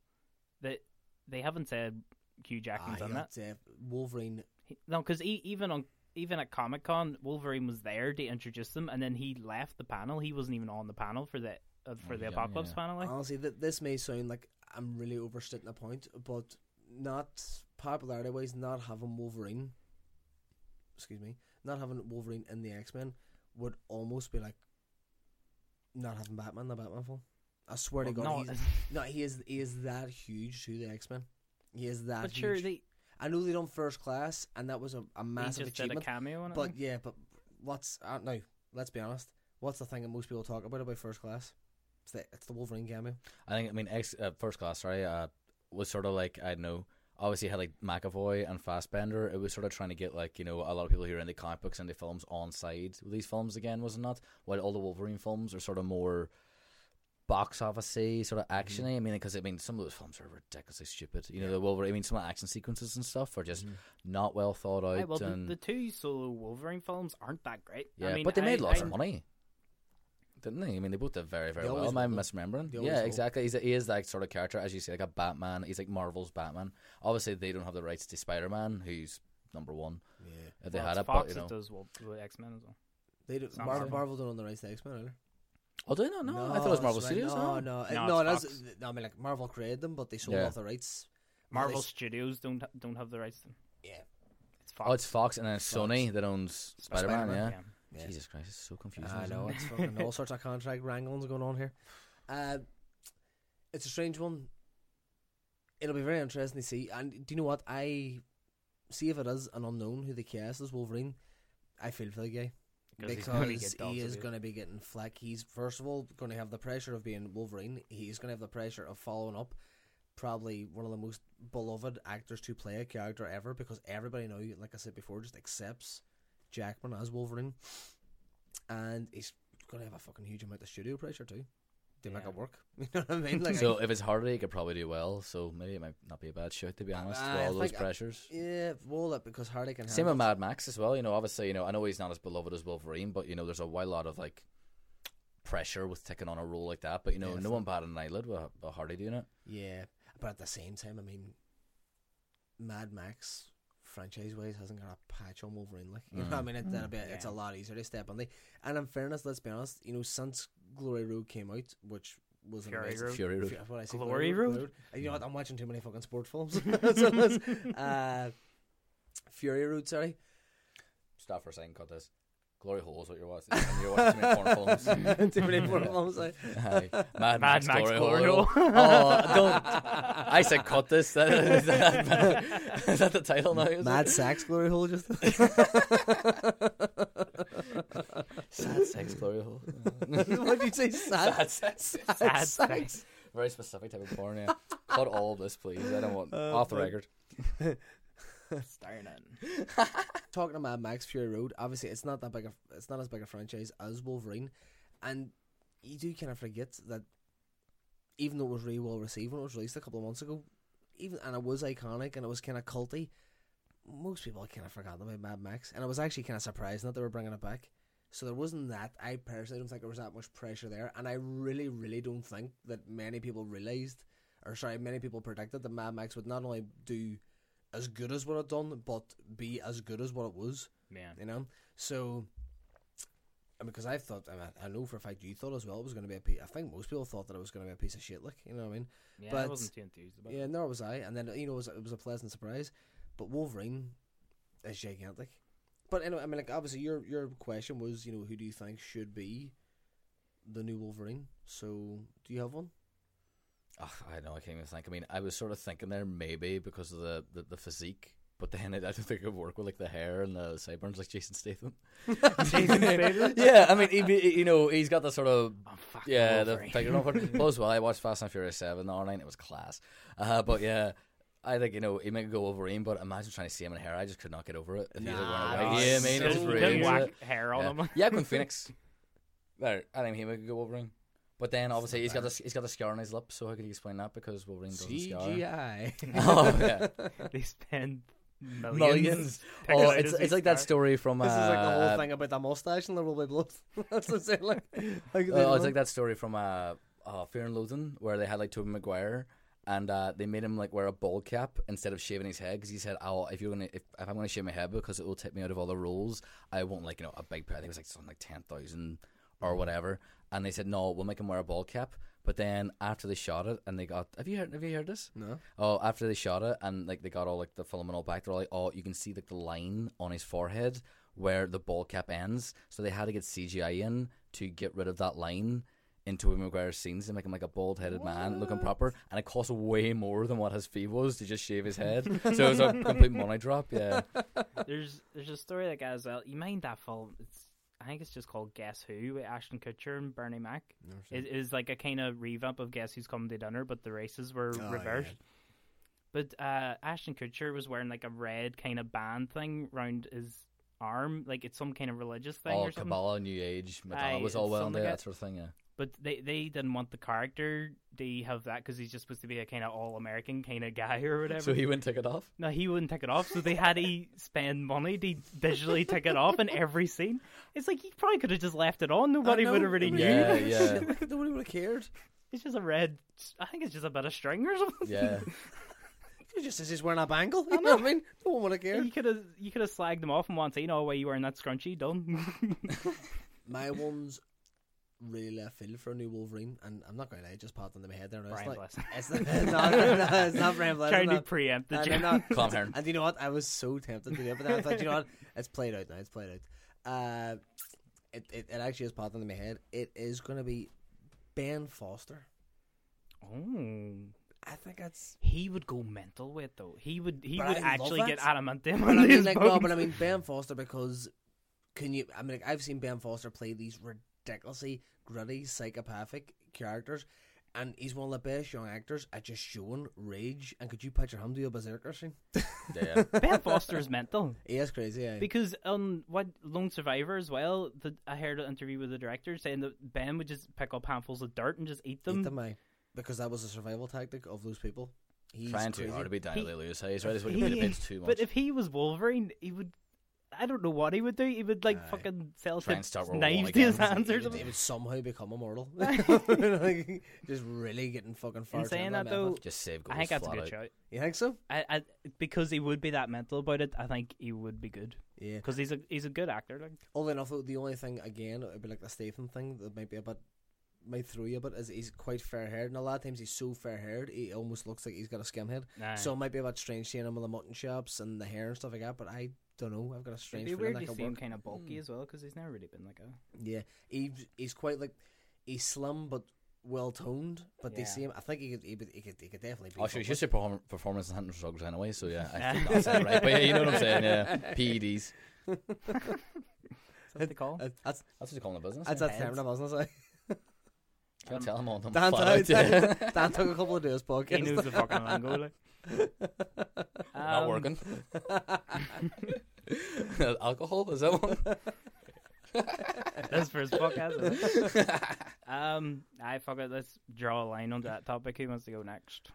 Speaker 1: that they haven't said Hugh Jackman's
Speaker 2: Ah,
Speaker 1: on
Speaker 2: yeah,
Speaker 1: that.
Speaker 2: uh, Wolverine.
Speaker 1: He- No, because even on even at Comic Con, Wolverine was there to introduce them, and then he left the panel. He wasn't even on the panel for the uh, for
Speaker 3: Oh,
Speaker 1: the
Speaker 3: yeah,
Speaker 1: Apocalypse
Speaker 3: yeah.
Speaker 1: panel. Like.
Speaker 2: Honestly, th- this may sound like I'm really overstating the point, but not popularity wise, not having Wolverine. Excuse me, not having Wolverine in the X Men would almost be like not having Batman the Batman film. I swear to God,
Speaker 1: no,
Speaker 2: he's, no, he is he is that huge to the X Men. He is that
Speaker 1: but
Speaker 2: huge.
Speaker 1: sure, they,
Speaker 2: I know they done first class, and that was a, a
Speaker 1: he
Speaker 2: massive
Speaker 1: just did a
Speaker 2: achievement.
Speaker 1: cameo it.
Speaker 2: But
Speaker 1: like.
Speaker 2: yeah, but what's uh, no? Let's be honest. What's the thing that most people talk about about first class? It's the it's the Wolverine cameo.
Speaker 3: I think I mean ex, uh, first class. Sorry, uh, was sort of like I know. Obviously, had like McAvoy and Fassbender. It was sort of trying to get like you know a lot of people who are into comic books and the films on side with these films again, was it not? While all the Wolverine films are sort of more box officey, sort of mm-hmm. actiony. I mean, because I mean some of those films are ridiculously stupid. You know, the Wolverine. I mean, some of the action sequences and stuff are just mm-hmm. not well thought out.
Speaker 1: Aye, well, the,
Speaker 3: and
Speaker 1: the two solo Wolverine films aren't that great.
Speaker 3: yeah,
Speaker 1: I mean,
Speaker 3: but they made
Speaker 1: I-
Speaker 3: lots
Speaker 1: I-
Speaker 3: of money. Didn't they? I mean, they both did very, very
Speaker 2: They
Speaker 3: well.
Speaker 2: always
Speaker 3: Am I
Speaker 2: will.
Speaker 3: misremembering?
Speaker 2: They
Speaker 3: Yeah,
Speaker 2: will.
Speaker 3: exactly. He's a, he is that sort of character, as you say, like a Batman. He's like Marvel's Batman. Obviously, they don't have the rights to Spider Man, who's number one.
Speaker 2: Yeah,
Speaker 3: If they
Speaker 1: well,
Speaker 3: had
Speaker 1: it's
Speaker 3: it,
Speaker 1: Fox
Speaker 3: but you know.
Speaker 1: that does Wol- with X Men as well.
Speaker 2: they do.
Speaker 1: Sounds
Speaker 2: Marvel,
Speaker 1: right.
Speaker 2: Marvel don't own the rights to X Men either.
Speaker 3: Oh, do they not? No, I thought it was Marvel
Speaker 2: right.
Speaker 3: Studios.
Speaker 2: No, no,
Speaker 1: No,
Speaker 2: no. That's no, I mean, like Marvel created them, but they sold
Speaker 3: Yeah.
Speaker 2: off the rights.
Speaker 1: Marvel
Speaker 2: They-
Speaker 1: Studios don't don't have the rights to them.
Speaker 2: Yeah,
Speaker 1: It's Fox.
Speaker 3: Oh, it's Fox and then it's
Speaker 2: Fox.
Speaker 3: Sony that owns Spider Man.
Speaker 2: Spider-Man,
Speaker 3: Yeah.
Speaker 2: Yeah.
Speaker 3: Jesus Christ, it's so confusing.
Speaker 2: I know
Speaker 3: it?
Speaker 2: it's fucking all sorts of contract wranglings going on here. Uh, it's a strange one. It'll be very interesting to see. And do you know what? I see if it is an unknown who the cast is Wolverine. I feel for the guy
Speaker 1: Because he's gonna
Speaker 2: because
Speaker 1: get dogs
Speaker 2: he is going to be getting flack. He's first of all going to have the pressure of being Wolverine. He's going to have the pressure of following up probably one of the most beloved actors to play a character ever because everybody now, like I said before, just accepts Jackman as Wolverine, and he's going to have a fucking huge amount of studio pressure too to make
Speaker 1: Yeah.
Speaker 2: it work. You know what I mean? Like,
Speaker 3: so if it's harder, he could probably do well. So maybe it might not be a bad shout, to be honest.
Speaker 2: I
Speaker 3: with all those
Speaker 2: think-
Speaker 3: pressures.
Speaker 2: yeah, well, it because Hardy can.
Speaker 3: Have.
Speaker 2: Same
Speaker 3: with
Speaker 2: it.
Speaker 3: Mad Max as well. You know, obviously, you know, I know he's not as beloved as Wolverine, but you know, there's a wild lot of like pressure with taking on a role like that. But you know,
Speaker 2: Yeah,
Speaker 3: no one batted an eyelid with, with Hardy doing it.
Speaker 2: Yeah, but at the same time, I mean, Mad Max franchise wise hasn't got a patch on Wolverine. Like, you know, what I
Speaker 3: Mm.
Speaker 2: mean, it, that'll be, it's a lot easier to step on the. And in fairness, let's be honest, you know, since Glory Road came out, which was an
Speaker 1: Fury
Speaker 2: amazing-
Speaker 1: Road.
Speaker 3: Fury Road.
Speaker 2: Fu- what I say,
Speaker 1: Glory Road?
Speaker 2: Glory Uh, You know what? I'm watching too many fucking sports films. So uh, Fury Road, sorry.
Speaker 3: Stop for a second, cut this. Glory Hole is what you're watching. And you're watching too many porn films.
Speaker 2: too many porn films. Like.
Speaker 3: Aye. Mad,
Speaker 1: Mad
Speaker 3: Max,
Speaker 1: Max
Speaker 3: Glory,
Speaker 1: Glory
Speaker 3: Hole.
Speaker 1: Hole.
Speaker 3: oh, don't. I said cut this. That, is, that, is that the title now? Is
Speaker 2: Mad
Speaker 3: it?
Speaker 2: Sax Glory Hole, just.
Speaker 3: Sad sex Glory Hole.
Speaker 2: what did you say? Sad,
Speaker 3: Sad sex.
Speaker 1: Sad
Speaker 2: sex.
Speaker 1: sex.
Speaker 3: Very specific type of porn, yeah. Cut all this, please. I don't want
Speaker 2: Uh,
Speaker 3: off the
Speaker 2: but-
Speaker 3: record.
Speaker 1: Starting.
Speaker 2: talking to Mad Max Fury Road, obviously it's not that big a it's not as big a franchise as Wolverine, and you do kind of forget that even though it was really well received when it was released a couple of months ago, even and it was iconic and it was kind of culty, most people kind of forgot about Mad Max, and I was actually kind of surprised that they were bringing it back. So there wasn't that. I personally don't think there was that much pressure there, and I really, really don't think that many people realized, or sorry, many people predicted that Mad Max would not only do as good as what it done, but be as good as what it was.
Speaker 1: Man.
Speaker 2: You know, so and because I thought, I, mean, I know for a fact you thought as well it was going to be a piece. I think most people thought that it was going to be a piece of shit. Like you know what I mean?
Speaker 1: Yeah, I
Speaker 2: But-
Speaker 1: wasn't too enthused about
Speaker 2: Yeah,
Speaker 1: it.
Speaker 2: nor was I. And then you know it was, it was a pleasant surprise. But Wolverine is gigantic. But anyway, I mean, like obviously your your question was, you know, who do you think should be the new Wolverine? So do you have one?
Speaker 3: Oh, I know, I can't even think. I mean, I was sort of thinking there maybe because of the, the, the physique, but then I, I don't think it would work with like the hair and the sideburns like Jason Statham.
Speaker 1: Jason Statham?
Speaker 3: yeah, I mean, he, be- you know, he's got the sort of
Speaker 1: Oh,
Speaker 3: yeah, the figure of it. Plus, well, I watched Fast and Furious Seven the night. It was class. Uh, but yeah, I think you know he might go Wolverine, but imagine trying to see him in hair. I just could not get over it. If he
Speaker 2: Nah,
Speaker 3: wearing
Speaker 2: no,
Speaker 3: white. Yeah, I mean,
Speaker 2: so
Speaker 3: it's
Speaker 2: really
Speaker 1: whack hair on
Speaker 3: yeah.
Speaker 1: him.
Speaker 3: yeah, Joaquin Phoenix. There, I think he might go Wolverine. But then obviously he's got a, he's got a scar on his lip, so how could you explain that? Because Wolverine doesn't scar.
Speaker 2: CGI.
Speaker 3: oh yeah,
Speaker 1: They spend millions.
Speaker 3: millions. Oh, it's, it's like that story from.
Speaker 2: This is like the
Speaker 3: uh,
Speaker 2: whole thing about the mustache and the rubber blood. That's the same. Like, like
Speaker 3: Oh,
Speaker 2: know.
Speaker 3: it's like that story from uh, uh, Fear and Loathing where they had like Tobey Maguire and uh, they made him like wear a bald cap instead of shaving his head because he said, "Oh, if you're gonna if, if I'm gonna shave my head because it will take me out of all the roles, I won't like you know a big pay. I think it was like something like ten thousand or whatever." And they said, "No, we'll make him wear a bald cap." But then after they shot it and they got have you heard have you heard this?
Speaker 2: no.
Speaker 3: Oh, after they shot it and like they got all like the film and all back, they're all like, oh, you can see like the line on his forehead where the ball cap ends. So they had to get CGI in to get rid of that line into Tobey Maguire's scenes and make him like a bald headed man looking proper. And it cost way more than what his fee was to just shave his head. so it was a complete money drop. Yeah,
Speaker 1: There's there's a story like as well. You mind that film? It's I think it's just called Guess Who with Ashton Kutcher and Bernie Mac. It is like a kind of revamp of Guess Who's Coming to Dinner, but the races were
Speaker 2: Oh,
Speaker 1: reversed. But uh, Ashton Kutcher was wearing like a red kind of band thing round his arm, like it's some kind of religious thing
Speaker 3: all
Speaker 1: or something.
Speaker 3: Kabbalah, New Age, Madonna was all well into that sort of thing. Yeah,
Speaker 1: But they they didn't want the character to have that because he's just supposed to be a kind of all American kind of guy or whatever.
Speaker 3: so he wouldn't take it off.
Speaker 1: No, he wouldn't take it off, so they had to spend money to visually take it off in every scene. It's like he probably could have just left it on. Nobody would have really knew.
Speaker 3: Yeah, yeah.
Speaker 2: Nobody would have cared.
Speaker 1: It's just a red. I think it's just a bit of string or something.
Speaker 3: Yeah,
Speaker 2: He just says he's wearing a bangle. You know what I mean? No one would have cared.
Speaker 1: You could have you could have slagged them off in one scene. Oh, why you wearing that scrunchy? Done.
Speaker 2: My one's really left field for a new Wolverine, and I'm not going to lie, it just popped into my head there. And
Speaker 1: Brian
Speaker 2: it's like,
Speaker 1: Blessing.
Speaker 2: it's not, no, no, it's not Brian Blessing.
Speaker 1: Trying to preempt the
Speaker 2: And. I'm not-
Speaker 3: Calm Heron.
Speaker 2: And you know what? I was so tempted to do it, but then I thought, you know what? It's played out now. It's played out. Uh, it, it, it actually has popped into my head. It is going to be Ben Foster.
Speaker 1: Oh.
Speaker 2: I think that's.
Speaker 1: He would go mental with it, though. He would he
Speaker 2: But
Speaker 1: would
Speaker 2: I
Speaker 1: actually get adamantium
Speaker 2: But
Speaker 1: on
Speaker 2: I mean,
Speaker 1: his
Speaker 2: like, no, but I mean Ben Foster because can you? I mean, like, I've seen Ben Foster play these ridiculously gritty, psychopathic characters, and he's one of the best young actors at just showing rage. And could you picture him do a berserker scene?
Speaker 3: yeah.
Speaker 1: Ben Foster is mental.
Speaker 2: He is crazy. Yeah.
Speaker 1: Because on what Lone Survivor as well, the, I heard an interview with the director saying that Ben would just pick up handfuls of dirt and just eat them.
Speaker 2: Eat them, aye. because that was a survival tactic of those people. He's
Speaker 3: Trying too
Speaker 2: crazy.
Speaker 3: hard to be Daniel
Speaker 1: He-
Speaker 3: Lewis. He's right. He's
Speaker 1: He-
Speaker 3: really paid too much.
Speaker 1: But if he was Wolverine, he would. I don't know what he would do. He would like
Speaker 2: Aye.
Speaker 1: fucking sell
Speaker 3: Try and start World
Speaker 1: knives
Speaker 3: War
Speaker 1: to his hands or
Speaker 2: something. he would somehow become immortal. Like, just really getting fucking far.
Speaker 1: In saying
Speaker 2: down
Speaker 1: that though,
Speaker 3: just save goals
Speaker 1: I think that's a
Speaker 3: flat
Speaker 1: good
Speaker 3: out.
Speaker 1: shout.
Speaker 2: you think so?
Speaker 1: I, I because he would be that mental about it. I think he would be good
Speaker 2: Yeah.
Speaker 1: because he's a he's a good actor. Like
Speaker 2: Oddly enough, though, the only thing again, it'd be like the Statham thing that might be a bit might throw you a bit is he's quite fair haired, and a lot of times he's so fair haired, he almost looks like he's got a skim head.
Speaker 1: nah.
Speaker 2: So it might be a bit strange seeing him with the mutton chops and the hair and stuff like that. But I don't know. I've got a
Speaker 1: It'd
Speaker 2: strange
Speaker 1: be
Speaker 2: feeling
Speaker 1: weird
Speaker 2: that
Speaker 1: to see him kind of bulky hmm. as well because he's never really been like a.
Speaker 2: Yeah, he's he's quite like he's slim but well toned. But they
Speaker 1: Yeah.
Speaker 2: see him. I think he could he could he could, he could definitely be.
Speaker 3: Oh, sure, you should say perform- performance enhancing drugs anyway. So yeah, I think that's it, right. But yeah, you know what I'm saying. Yeah, PEDs.
Speaker 1: Is that what they call? 'em?
Speaker 2: That's
Speaker 3: That's what you call in the business.
Speaker 2: that's
Speaker 3: yeah.
Speaker 2: that term, wasn't it? Eh?
Speaker 3: Can't tell him on them.
Speaker 2: Dan,
Speaker 3: flat
Speaker 2: Dan. Dan took a couple of days podcast.
Speaker 1: He knows the fucking lingo. Like.
Speaker 3: Not
Speaker 1: Um,
Speaker 3: working. Alcohol is that one?
Speaker 1: That's for his podcast. isn't it? um, I fuck it. Let's draw a line onto that topic. Who wants to go next?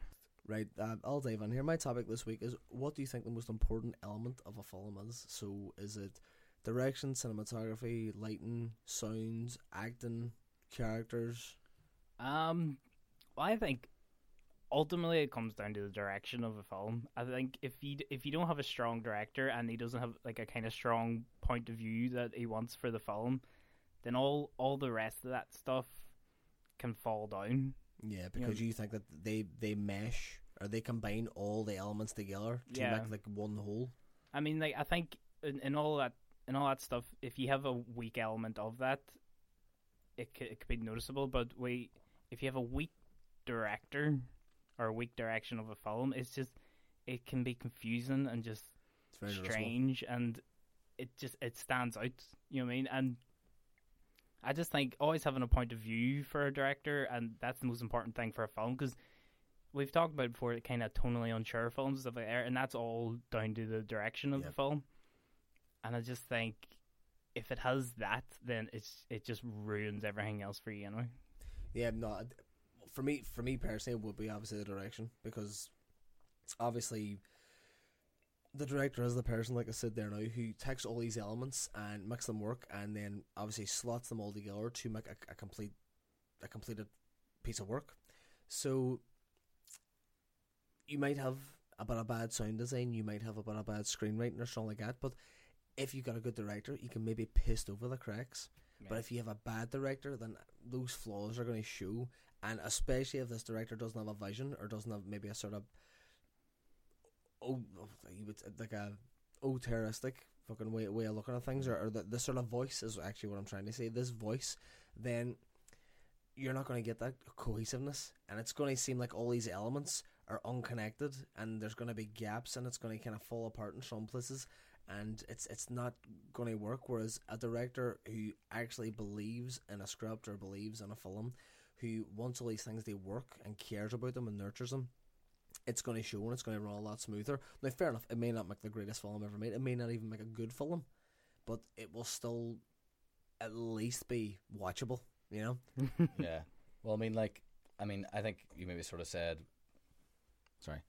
Speaker 2: Right, uh, I'll dive in here. My topic this week is what do you think the most important element of a film is? So, is it direction, cinematography, lighting, sounds, acting, characters?
Speaker 1: Um, well, I think ultimately it comes down to the direction of a film. I think if you if you don't have a strong director and he doesn't have like a kind of strong point of view that he wants for the film, then all all the rest of that stuff can fall down.
Speaker 2: Yeah,
Speaker 1: know-
Speaker 2: because you think that they they mesh or they combine all the elements together to
Speaker 1: Yeah.
Speaker 2: make like one whole.
Speaker 1: I mean, like I think in, in all that in all that stuff, if you have a weak element of that, it could, it could be noticeable. But we, if you have a weak director or a weak direction of a film, it's just it can be confusing and just strange, and it just it stands out. You know what I mean? And I just think always having a point of view for a director, and that's the most important thing for a film because we've talked about before, kind of tonally unsure films stuff like that, and that's all down to the direction of
Speaker 2: Yep.
Speaker 1: the film. And I just think if it has that, then it's it just ruins everything else for you, you know.
Speaker 2: Yeah, no. For me, for me personally, it would be obviously the direction because obviously the director is the person, like I said there now, who takes all these elements and makes them work, and then obviously slots them all together to make a, a complete, a completed piece of work. So you might have a bit of bad sound design, you might have a bit of bad screenwriting or something like that, but if you've got a good director, you can maybe paste over the cracks. But if you have a bad director, then those flaws are going to show, and especially if this director doesn't have a vision or doesn't have maybe a sort of oh, like a oh terroristic fucking way way of looking at things, or, or the, this sort of voice is actually what I'm trying to say. This voice, then you're not going to get that cohesiveness, and it's going to seem like all these elements are unconnected, and there's going to be gaps, and it's going to kind of fall apart in some places and it's it's not going to work. Whereas a director who actually believes in a script or believes in a film, who wants all these things they work and cares about them and nurtures them, it's going to show and it's going to run a lot smoother. Now, fair enough, it may not make the greatest film ever made. It may not even make a good film, but it will still at least be watchable. You know.
Speaker 3: yeah. Well, I mean, like, I mean, I think you maybe sort of said. Sorry.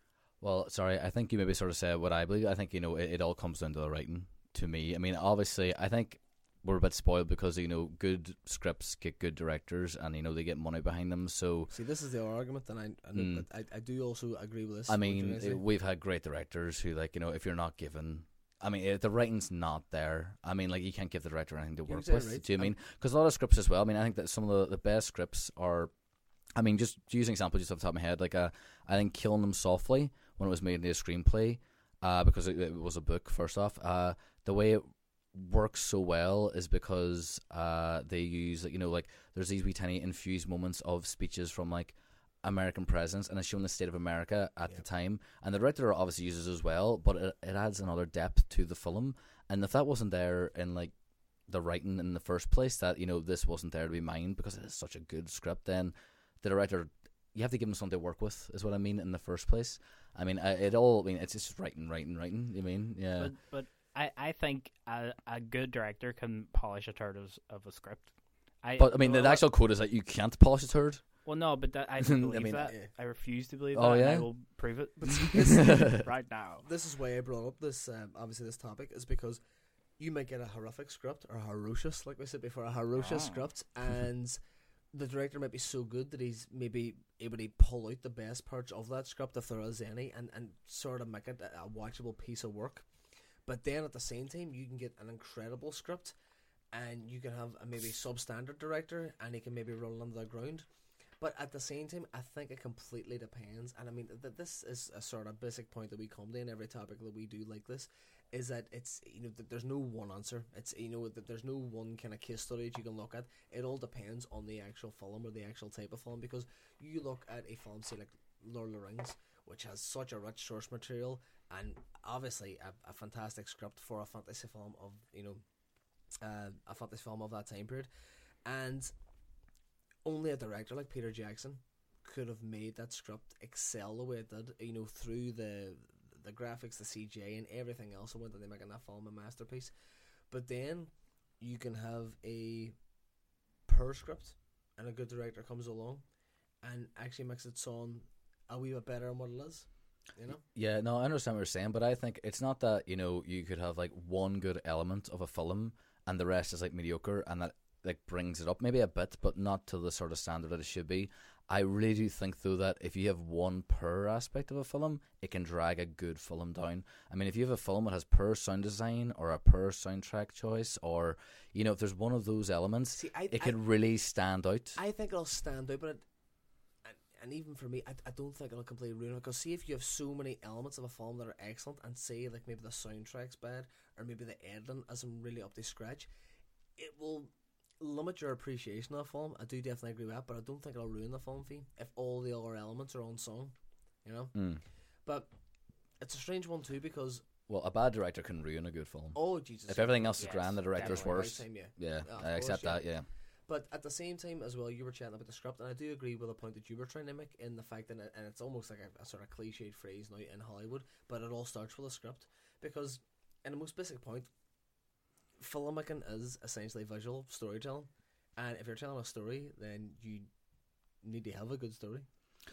Speaker 3: Well, sorry. I think you maybe sort of said what I believe. I think you know it, it all comes down to the writing. To me, I mean, obviously, I think we're a bit spoiled because you know good scripts get good directors, and you know they get money behind them. So
Speaker 2: See, this is the argument, and I I,
Speaker 3: Mm.
Speaker 2: I, I do also agree with this.
Speaker 3: I mean, we've had great directors who, like, you know, if you're not given, I mean, the writing's not there, I mean, like, you can't give the director anything to work with.
Speaker 2: right.
Speaker 3: Do you
Speaker 2: Um,
Speaker 3: mean? Because a lot of scripts as well. I mean, I think that some of the, the best scripts are, I mean, just using use an example just off the top of my head, like, uh, I think Killing Them Softly, when it was made into a screenplay, uh, because it, it was a book, first off, uh, the way it works so well is because uh, they use, like, you know, like, there's these wee tiny infused moments of speeches from, like, American presidents, and it's showing the state of America at the time. And the director obviously uses as well, but it, it adds another depth to the film. And if that wasn't there in like the writing in the first place, that you know this wasn't there to be mined because it is such a good script, then the director you have to give him something to work with, is what I mean in the first place. I mean, I, it all. I mean, it's just writing, writing, writing. You mean, yeah.
Speaker 1: But but I, I think a, a good director can polish a turd of, of a script. I
Speaker 3: But I mean, the actual quote is that you can't polish a turd.
Speaker 1: Well, no, but that, I
Speaker 3: I
Speaker 1: don't believe
Speaker 3: mean,
Speaker 1: that.
Speaker 2: yeah.
Speaker 1: I refuse to believe
Speaker 3: Oh,
Speaker 1: that. and I
Speaker 3: yeah?
Speaker 1: will prove it right now.
Speaker 2: this is why I brought up this um, obviously this topic is because you might get a horrific script or ferocious, like we said before, a ferocious
Speaker 1: Ah.
Speaker 2: script, and the director might be so good that he's maybe able to pull out the best parts of that script if there is any, and and sort of make it a, a watchable piece of work. But then at the same time, you can get an incredible script, and you can have a maybe substandard director, and he can maybe roll under the ground. But at the same time, I think it completely depends. And I mean, th- this is a sort of basic point that we come to in every topic that we do like this, is that it's you know that there's no one answer. It's you know that there's no one kind of case study that you can look at. It all depends on the actual film or the actual type of film. Because you look at a film, say like Lord of the Rings, which has such a rich source material and obviously a, a fantastic script for a fantasy film of you know uh, a fantasy film of that time period, and only a director like Peter Jackson could have made that script excel the way it did. You know, through the the graphics, the CGI, and everything else that went into making that film a masterpiece. But then you can have a per script, and a good director comes along, and actually makes it sound a wee bit better than what it is. You know.
Speaker 3: Yeah, no, I understand what you're saying, but I think it's not that you know you could have like one good element of a film and the rest is like mediocre, and that like brings it up maybe a bit, but not to the sort of standard that it should be. I really do think though that if you have one per aspect of a film, it can drag a good film down. I mean, if you have a film that has per sound design or a per soundtrack choice, or you know, if there's one of those elements,
Speaker 2: See, I,
Speaker 3: it
Speaker 2: I-
Speaker 3: could really stand out.
Speaker 2: I think it'll stand out, but it, and, and even for me, I, I don't think it'll completely ruin it. Because see, if you have so many elements of a film that are excellent, and say like maybe the soundtrack's bad, or maybe the editing isn't really up to scratch, it will limit your appreciation of a film. I do definitely agree with that, but I don't think it'll ruin the film for you if all the other elements are on song. You know,
Speaker 3: Mm.
Speaker 2: but it's a strange one too because
Speaker 3: Well, a bad director can ruin a good film.
Speaker 2: oh Jesus,
Speaker 3: if everything else is
Speaker 1: Yes,
Speaker 3: grand, the director's
Speaker 1: definitely.
Speaker 3: worse.
Speaker 2: Lifetime, yeah.
Speaker 3: Yeah,
Speaker 2: Yeah, of
Speaker 3: I accept
Speaker 2: course,
Speaker 3: that. Yeah.
Speaker 2: But at the same time, as well, you were chatting about the script, and I do agree with the point that you were trying to make in the fact that, and it's almost like a, a sort of cliched phrase now in Hollywood, but it all starts with a script because, in the most basic point, filmmaking is essentially visual storytelling, and if you're telling a story, then you need to have a good story.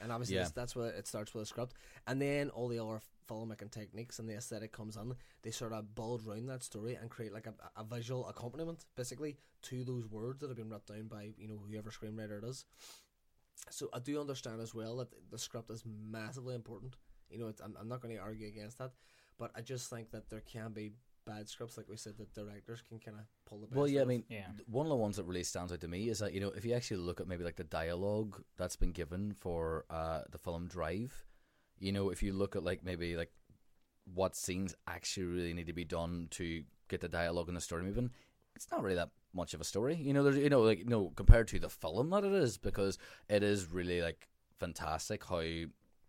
Speaker 2: And obviously,
Speaker 3: Yeah.
Speaker 2: that's, that's where it starts with a script, and then all the other filmmaking techniques and the aesthetic comes in. They sort of build around that story and create like a, a visual accompaniment, basically, to those words that have been written down by you know whoever screenwriter it is. So I do understand as well that the script is massively important. You know, it's, I'm, I'm not going to argue against that, but I just think that there can be bad scripts, like we said, that directors can kind of pull the. Best
Speaker 3: Well, yeah, I mean,
Speaker 1: Yeah.
Speaker 3: one of the ones that really stands out to me is that you know if you actually look at maybe like the dialogue that's been given for uh, the film Drive, you know, if you look at like maybe like what scenes actually really need to be done to get the dialogue and the story moving, it's not really that much of a story. You know, there's you know like you know compared to the film that it is because it is really like fantastic how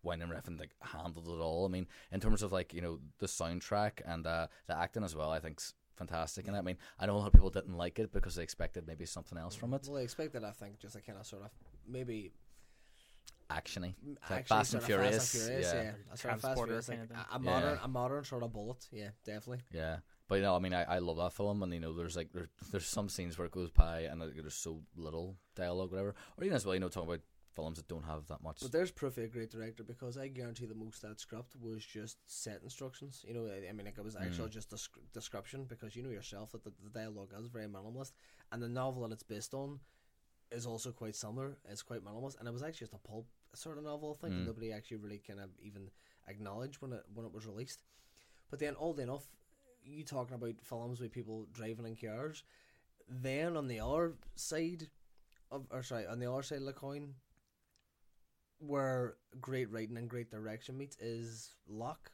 Speaker 3: Winding Refn like handled it all. I mean, in terms of like you know the soundtrack and uh, the acting as well, I think's fantastic. And I mean, I know a lot of people didn't like it because they expected maybe something else from it,
Speaker 2: Well, I expected, I think, just a kind of sort of maybe
Speaker 3: actiony.
Speaker 2: m-
Speaker 3: like Fast and
Speaker 2: sort of
Speaker 3: Furious,
Speaker 2: Furious,
Speaker 3: yeah.
Speaker 2: yeah, a sort of Fast Furious, like a, a modern,
Speaker 3: Yeah.
Speaker 2: a modern sort of bullet. Yeah, definitely.
Speaker 3: Yeah, but you know, I mean, I, I love that film, and you know, there's like there's there's some scenes where it goes by and like, there's so little dialogue, whatever, or even as well, you know, talking about films that don't have that much.
Speaker 2: But there's proof of a great director because I guarantee the most that script was just set instructions. You know, I mean, like it was
Speaker 3: Mm.
Speaker 2: just a sc- description because you know yourself that the, the dialogue is very minimalist, and the novel that it's based on is also quite similar. It's quite minimalist, and it was actually just a pulp sort of novel. thing
Speaker 3: Mm.
Speaker 2: nobody actually really kind of even acknowledged when it when it was released. But then, oddly enough, you talking about films with people driving in cars. Then on the other side of, or sorry, on the other side of the coin, where great writing and great direction meets is luck.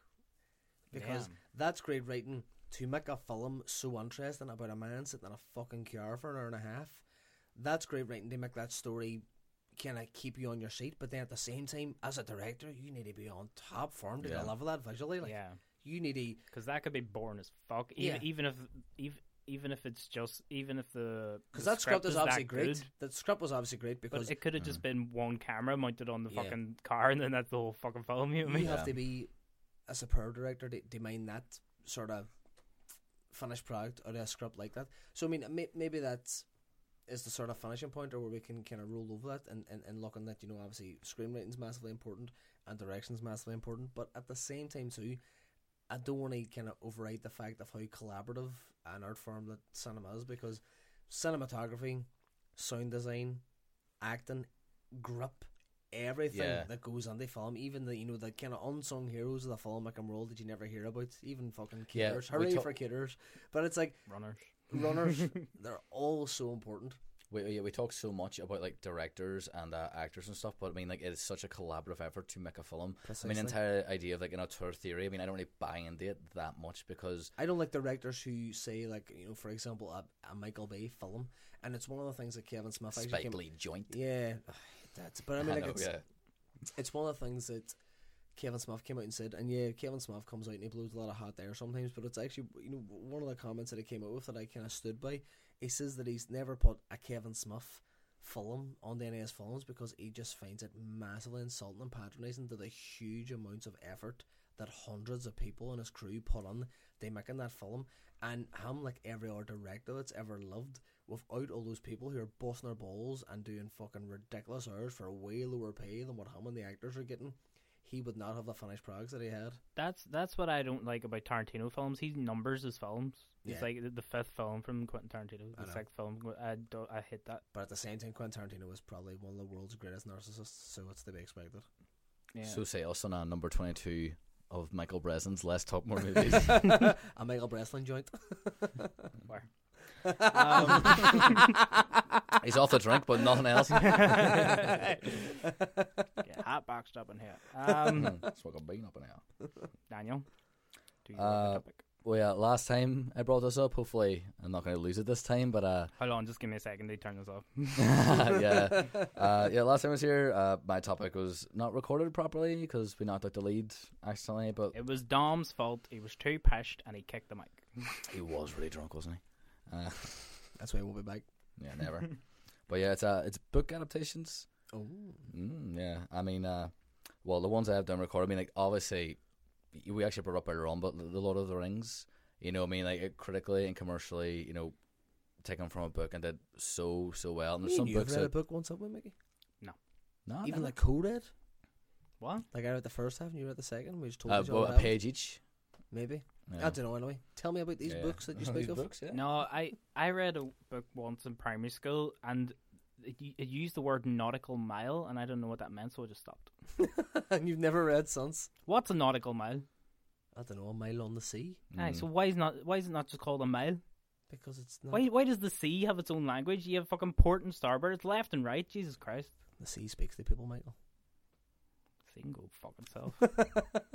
Speaker 2: Because
Speaker 1: Yeah.
Speaker 2: that's great writing to make a film so interesting about a man sitting in a fucking car for an hour and a half. That's great writing to make that story kind of keep you on your seat. But then at the same time, as a director, you need to be on top form to
Speaker 3: Yeah.
Speaker 2: deliver that visually. Like
Speaker 1: yeah,
Speaker 2: you need to
Speaker 1: because that could be boring as fuck. Even,
Speaker 2: Yeah.
Speaker 1: even if even even if it's just even if the
Speaker 2: because that script is
Speaker 1: that
Speaker 2: obviously great.
Speaker 1: good,
Speaker 2: That script was obviously great
Speaker 1: but
Speaker 2: because
Speaker 1: it could have mm. just been one camera mounted on the
Speaker 2: Yeah.
Speaker 1: fucking car, and then that's the whole fucking film. You know
Speaker 2: you
Speaker 1: mean?
Speaker 2: have to be a superb director to, to mind that sort of finished product or a script like that. So I mean, may, maybe that is the sort of finishing point, or where we can kind of roll over that and, and, and looking that you know obviously screenwriting's massively important and direction's massively important, but at the same time too, I don't want to kind of override the fact of how collaborative an art form that cinema is because cinematography, sound design, acting, grip, everything
Speaker 3: Yeah.
Speaker 2: that goes into film, even the you know the kind of unsung heroes of the filmmaking world that you never hear about, even fucking
Speaker 3: Yeah,
Speaker 2: caterers.
Speaker 3: we
Speaker 2: Hooray
Speaker 3: talk-
Speaker 2: for caterers! But it's like
Speaker 1: Runners.
Speaker 2: runners, they're all so important.
Speaker 3: We yeah, we talk so much about like directors and uh, actors and stuff, but I mean, like it's such a collaborative effort to make a film. I mean, the entire idea of like an auteur theory. I mean, I don't really buy into it that much because
Speaker 2: I don't like directors who say like you know, for example, a, a Michael Bay film, and it's one of the things that Kevin Smith actually
Speaker 3: Spike
Speaker 2: came.
Speaker 3: Lee joint.
Speaker 2: Yeah, that's. But I mean, like
Speaker 3: know,
Speaker 2: it's,
Speaker 3: yeah.
Speaker 2: it's one of the things that Kevin Smith came out and said, and yeah, Kevin Smith comes out and he blows a lot of hot air sometimes, but it's actually you know one of the comments that he came out with that I kind of stood by. He says that he's never put a Kevin Smith film on the NAS films because he just finds it massively insulting and patronising to the huge amounts of effort that hundreds of people and his crew put on they making that film. And him like every other director that's ever lived without all those people who are busting their balls and doing fucking ridiculous hours for way lower pay than what him and the actors are getting he would not have the finished products that he had
Speaker 1: That's that's what I don't like about Tarantino films. He numbers his films. He's
Speaker 2: Yeah.
Speaker 1: like the, the fifth film from Quentin Tarantino, the sixth film. I don't, I hate that.
Speaker 2: but at the same time Quentin Tarantino was probably one of the world's greatest narcissists so it's to be expected
Speaker 1: Yeah.
Speaker 3: So say us on number twenty-two of Michael Breslin's Let's Talk More Movies.
Speaker 2: a Michael Breslin joint
Speaker 1: Where? Um,
Speaker 3: He's off the drink, but nothing else.
Speaker 1: Yeah, hot boxed up in here. Um,
Speaker 3: Smoke a bean up in here.
Speaker 1: Daniel, do you
Speaker 3: Uh,
Speaker 1: have a topic?
Speaker 3: Well, yeah, last time I brought this up. Hopefully, I'm not going to lose it this time. But uh,
Speaker 1: Hold on, just give me a second to turn this off.
Speaker 3: yeah, uh, yeah. Last time I was here, uh, my topic was not recorded properly because we knocked out the lead accidentally. But
Speaker 1: It was Dom's fault. He was too pissed and he kicked the mic.
Speaker 3: he was really drunk, wasn't he? Uh,
Speaker 2: that's why he won't be back
Speaker 3: yeah, never. but yeah, it's uh, it's book adaptations.
Speaker 2: Oh
Speaker 3: Mm, yeah, I mean, uh, well, the ones I have done record. I mean, like obviously, we actually brought up earlier on, but the Lord of the Rings. You know, I mean, like it critically and commercially, you know, taken from a book and did so so well. And there's
Speaker 2: Me
Speaker 3: some
Speaker 2: and you have
Speaker 3: books
Speaker 2: read a book once haven't we Mickey
Speaker 3: No, No.
Speaker 2: Even
Speaker 3: never.
Speaker 2: like co-read.
Speaker 1: What?
Speaker 2: Like I read the first half and you read the second. We just told
Speaker 3: uh,
Speaker 2: each other
Speaker 3: well,
Speaker 2: what
Speaker 3: a
Speaker 2: happened.
Speaker 3: page each.
Speaker 2: Maybe.
Speaker 3: Yeah.
Speaker 2: I don't know. Anyway, tell me about these
Speaker 3: Yeah.
Speaker 2: books that you speak of.
Speaker 3: books, yeah.
Speaker 1: No, I I read a book once in primary school, and it, it used the word nautical mile, and I don't know what that meant, so I just stopped.
Speaker 2: and you've never read since.
Speaker 1: What's a nautical mile?
Speaker 2: I don't know. A mile on the sea
Speaker 1: Aye, so why is not why is it not just called a mile?
Speaker 2: because it's not.
Speaker 1: Why why does the sea have its own language? You have fucking port and starboard. It's left and right. Jesus Christ.
Speaker 2: The sea speaks to people, Michael.
Speaker 1: Sea can go fuck.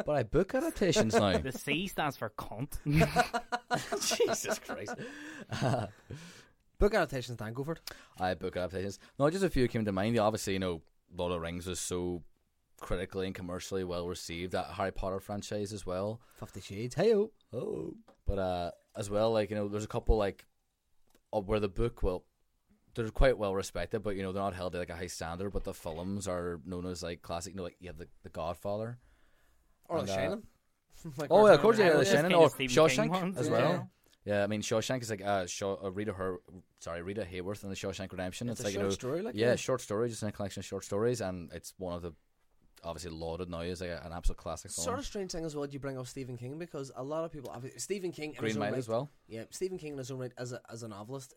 Speaker 3: But I book adaptations now.
Speaker 1: the C stands for cunt.
Speaker 3: Jesus Christ.
Speaker 2: Book adaptations, Dan Gofford.
Speaker 3: I book adaptations. No, just a few came to mind. Obviously, you know, Lord of the Rings was so critically and commercially well received. That Harry Potter franchise as well.
Speaker 2: Fifty Shades. Hey oh.
Speaker 3: Oh, but uh, as well, like you know, there's a couple like of where the book, well, they're quite well respected, but you know, they're not held to like a high standard. But the films are known as like classic. You know, like you have the the Godfather.
Speaker 2: Or
Speaker 3: And,
Speaker 2: The
Speaker 3: uh,
Speaker 2: Shining. Like
Speaker 3: Oh yeah, of course, yeah,
Speaker 2: about
Speaker 3: the
Speaker 1: Just
Speaker 3: or
Speaker 1: Stephen King
Speaker 3: Shawshank
Speaker 1: ones,
Speaker 3: as
Speaker 1: yeah.
Speaker 3: well. Yeah, I mean Shawshank is like uh, Shaw, uh Rita her sorry Rita Hayworth and the Shawshank Redemption.
Speaker 2: It's,
Speaker 3: It's,
Speaker 2: a
Speaker 3: like
Speaker 2: short
Speaker 3: you know,
Speaker 2: story, like
Speaker 3: yeah, short story, just in a collection of short stories, and it's one of the obviously lauded now as like an absolute classic film.
Speaker 2: Sort of strange thing as well. Do you bring up Stephen King because a lot of people, Stephen King,
Speaker 3: Green Mile
Speaker 2: right-
Speaker 3: as well.
Speaker 2: Yeah, Stephen King in his own right as a as a novelist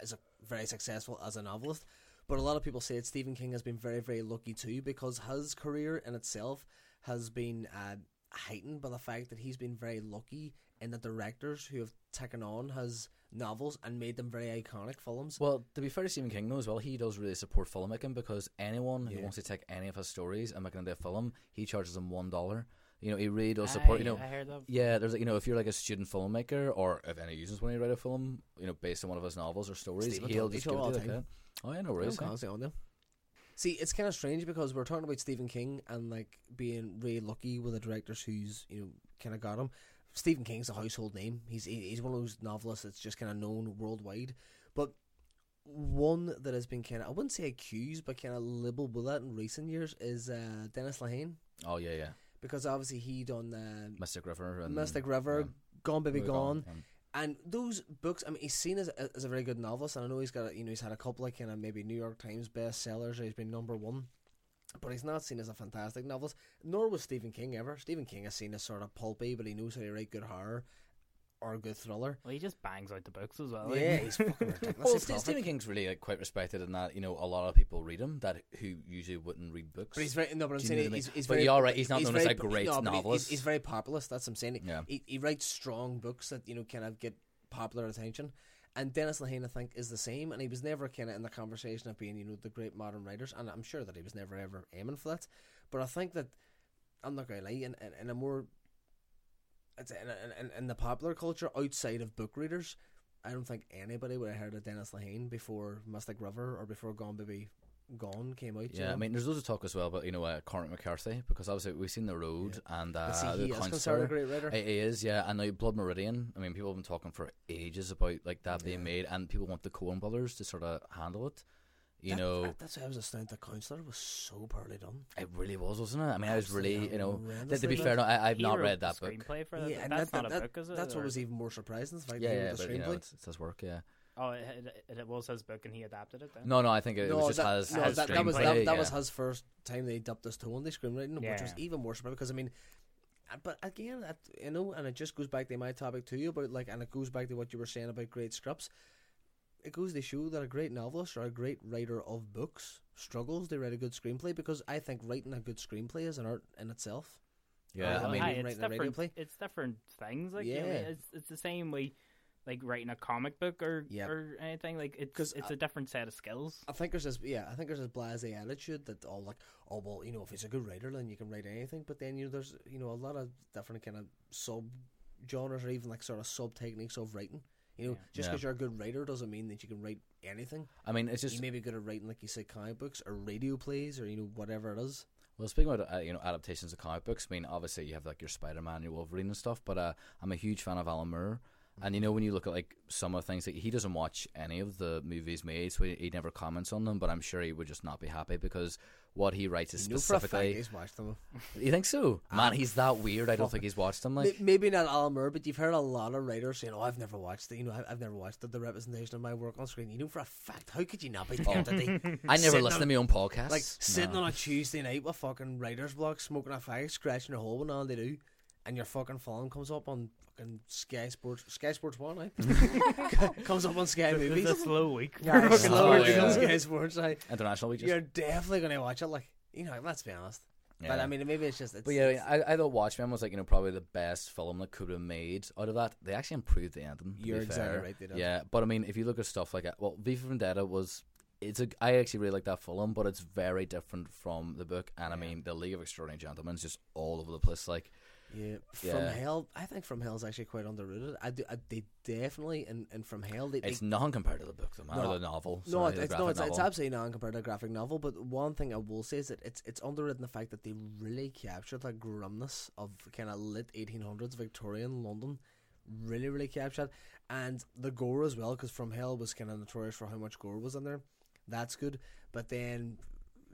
Speaker 2: is a very successful as a novelist. But a lot of people say that Stephen King has been very very lucky too because his career in itself has been uh, heightened by the fact that he's been very lucky in the directors who have taken on his novels and made them very iconic films.
Speaker 3: Well, to be fair to Stephen King though as well, he does really support filmmaking because anyone who
Speaker 2: Yeah.
Speaker 3: wants to take any of his stories and make it into a film, he charges them one dollar. You know, he really does support. You know,
Speaker 1: I heard that.
Speaker 3: Yeah, there's you know if you're like a student filmmaker or if any uses when you write a film, you know, based on one of his novels or stories,
Speaker 2: Stephen
Speaker 3: he'll just give it to
Speaker 2: the
Speaker 3: you like
Speaker 2: time.
Speaker 3: that. Oh yeah, no
Speaker 2: I'm
Speaker 3: worries.
Speaker 2: constantly on them. See, it's kind of strange because we're talking about Stephen King and like being really lucky with the directors who's you know kind of got him. Stephen King's a household name. He's he's one of those novelists that's just kind of known worldwide. But one that has been kind of I wouldn't say accused, but kind of libeled with that in recent years is uh, Dennis Lehane
Speaker 3: Oh yeah, yeah.
Speaker 2: because obviously he done uh,
Speaker 3: Mystic River and
Speaker 2: Mystic River,
Speaker 3: yeah.
Speaker 2: Gone Baby
Speaker 3: We're
Speaker 2: Gone.
Speaker 3: um,
Speaker 2: And those books, I mean, he's seen as a, as a very good novelist, and I know he's got, a, you know, he's had a couple of kind of maybe New York Times bestsellers, or he's been number one, but he's not seen as a fantastic novelist. Nor was Stephen King ever. Stephen King is seen as sort of pulpy, but he knows how to write good horror or a good thriller.
Speaker 1: Well, he just bangs out the books as well.
Speaker 2: yeah, he's fucking ridiculous.
Speaker 3: Well,
Speaker 2: He's
Speaker 3: Ste- Stephen King's really like, quite respected in that you know a lot of people read him that who usually wouldn't read books.
Speaker 2: But he's very no, but I'm
Speaker 3: Do you
Speaker 2: saying
Speaker 3: know
Speaker 2: he's, he's
Speaker 3: But
Speaker 2: very.
Speaker 3: you're right, he's not known as a great
Speaker 2: no,
Speaker 3: novelist.
Speaker 2: He's, he's very populist. That's what I'm saying.
Speaker 3: Yeah.
Speaker 2: He, he writes strong books that you know kind of get popular attention. And Dennis Lehane, I think, is the same. And he was never kind of in the conversation of being, you know, the great modern writers. And I'm sure that he was never ever aiming for that. But I think that I'm not going to lie. In, in, in a more in, in, in the popular culture outside of book readers, I don't think anybody would have heard of Dennis Lehane before Mystic River or before Gone Baby Gone came out. you
Speaker 3: Yeah, I mean, there's loads of talk as well about you know uh, Cormac McCarthy because obviously we've seen the road and uh,
Speaker 2: see,
Speaker 3: the
Speaker 2: he is considered
Speaker 3: counselor.
Speaker 2: a great writer.
Speaker 3: He he is, yeah, and now Blood Meridian. I mean, people have been talking for ages about like that being
Speaker 2: Yeah.
Speaker 3: made, and people want the Coen Brothers to sort of handle it. You
Speaker 2: That-
Speaker 3: know,
Speaker 2: that- that's why I was astounded. The counselor was so poorly done.
Speaker 3: it really was, wasn't it? I mean, I was really, you know,
Speaker 2: horrendously
Speaker 3: to be fair, no, I, I've
Speaker 1: He
Speaker 3: not
Speaker 1: wrote
Speaker 3: read
Speaker 1: the
Speaker 3: that book.
Speaker 1: Screenplay for that.
Speaker 2: Yeah, and
Speaker 1: that's
Speaker 2: that,
Speaker 1: not
Speaker 2: that,
Speaker 1: a book, is it?
Speaker 2: That's what was even more surprising. The fact
Speaker 3: Yeah, yeah,
Speaker 2: the
Speaker 3: but you know,
Speaker 2: screenplay.
Speaker 3: it's, it's his work, yeah.
Speaker 1: Oh, it, it, it was his book, and he adapted it. Then.
Speaker 3: No, no, I think it, it was just
Speaker 2: that,
Speaker 3: his,
Speaker 2: no,
Speaker 3: his
Speaker 2: that, that was
Speaker 3: screenplay,
Speaker 2: that, that
Speaker 3: yeah.
Speaker 2: was his first time they dipped his toe in the screenwriting, which was even more surprising because I mean, uh, but again, that, you know, and it just goes back to my topic to you about like, and it goes back to what you were saying about great scripts. It goes to show that a great novelist or a great writer of books struggles to write a good screenplay because I think writing a good screenplay is an art in itself.
Speaker 3: Yeah,
Speaker 2: Or
Speaker 3: I mean,
Speaker 1: Aye, it's
Speaker 2: writing a radio
Speaker 1: different. It's different things. Like you know,
Speaker 2: Yeah.
Speaker 1: it's it's the same way, like writing a comic book or
Speaker 2: Yep.
Speaker 1: or anything. Like it's
Speaker 2: 'Cause
Speaker 1: it's
Speaker 2: I-
Speaker 1: a different set of skills.
Speaker 2: I think there's this, yeah, I think there's this blasé attitude that all like, oh well, you know, if he's a good writer, then you can write anything. But then you know, there's you know a lot of different kind of sub genres or even like sort of sub techniques of writing. You know,
Speaker 1: Yeah.
Speaker 2: just
Speaker 3: Yeah.
Speaker 2: because you're a good writer doesn't mean that you can write anything.
Speaker 3: I mean, it's just
Speaker 2: you may be good at writing, like you say, comic books or radio plays or you know whatever it is.
Speaker 3: Well, speaking about uh, you know adaptations of comic books, I mean obviously you have like your Spider Man, your Wolverine and stuff, but uh, I'm a huge fan of Alan Moore, and you know when you look at like some of the things that he doesn't watch any of the movies made, so he, he never comments on them. But I'm sure he would just not be happy because what he writes is
Speaker 2: You know for a
Speaker 3: specifically.
Speaker 2: he's watched them.
Speaker 3: You think so? Ah. Man, he's that weird. I don't think he's watched them. Like,
Speaker 2: Maybe not Alan Moore, but you've heard a lot of writers saying, "Oh, I've never watched it. You know, I- I've never watched the, the representation of my work on screen." You know, for a fact, how could you not be oh. tempted? to-
Speaker 3: I never
Speaker 2: sitting
Speaker 3: listened
Speaker 2: on-
Speaker 3: to my own podcast.
Speaker 2: Like sitting
Speaker 3: No.
Speaker 2: on a Tuesday night with fucking writer's block, smoking a fag, scratching a hole when all they do, and your fucking film comes up on fucking Sky Sports, Sky Sports One, eh? comes up on Sky
Speaker 1: It's
Speaker 2: Movies.
Speaker 1: a slow week.
Speaker 2: Yeah,
Speaker 1: fucking
Speaker 2: slow
Speaker 3: Oh,
Speaker 2: working
Speaker 3: yeah.
Speaker 2: on Sky Sports. Like,
Speaker 3: international. We just
Speaker 2: you're definitely gonna watch it. Like, you know, let's be honest. But I mean, maybe it's just. It's,
Speaker 3: But yeah,
Speaker 2: it's-
Speaker 3: I, I thought Watchmen was like you know probably the best film that could have been made out of that. They actually improved the ending. to
Speaker 2: You're
Speaker 3: be
Speaker 2: exactly
Speaker 3: fair.
Speaker 2: right, they did.
Speaker 3: Yeah, but I mean, if you look at stuff like that, well, V for Vendetta was. It's a. I actually really like that film, but it's very different from the book. And I mean, the League of Extraordinary Gentlemen is just all over the place. Like,
Speaker 2: Yeah, From
Speaker 3: Yeah.
Speaker 2: Hell, I think From Hell is actually quite underrated. I do, I, they definitely and, and From Hell, they,
Speaker 3: it's
Speaker 2: they
Speaker 3: non compared to the book, though, man,
Speaker 2: No.
Speaker 3: or the novel.
Speaker 2: no,
Speaker 3: sorry,
Speaker 2: it's,
Speaker 3: the
Speaker 2: it's no,
Speaker 3: graphic
Speaker 2: it's, absolutely not compared to a graphic novel. But one thing I will say is that it's it's underrated in the fact that they really captured the grimness of kind of lit 1800s Victorian London, really really captured, and the gore as well. Because From Hell was kind of notorious for how much gore was in there. That's good, but then.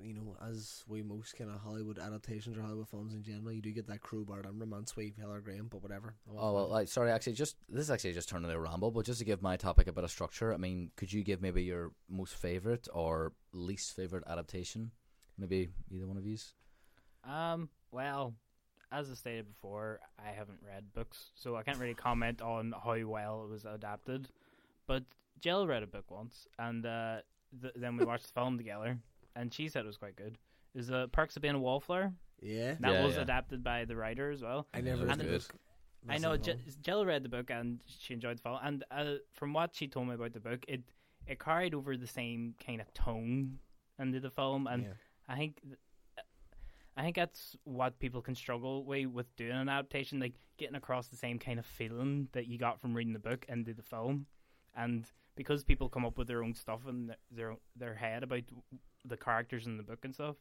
Speaker 2: You know, as we most kind of Hollywood adaptations or Hollywood films in general, you do get that crowbar and romance with Heather Graham, but whatever.
Speaker 3: Oh well, like sorry, actually, just this is actually just turned into a ramble, but just to give my topic a bit of structure, I mean, could you give maybe your most favorite or least favorite adaptation? Maybe either one of these?
Speaker 1: Um, well, as I stated before, I haven't read books, so I can't really comment on how well it was adapted. But Jill read a book once, and uh, th- then we watched the film together, and she said it was quite good. Is uh, Perks of Being a Wallflower?
Speaker 2: Yeah,
Speaker 1: That
Speaker 3: Yeah,
Speaker 1: was
Speaker 3: yeah.
Speaker 1: adapted by the writer as well.
Speaker 2: I never
Speaker 3: it
Speaker 2: read the
Speaker 3: good.
Speaker 1: I know
Speaker 2: myself.
Speaker 1: J- Jill read the book and she enjoyed the film, and uh, from what she told me about the book, it it carried over the same kind of tone into the film, and
Speaker 2: Yeah.
Speaker 1: I think th- I think that's what people can struggle with with doing an adaptation, like getting across the same kind of feeling that you got from reading the book into the film, and because people come up with their own stuff in their their, head about the characters in the book and stuff,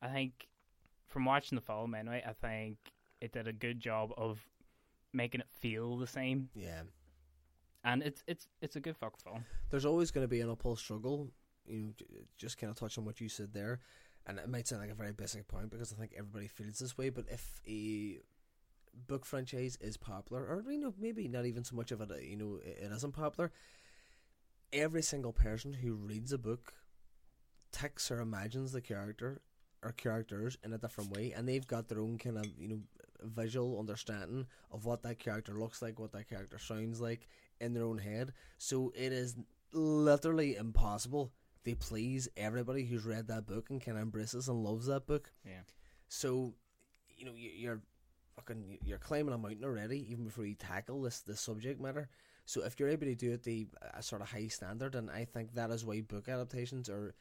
Speaker 1: I think from watching the film anyway, I think it did a good job of making it feel the same,
Speaker 2: Yeah,
Speaker 1: and it's it's it's a good fuck film.
Speaker 2: there's always going to be an uphill struggle. You know, just kind of touch on what you said there, and it might sound like a very basic point because I think everybody feels this way. But if a book franchise is popular, or you know, maybe not even so much of it, uh, you know, it, it isn't popular. Every single person who reads a book ticks or imagines the character or characters in a different way, and they've got their own kind of you know visual understanding of what that character looks like, what that character sounds like in their own head. So it is literally impossible to please everybody who's read that book and kind of embraces and loves that book.
Speaker 1: Yeah.
Speaker 2: So, you know, you're fucking you're climbing a mountain already, even before you tackle this this subject matter. So if you're able to do it to a sort of high standard, and I think that is why book adaptations are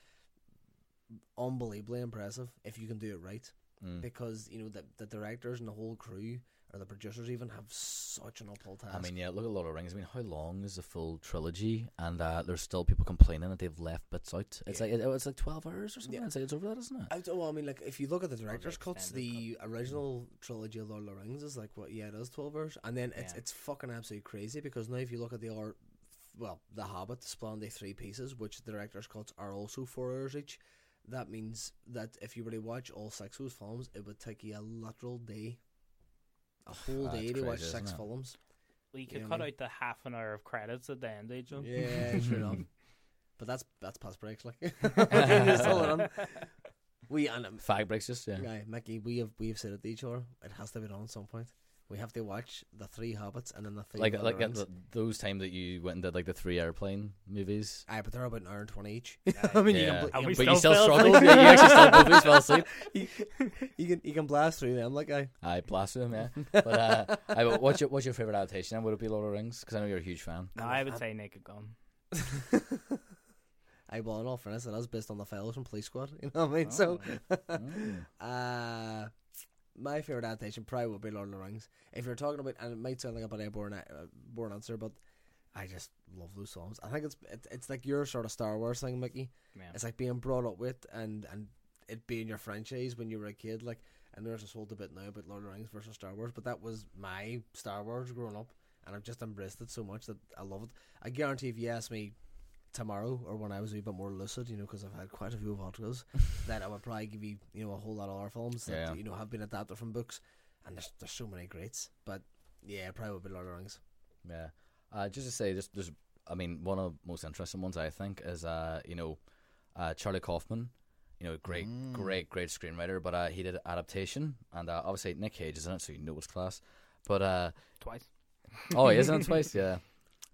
Speaker 2: unbelievably impressive if you can do it right.
Speaker 3: Mm.
Speaker 2: Because you know the the directors and the whole crew or the producers even have such an uphill task.
Speaker 3: I mean, yeah, look at Lord of the Rings. I mean, how long is the full trilogy? And uh, there's still people complaining that they've left bits out. It's
Speaker 2: Yeah.
Speaker 3: like it, it's like twelve hours or something.
Speaker 2: Yeah.
Speaker 3: It's like it's over that, isn't it?
Speaker 2: I don't, well, I mean, like if you look at the director's
Speaker 1: Probably
Speaker 2: cuts,
Speaker 1: extended
Speaker 2: the original trilogy of Lord of the Rings is like what? Yeah, it is twelve hours, and then it's
Speaker 1: Yeah.
Speaker 2: it's fucking absolutely crazy because now if you look at the art, well, the Hobbit split into three pieces, which the director's cuts are also four hours each. That means that if you were to watch all six of those films, it would take you a literal day, a whole
Speaker 3: That's
Speaker 2: day to watch
Speaker 3: crazy,
Speaker 2: six
Speaker 3: isn't it?
Speaker 2: films.
Speaker 1: We could
Speaker 2: Yeah,
Speaker 1: cut
Speaker 2: man.
Speaker 1: out the half an hour of credits at the end, eh, Joe?
Speaker 2: Yeah, sure enough. But that's that's past breaks, like. It's on. We and um,
Speaker 3: Fag breaks, just yeah.
Speaker 2: Yeah, Mickey, we have we have said it to each other. It has to be done at some point. We have to watch the three Hobbits and then the three.
Speaker 3: Like
Speaker 2: Lord
Speaker 3: like
Speaker 2: the
Speaker 3: the, those time that you went and did like the three airplane movies.
Speaker 2: Aye, but they're about an hour and twenty each.
Speaker 1: Aye.
Speaker 2: I mean,
Speaker 3: Yeah.
Speaker 2: you, can,
Speaker 1: we
Speaker 2: you,
Speaker 3: but
Speaker 1: still
Speaker 3: you still
Speaker 1: fell
Speaker 3: struggled. yeah, you actually still both of you fell asleep.
Speaker 2: can, you can you can blast through them like I.
Speaker 3: I blast them, yeah. But uh, I, but what's your what's your favorite adaptation? then? Would it be Lord of the Rings? Because I know you're a huge fan.
Speaker 1: No,
Speaker 2: I'm a
Speaker 1: I would say Naked Gun.
Speaker 2: I well, in all fairness, it is based on the fellows from Police Squad. You know what I mean? So,
Speaker 3: Mm.
Speaker 2: uh, my favorite adaptation probably would be Lord of the Rings. If you're talking about, and it might sound like a bit of a boring, uh, boring answer, but I just love those songs. I think it's it, it's like your sort of Star Wars thing, Mickey.
Speaker 1: Yeah.
Speaker 2: It's like being brought up with and and it being your franchise when you were a kid. Like, and there's this whole debate now about Lord of the Rings versus Star Wars, but that was my Star Wars growing up, and I've just embraced it so much that I love it. I guarantee if you ask me tomorrow or when I was a wee bit more lucid, you know, because I've had quite a few vodkas, then I would probably give you, you know, a whole lot of other films that
Speaker 3: Yeah.
Speaker 2: you know have been adapted from books, and there's there's so many greats. But yeah, probably would be Lord of the Rings.
Speaker 3: Yeah. Uh, just to say, just there's, I mean, one of the most interesting ones I think is, uh, you know, uh, Charlie Kaufman. You know, great,
Speaker 2: Mm.
Speaker 3: great, great screenwriter, but uh, he did adaptation, and uh, obviously Nick Cage is in it, so you know it's class. But uh,
Speaker 1: Twice.
Speaker 3: oh, he is in it twice, yeah.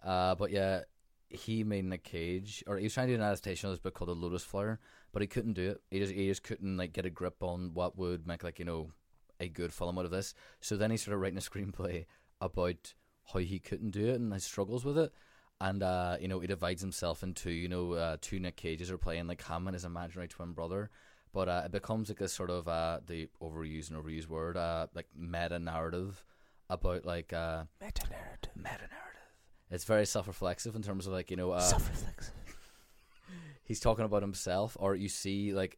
Speaker 3: Uh, but yeah, he made Nick Cage, or he was trying to do an adaptation of this book called The Lotus Flower, but he couldn't do it. He just, he just couldn't like get a grip on what would make like you know a good film out of this. So then he started writing a screenplay about how he couldn't do it and his struggles with it. And uh, you know, he divides himself into you know uh, two Nick Cages are playing like him and his imaginary twin brother. But uh, it becomes like a sort of uh, the overused and overused word, uh, like meta narrative about like uh,
Speaker 2: Meta narrative.
Speaker 3: meta narrative. It's very self reflexive in terms of like you know uh,
Speaker 2: Self-reflexive.
Speaker 3: he's talking about himself, or you see like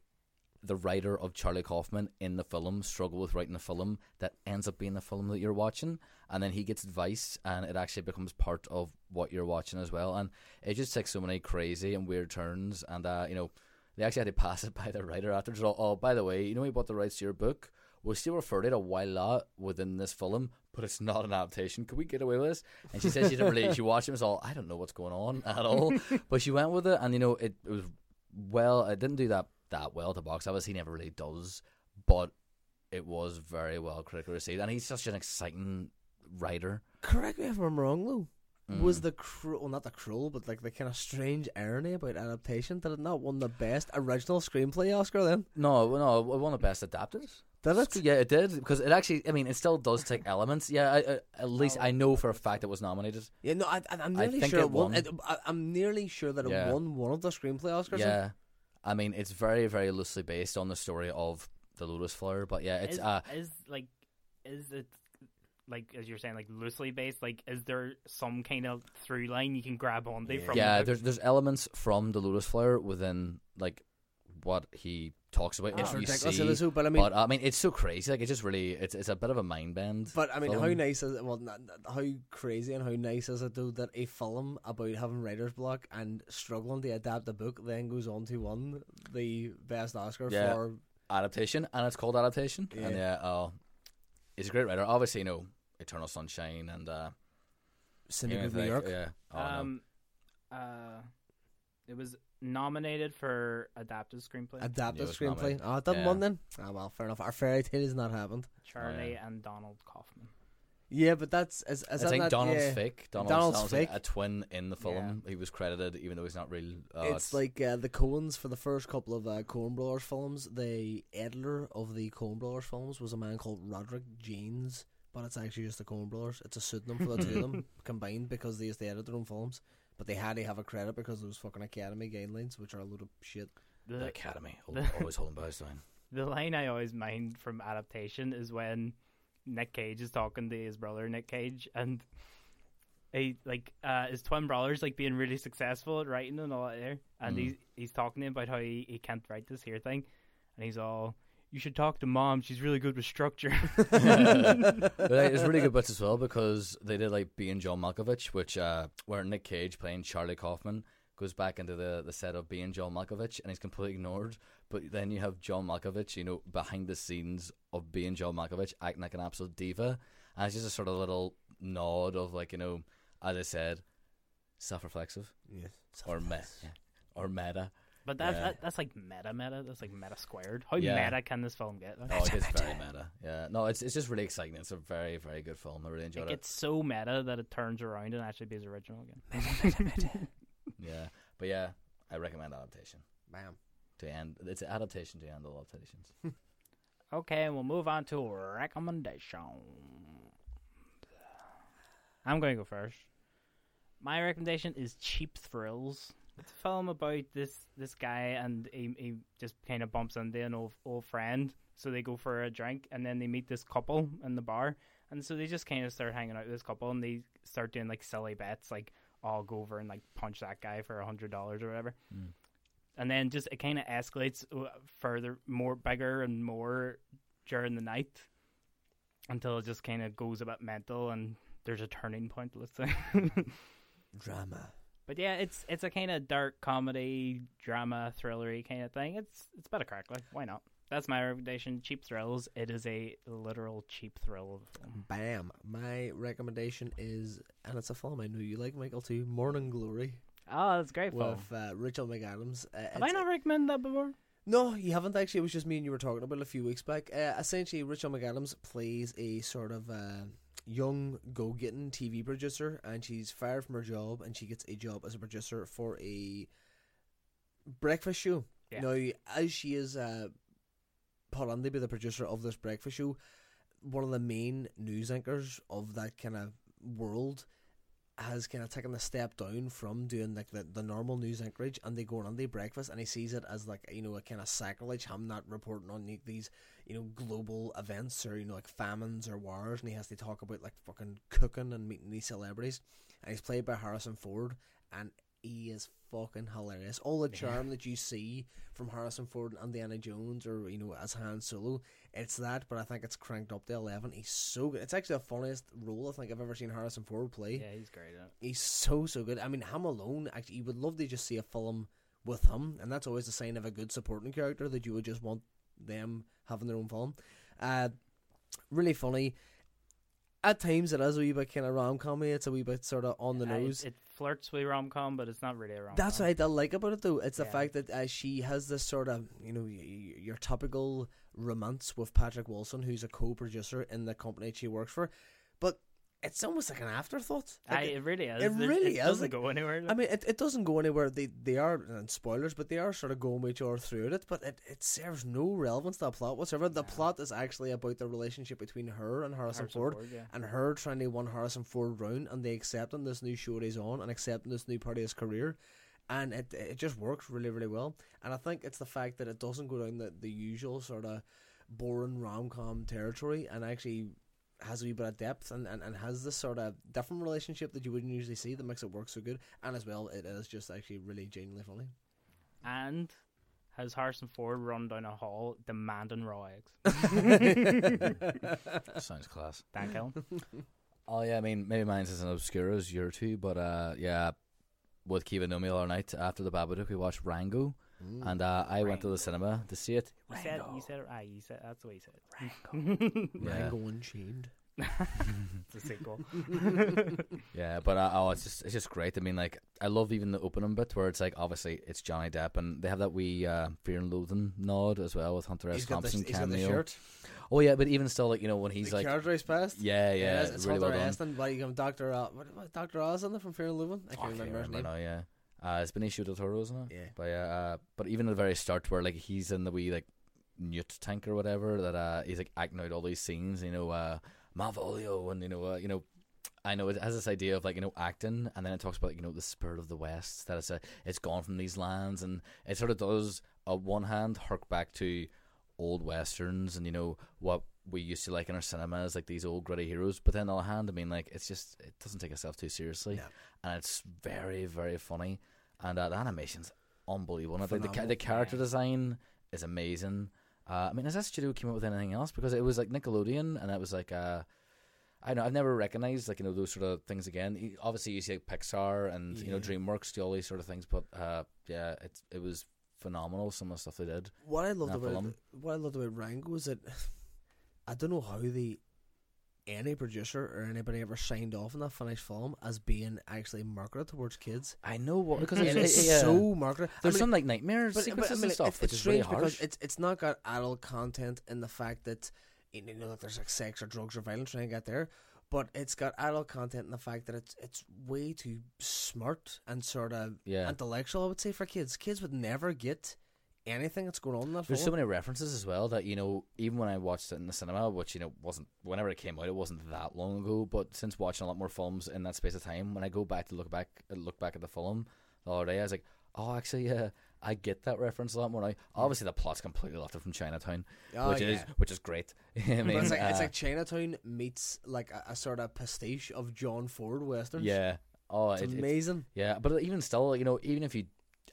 Speaker 3: the writer of Charlie Kaufman in the film struggle with writing a film that ends up being the film that you're watching, and then he gets advice, and it actually becomes part of what you're watching as well, and it just takes so many crazy and weird turns, and uh, you know they actually had to pass it by the writer after. Oh, by the way, you know we bought the rights to your book. We still refer to it a while lot within this film, but it's not an adaptation. Could we get away with this? And she said she didn't really. She watched it and was all, I don't know what's going on at all. but she went with it, and you know it, it was well. It didn't do that that well at the box office. He never really does, but it was very well critically received, and he's such an exciting writer.
Speaker 2: Correct me if I'm wrong though. Was
Speaker 3: Mm.
Speaker 2: the cruel, well, not the cruel, but like the kind of strange irony about adaptation? Did it not won the best original screenplay Oscar then?
Speaker 3: No, no, it won the best adapted.
Speaker 2: Did it?
Speaker 3: Yeah, it did because it actually. I mean, it still does take elements. Yeah, I, I, at least I know for a fact it was nominated.
Speaker 2: Yeah, no, I, I- I'm
Speaker 3: I
Speaker 2: nearly
Speaker 3: think
Speaker 2: sure
Speaker 3: it
Speaker 2: it won.
Speaker 3: won.
Speaker 2: It, I, I'm nearly sure that it
Speaker 3: Yeah.
Speaker 2: won one of the screenplay Oscars.
Speaker 3: Yeah, I mean, it's very, very loosely based on the story of the Lotus Flower, but yeah, it's
Speaker 1: is,
Speaker 3: uh,
Speaker 1: is like is it like as you're saying like loosely based like is there some kind of through line you can grab onto
Speaker 2: Yeah.
Speaker 1: from
Speaker 3: yeah,
Speaker 1: the
Speaker 3: there's there's elements from the Lotus Flower within like what he talks about.
Speaker 2: Ah.
Speaker 3: It's you
Speaker 2: ridiculous,
Speaker 3: see,
Speaker 2: it is, but I mean,
Speaker 3: but I mean, it's so crazy. Like, it's just really, it's it's a bit of a mind bend.
Speaker 2: But I mean, how nice is it? Well, not, not- how crazy and how nice is it though that a film about having writer's block and struggling to adapt a book then goes on to win the best Oscar
Speaker 3: Yeah.
Speaker 2: for
Speaker 3: adaptation, and it's called adaptation. And
Speaker 2: Yeah.
Speaker 3: yeah, oh, he's a great writer. Obviously, you know, Eternal Sunshine and uh, Synecdoche,
Speaker 2: New York.
Speaker 3: Yeah. Oh, no.
Speaker 1: um uh it was nominated for adapted screenplay
Speaker 2: Adapted
Speaker 3: Yeah,
Speaker 2: screenplay.
Speaker 3: nominated.
Speaker 2: Oh, it didn't
Speaker 3: Yeah.
Speaker 2: win then. Ah, well, fair enough. Our fairy tale has not happened.
Speaker 1: Charlie
Speaker 3: yeah.
Speaker 1: and Donald Kaufman
Speaker 2: Yeah, but that's is, is
Speaker 3: I
Speaker 2: that
Speaker 3: think
Speaker 2: not,
Speaker 3: Donald's
Speaker 2: yeah.
Speaker 3: fake. Donald's,
Speaker 2: Donald's
Speaker 3: Donald's
Speaker 2: fake.
Speaker 3: like a twin in the film. He was credited, even though he's not real. Oh,
Speaker 2: it's like uh, the Coens for the first couple of uh, Coen Brothers films. The editor of the Coen Brothers films was a man called Roderick Jaynes, but it's actually just the Coen Brothers. It's a pseudonym for the two of them combined because they used to edit their own films. But they had to have a credit because of those fucking Academy guidelines, which are a load of shit.
Speaker 3: the
Speaker 1: the,
Speaker 3: Academy, hold,
Speaker 1: the-
Speaker 3: always holding bows down.
Speaker 1: the line I always mind from adaptation is when Nick Cage is talking to his brother Nick Cage and he like uh his twin brother's like being really successful at writing and all that there and
Speaker 3: Mm.
Speaker 1: he's he's talking to him about how he, he can't write this here thing and he's all you should talk to mom she's really good with structure
Speaker 3: but like, it's really good bits as well because they did like being John Malkovich, which uh, where Nick Cage playing Charlie Kaufman goes back into the the set of being John Malkovich and he's completely ignored. But then you have John Malkovich, you know, behind the scenes of being John Malkovich, acting like an absolute diva, and it's just a sort of little nod of like you know, as I said, self-reflexive
Speaker 2: Yes.
Speaker 3: or me- yeah, or meta.
Speaker 1: But that,
Speaker 3: Yeah.
Speaker 1: that that's like meta meta that's like meta squared how
Speaker 3: Yeah.
Speaker 1: meta can this film get like,
Speaker 3: Oh, it is very meta. Yeah, no, it's it's just really exciting. It's a very very good film. I really enjoyed
Speaker 1: it
Speaker 3: it.
Speaker 1: so meta that it turns around and actually becomes original again
Speaker 3: Yeah, but yeah, I recommend adaptation.
Speaker 2: Bam.
Speaker 3: to end. It's an adaptation to end all adaptations.
Speaker 1: Okay, and we'll move on to recommendation. I'm going to go first. My recommendation is Cheap Thrills. It's a film about this this guy and he, he just kind of bumps into an old old friend. So they go for a drink and then they meet this couple in the bar. And so they just kind of start hanging out with this couple and they start doing like silly bets, like I'll go over and like punch that guy for a hundred dollars or whatever and then just it kind of escalates uh, further, more bigger and more during the night until it just kind of goes a bit mental and there's a turning point. Let's say,
Speaker 2: Drama.
Speaker 1: But yeah, it's it's a kind of dark comedy, drama, thrillery kind of thing. It's it's a bit of crack. Like, why not? That's my recommendation. Cheap thrills. It is a literal cheap thrill of a film.
Speaker 2: Bam. My recommendation is, and it's a film I know you like, Michael, too. Morning Glory
Speaker 1: Oh, that's great film.
Speaker 2: with uh, Rachel McAdams. Uh,
Speaker 1: Have I not recommended that before?
Speaker 2: No, you haven't actually. It was just me and you were talking about it a few weeks back. Uh, essentially, Rachel McAdams plays a sort of uh, young, go-getting TV producer, and she's fired from her job, and she gets a job as a producer for a breakfast show.
Speaker 1: Yeah.
Speaker 2: Now, as she is uh, put on to be the producer of this breakfast show, one of the main news anchors of that kind of world has kind of taken a step down from doing like the, the normal news anchorage and they go on the breakfast and he sees it as like you know a kind of sacrilege I'm not reporting on these you know global events or you know like famines or wars and he has to talk about like fucking cooking and meeting these celebrities and he's played by Harrison Ford and he is fucking hilarious all the charm that you see from Harrison Ford and Indiana Jones or you know as Han Solo it's that but I think it's cranked up to 11 he's so good it's actually the funniest role I think I've ever seen Harrison Ford play
Speaker 1: Yeah, he's great at it.
Speaker 2: He's so so good. I mean, him alone. Actually, you would love to just see a film with him, and that's always a sign of a good supporting character that you would just want them having their own film. Uh, really funny. At times, it is a wee bit kind of rom com. It's a wee bit sort of on the
Speaker 1: it-
Speaker 2: nose.
Speaker 1: It, flirts with rom com, but it's not really a rom com.
Speaker 2: That's what I like about it, though. It's the fact that uh, she has this sort of, you know, y- y- your typical romance with Patrick Wilson, who's a co-producer in the company she works for, but it's almost like an afterthought. Like,
Speaker 1: Aye, it really is.
Speaker 2: it really
Speaker 1: it
Speaker 2: is,
Speaker 1: doesn't
Speaker 2: like-
Speaker 1: go anywhere.
Speaker 2: I mean, it, it doesn't go anywhere. They they are and spoilers, but they are sort of going with each other through it. But it, it serves no relevance to the plot whatsoever. The plot is actually about the relationship between her and Harrison,
Speaker 1: Harrison
Speaker 2: Ford,
Speaker 1: Ford, yeah.
Speaker 2: and her trying to win Harrison Ford round, and they accepting this new show he's on, and accepting this new part of his career. And it it just works really really well. And I think it's the fact that it doesn't go down the, the usual sort of boring rom com territory, and actually has a wee bit of depth and, and, and has this sort of different relationship that you wouldn't usually see that makes it work so good. And as well, it is just actually really genuinely funny.
Speaker 1: and has Harrison Ford run down a hall demanding raw eggs.
Speaker 3: Sounds class.
Speaker 1: Thank you.
Speaker 3: Oh yeah, I mean maybe mine's as an obscure as your two, but uh yeah, with Kiva Nomi all night after the Babadook we watched Rango, and uh, I went to the cinema to see it.
Speaker 1: You said, you said, aye, you said, that's the way you said it.
Speaker 3: Yeah.
Speaker 2: Rango Unchained.
Speaker 1: it's a sequel.
Speaker 3: Yeah, but uh, oh, it's just it's just great. I mean, like I love even the opening bit where it's like obviously it's Johnny Depp and they have that wee uh, Fear and Loathing nod as well with Hunter S.
Speaker 2: He's got, the,
Speaker 3: Thompson
Speaker 2: he's got the
Speaker 3: cameo.
Speaker 2: shirt.
Speaker 3: Oh yeah, but even still, like you know when he's
Speaker 2: the
Speaker 3: like,
Speaker 2: carriage race past.
Speaker 3: yeah, yeah,
Speaker 2: it's, it's
Speaker 3: really well
Speaker 2: Hunter
Speaker 3: done.
Speaker 2: Aston. Why you got Doctor uh, what, what, Doctor Oz in there from Fear and Loathing? I
Speaker 3: Oh,
Speaker 2: can't remember his name.
Speaker 3: now, yeah. Uh, it's Benicio del Toro, isn't it?
Speaker 2: Yeah.
Speaker 3: But uh, but even at the very start, where like he's in the wee like newt tank or whatever, that uh, he's like acting out all these scenes, you know, uh, Malvolio, and you know, uh, you know, I know it has this idea of like you know acting, and then it talks about you know the spirit of the West that it's a, it's gone from these lands, and it sort of does on one hand hark back to old westerns and you know what we used to like in our cinemas, like these old gritty heroes. But then on the hand, I mean, like it's just it doesn't take itself too seriously,
Speaker 2: No.
Speaker 3: and it's very very funny, and uh, the animation's unbelievable. And I think the, the character design is amazing. Uh, I mean, has that studio came up with anything else? Because it was like Nickelodeon, and it was like uh, I don't know I've never recognized like you know those sort of things again. Obviously, you see like Pixar and you know DreamWorks do all these sort of things, but uh, yeah, it's it was phenomenal. Some of the stuff they did.
Speaker 2: What I loved about
Speaker 3: film.
Speaker 2: what I loved about Rango is that I don't know how the any producer or anybody ever signed off on that finished film as being actually marketed towards kids.
Speaker 3: I know what because it's,
Speaker 2: it's
Speaker 3: yeah.
Speaker 2: so marketed. I
Speaker 3: There's
Speaker 2: mean,
Speaker 3: some like nightmares
Speaker 2: but, but, I
Speaker 3: sequences
Speaker 2: mean,
Speaker 3: and stuff,
Speaker 2: it's,
Speaker 3: which
Speaker 2: it's
Speaker 3: really
Speaker 2: strange
Speaker 3: harsh.
Speaker 2: because it's it's not got adult content in the fact that you know that there's like sex or drugs or violence trying to get there, but it's got adult content in the fact that it's it's way too smart and sort of
Speaker 3: Yeah.
Speaker 2: intellectual. I would say for kids, kids would never get anything that's going on in that
Speaker 3: There's so many references as well that you know, even when I watched it in the cinema, which you know wasn't whenever it came out, it wasn't that long ago. But since watching a lot more films in that space of time, when I go back to look back, uh, look back at the film the other day, I was like, oh, actually, yeah, I get that reference a lot more now. Obviously, the plot's completely lifted from Chinatown,
Speaker 2: Oh,
Speaker 3: which is
Speaker 2: yeah.
Speaker 3: which is great. I mean,
Speaker 2: it's like it's
Speaker 3: uh,
Speaker 2: like Chinatown meets like a, a sort of pastiche of John Ford westerns.
Speaker 3: yeah, oh,
Speaker 2: it's
Speaker 3: it- it's-
Speaker 2: amazing.
Speaker 3: Yeah, but even still, you know, even if you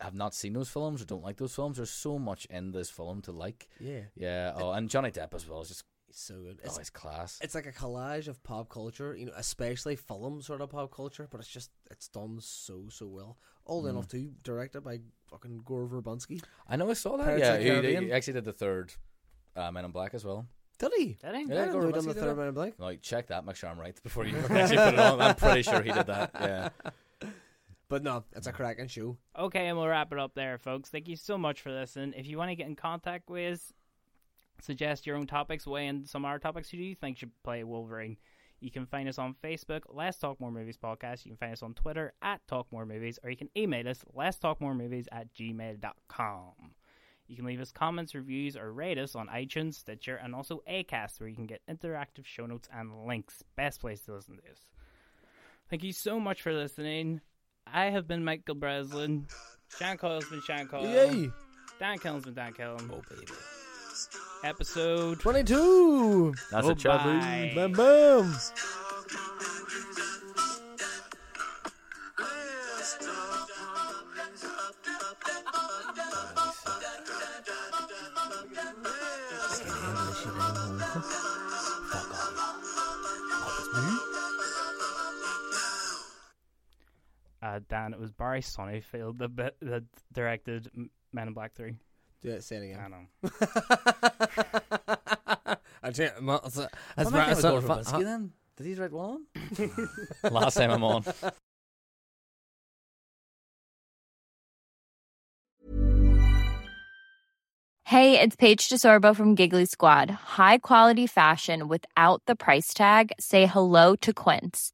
Speaker 3: have not seen those films or don't like those films, there's so much in this film to like.
Speaker 2: yeah.
Speaker 3: Yeah. Oh, and Johnny Depp as well is just
Speaker 2: He's so good. It's,
Speaker 3: Oh, it's class.
Speaker 2: it's like a collage of pop culture, you know, especially film sort of pop culture, but it's just it's done so so well. Old
Speaker 3: Mm.
Speaker 2: enough too, directed by fucking Gore Verbinski.
Speaker 3: I know I saw that.
Speaker 2: Pirates
Speaker 3: yeah,
Speaker 2: of
Speaker 3: he, he actually did the third uh, Men in Black as well.
Speaker 2: Did he?
Speaker 1: Did he?
Speaker 2: I
Speaker 3: Yeah,
Speaker 2: didn't
Speaker 3: Gore
Speaker 2: know done the third
Speaker 3: it.
Speaker 2: Man in Black.
Speaker 3: Like, check that, make sure I'm right before you actually put it on. I'm pretty sure he did that. Yeah.
Speaker 2: But no, it's a cracking show.
Speaker 1: Okay, and we'll wrap it up there, folks. Thank you so much for listening. If you want to get in contact with us, suggest your own topics, weigh in some of our topics who do you think should play Wolverine. You can find us on Facebook, Let's Talk More Movies Podcast. You can find us on Twitter at Talk More Movies, or you can email us, Let's Talk More Movies at gmail.com. You can leave us comments, reviews, or rate us on iTunes, Stitcher, and also Acast, where you can get interactive show notes and links. Best place to listen to us. Thank you so much for listening. I have been Michael Breslin. Sean Coyle's been Sean Coyle.
Speaker 2: Yay!
Speaker 1: Dan Killen's been Dan Killen.
Speaker 3: Oh, baby.
Speaker 1: Episode
Speaker 2: 22!
Speaker 3: That's
Speaker 1: Oh,
Speaker 3: a chubby.
Speaker 1: bye.
Speaker 2: Bam bam!
Speaker 1: Dan. It was Barry Sonnenfeld that, bit- that directed Men in Black Three.
Speaker 2: Do it, say it
Speaker 1: I
Speaker 2: again.
Speaker 1: know.
Speaker 2: I tell you, well, that's- that's
Speaker 3: I
Speaker 2: right,
Speaker 3: doing
Speaker 2: so-
Speaker 3: with Gore then? Did he write one? Last time I'm on.
Speaker 5: Hey, it's Paige DeSorbo from Giggly Squad. High quality fashion without the price tag. Say hello to Quince.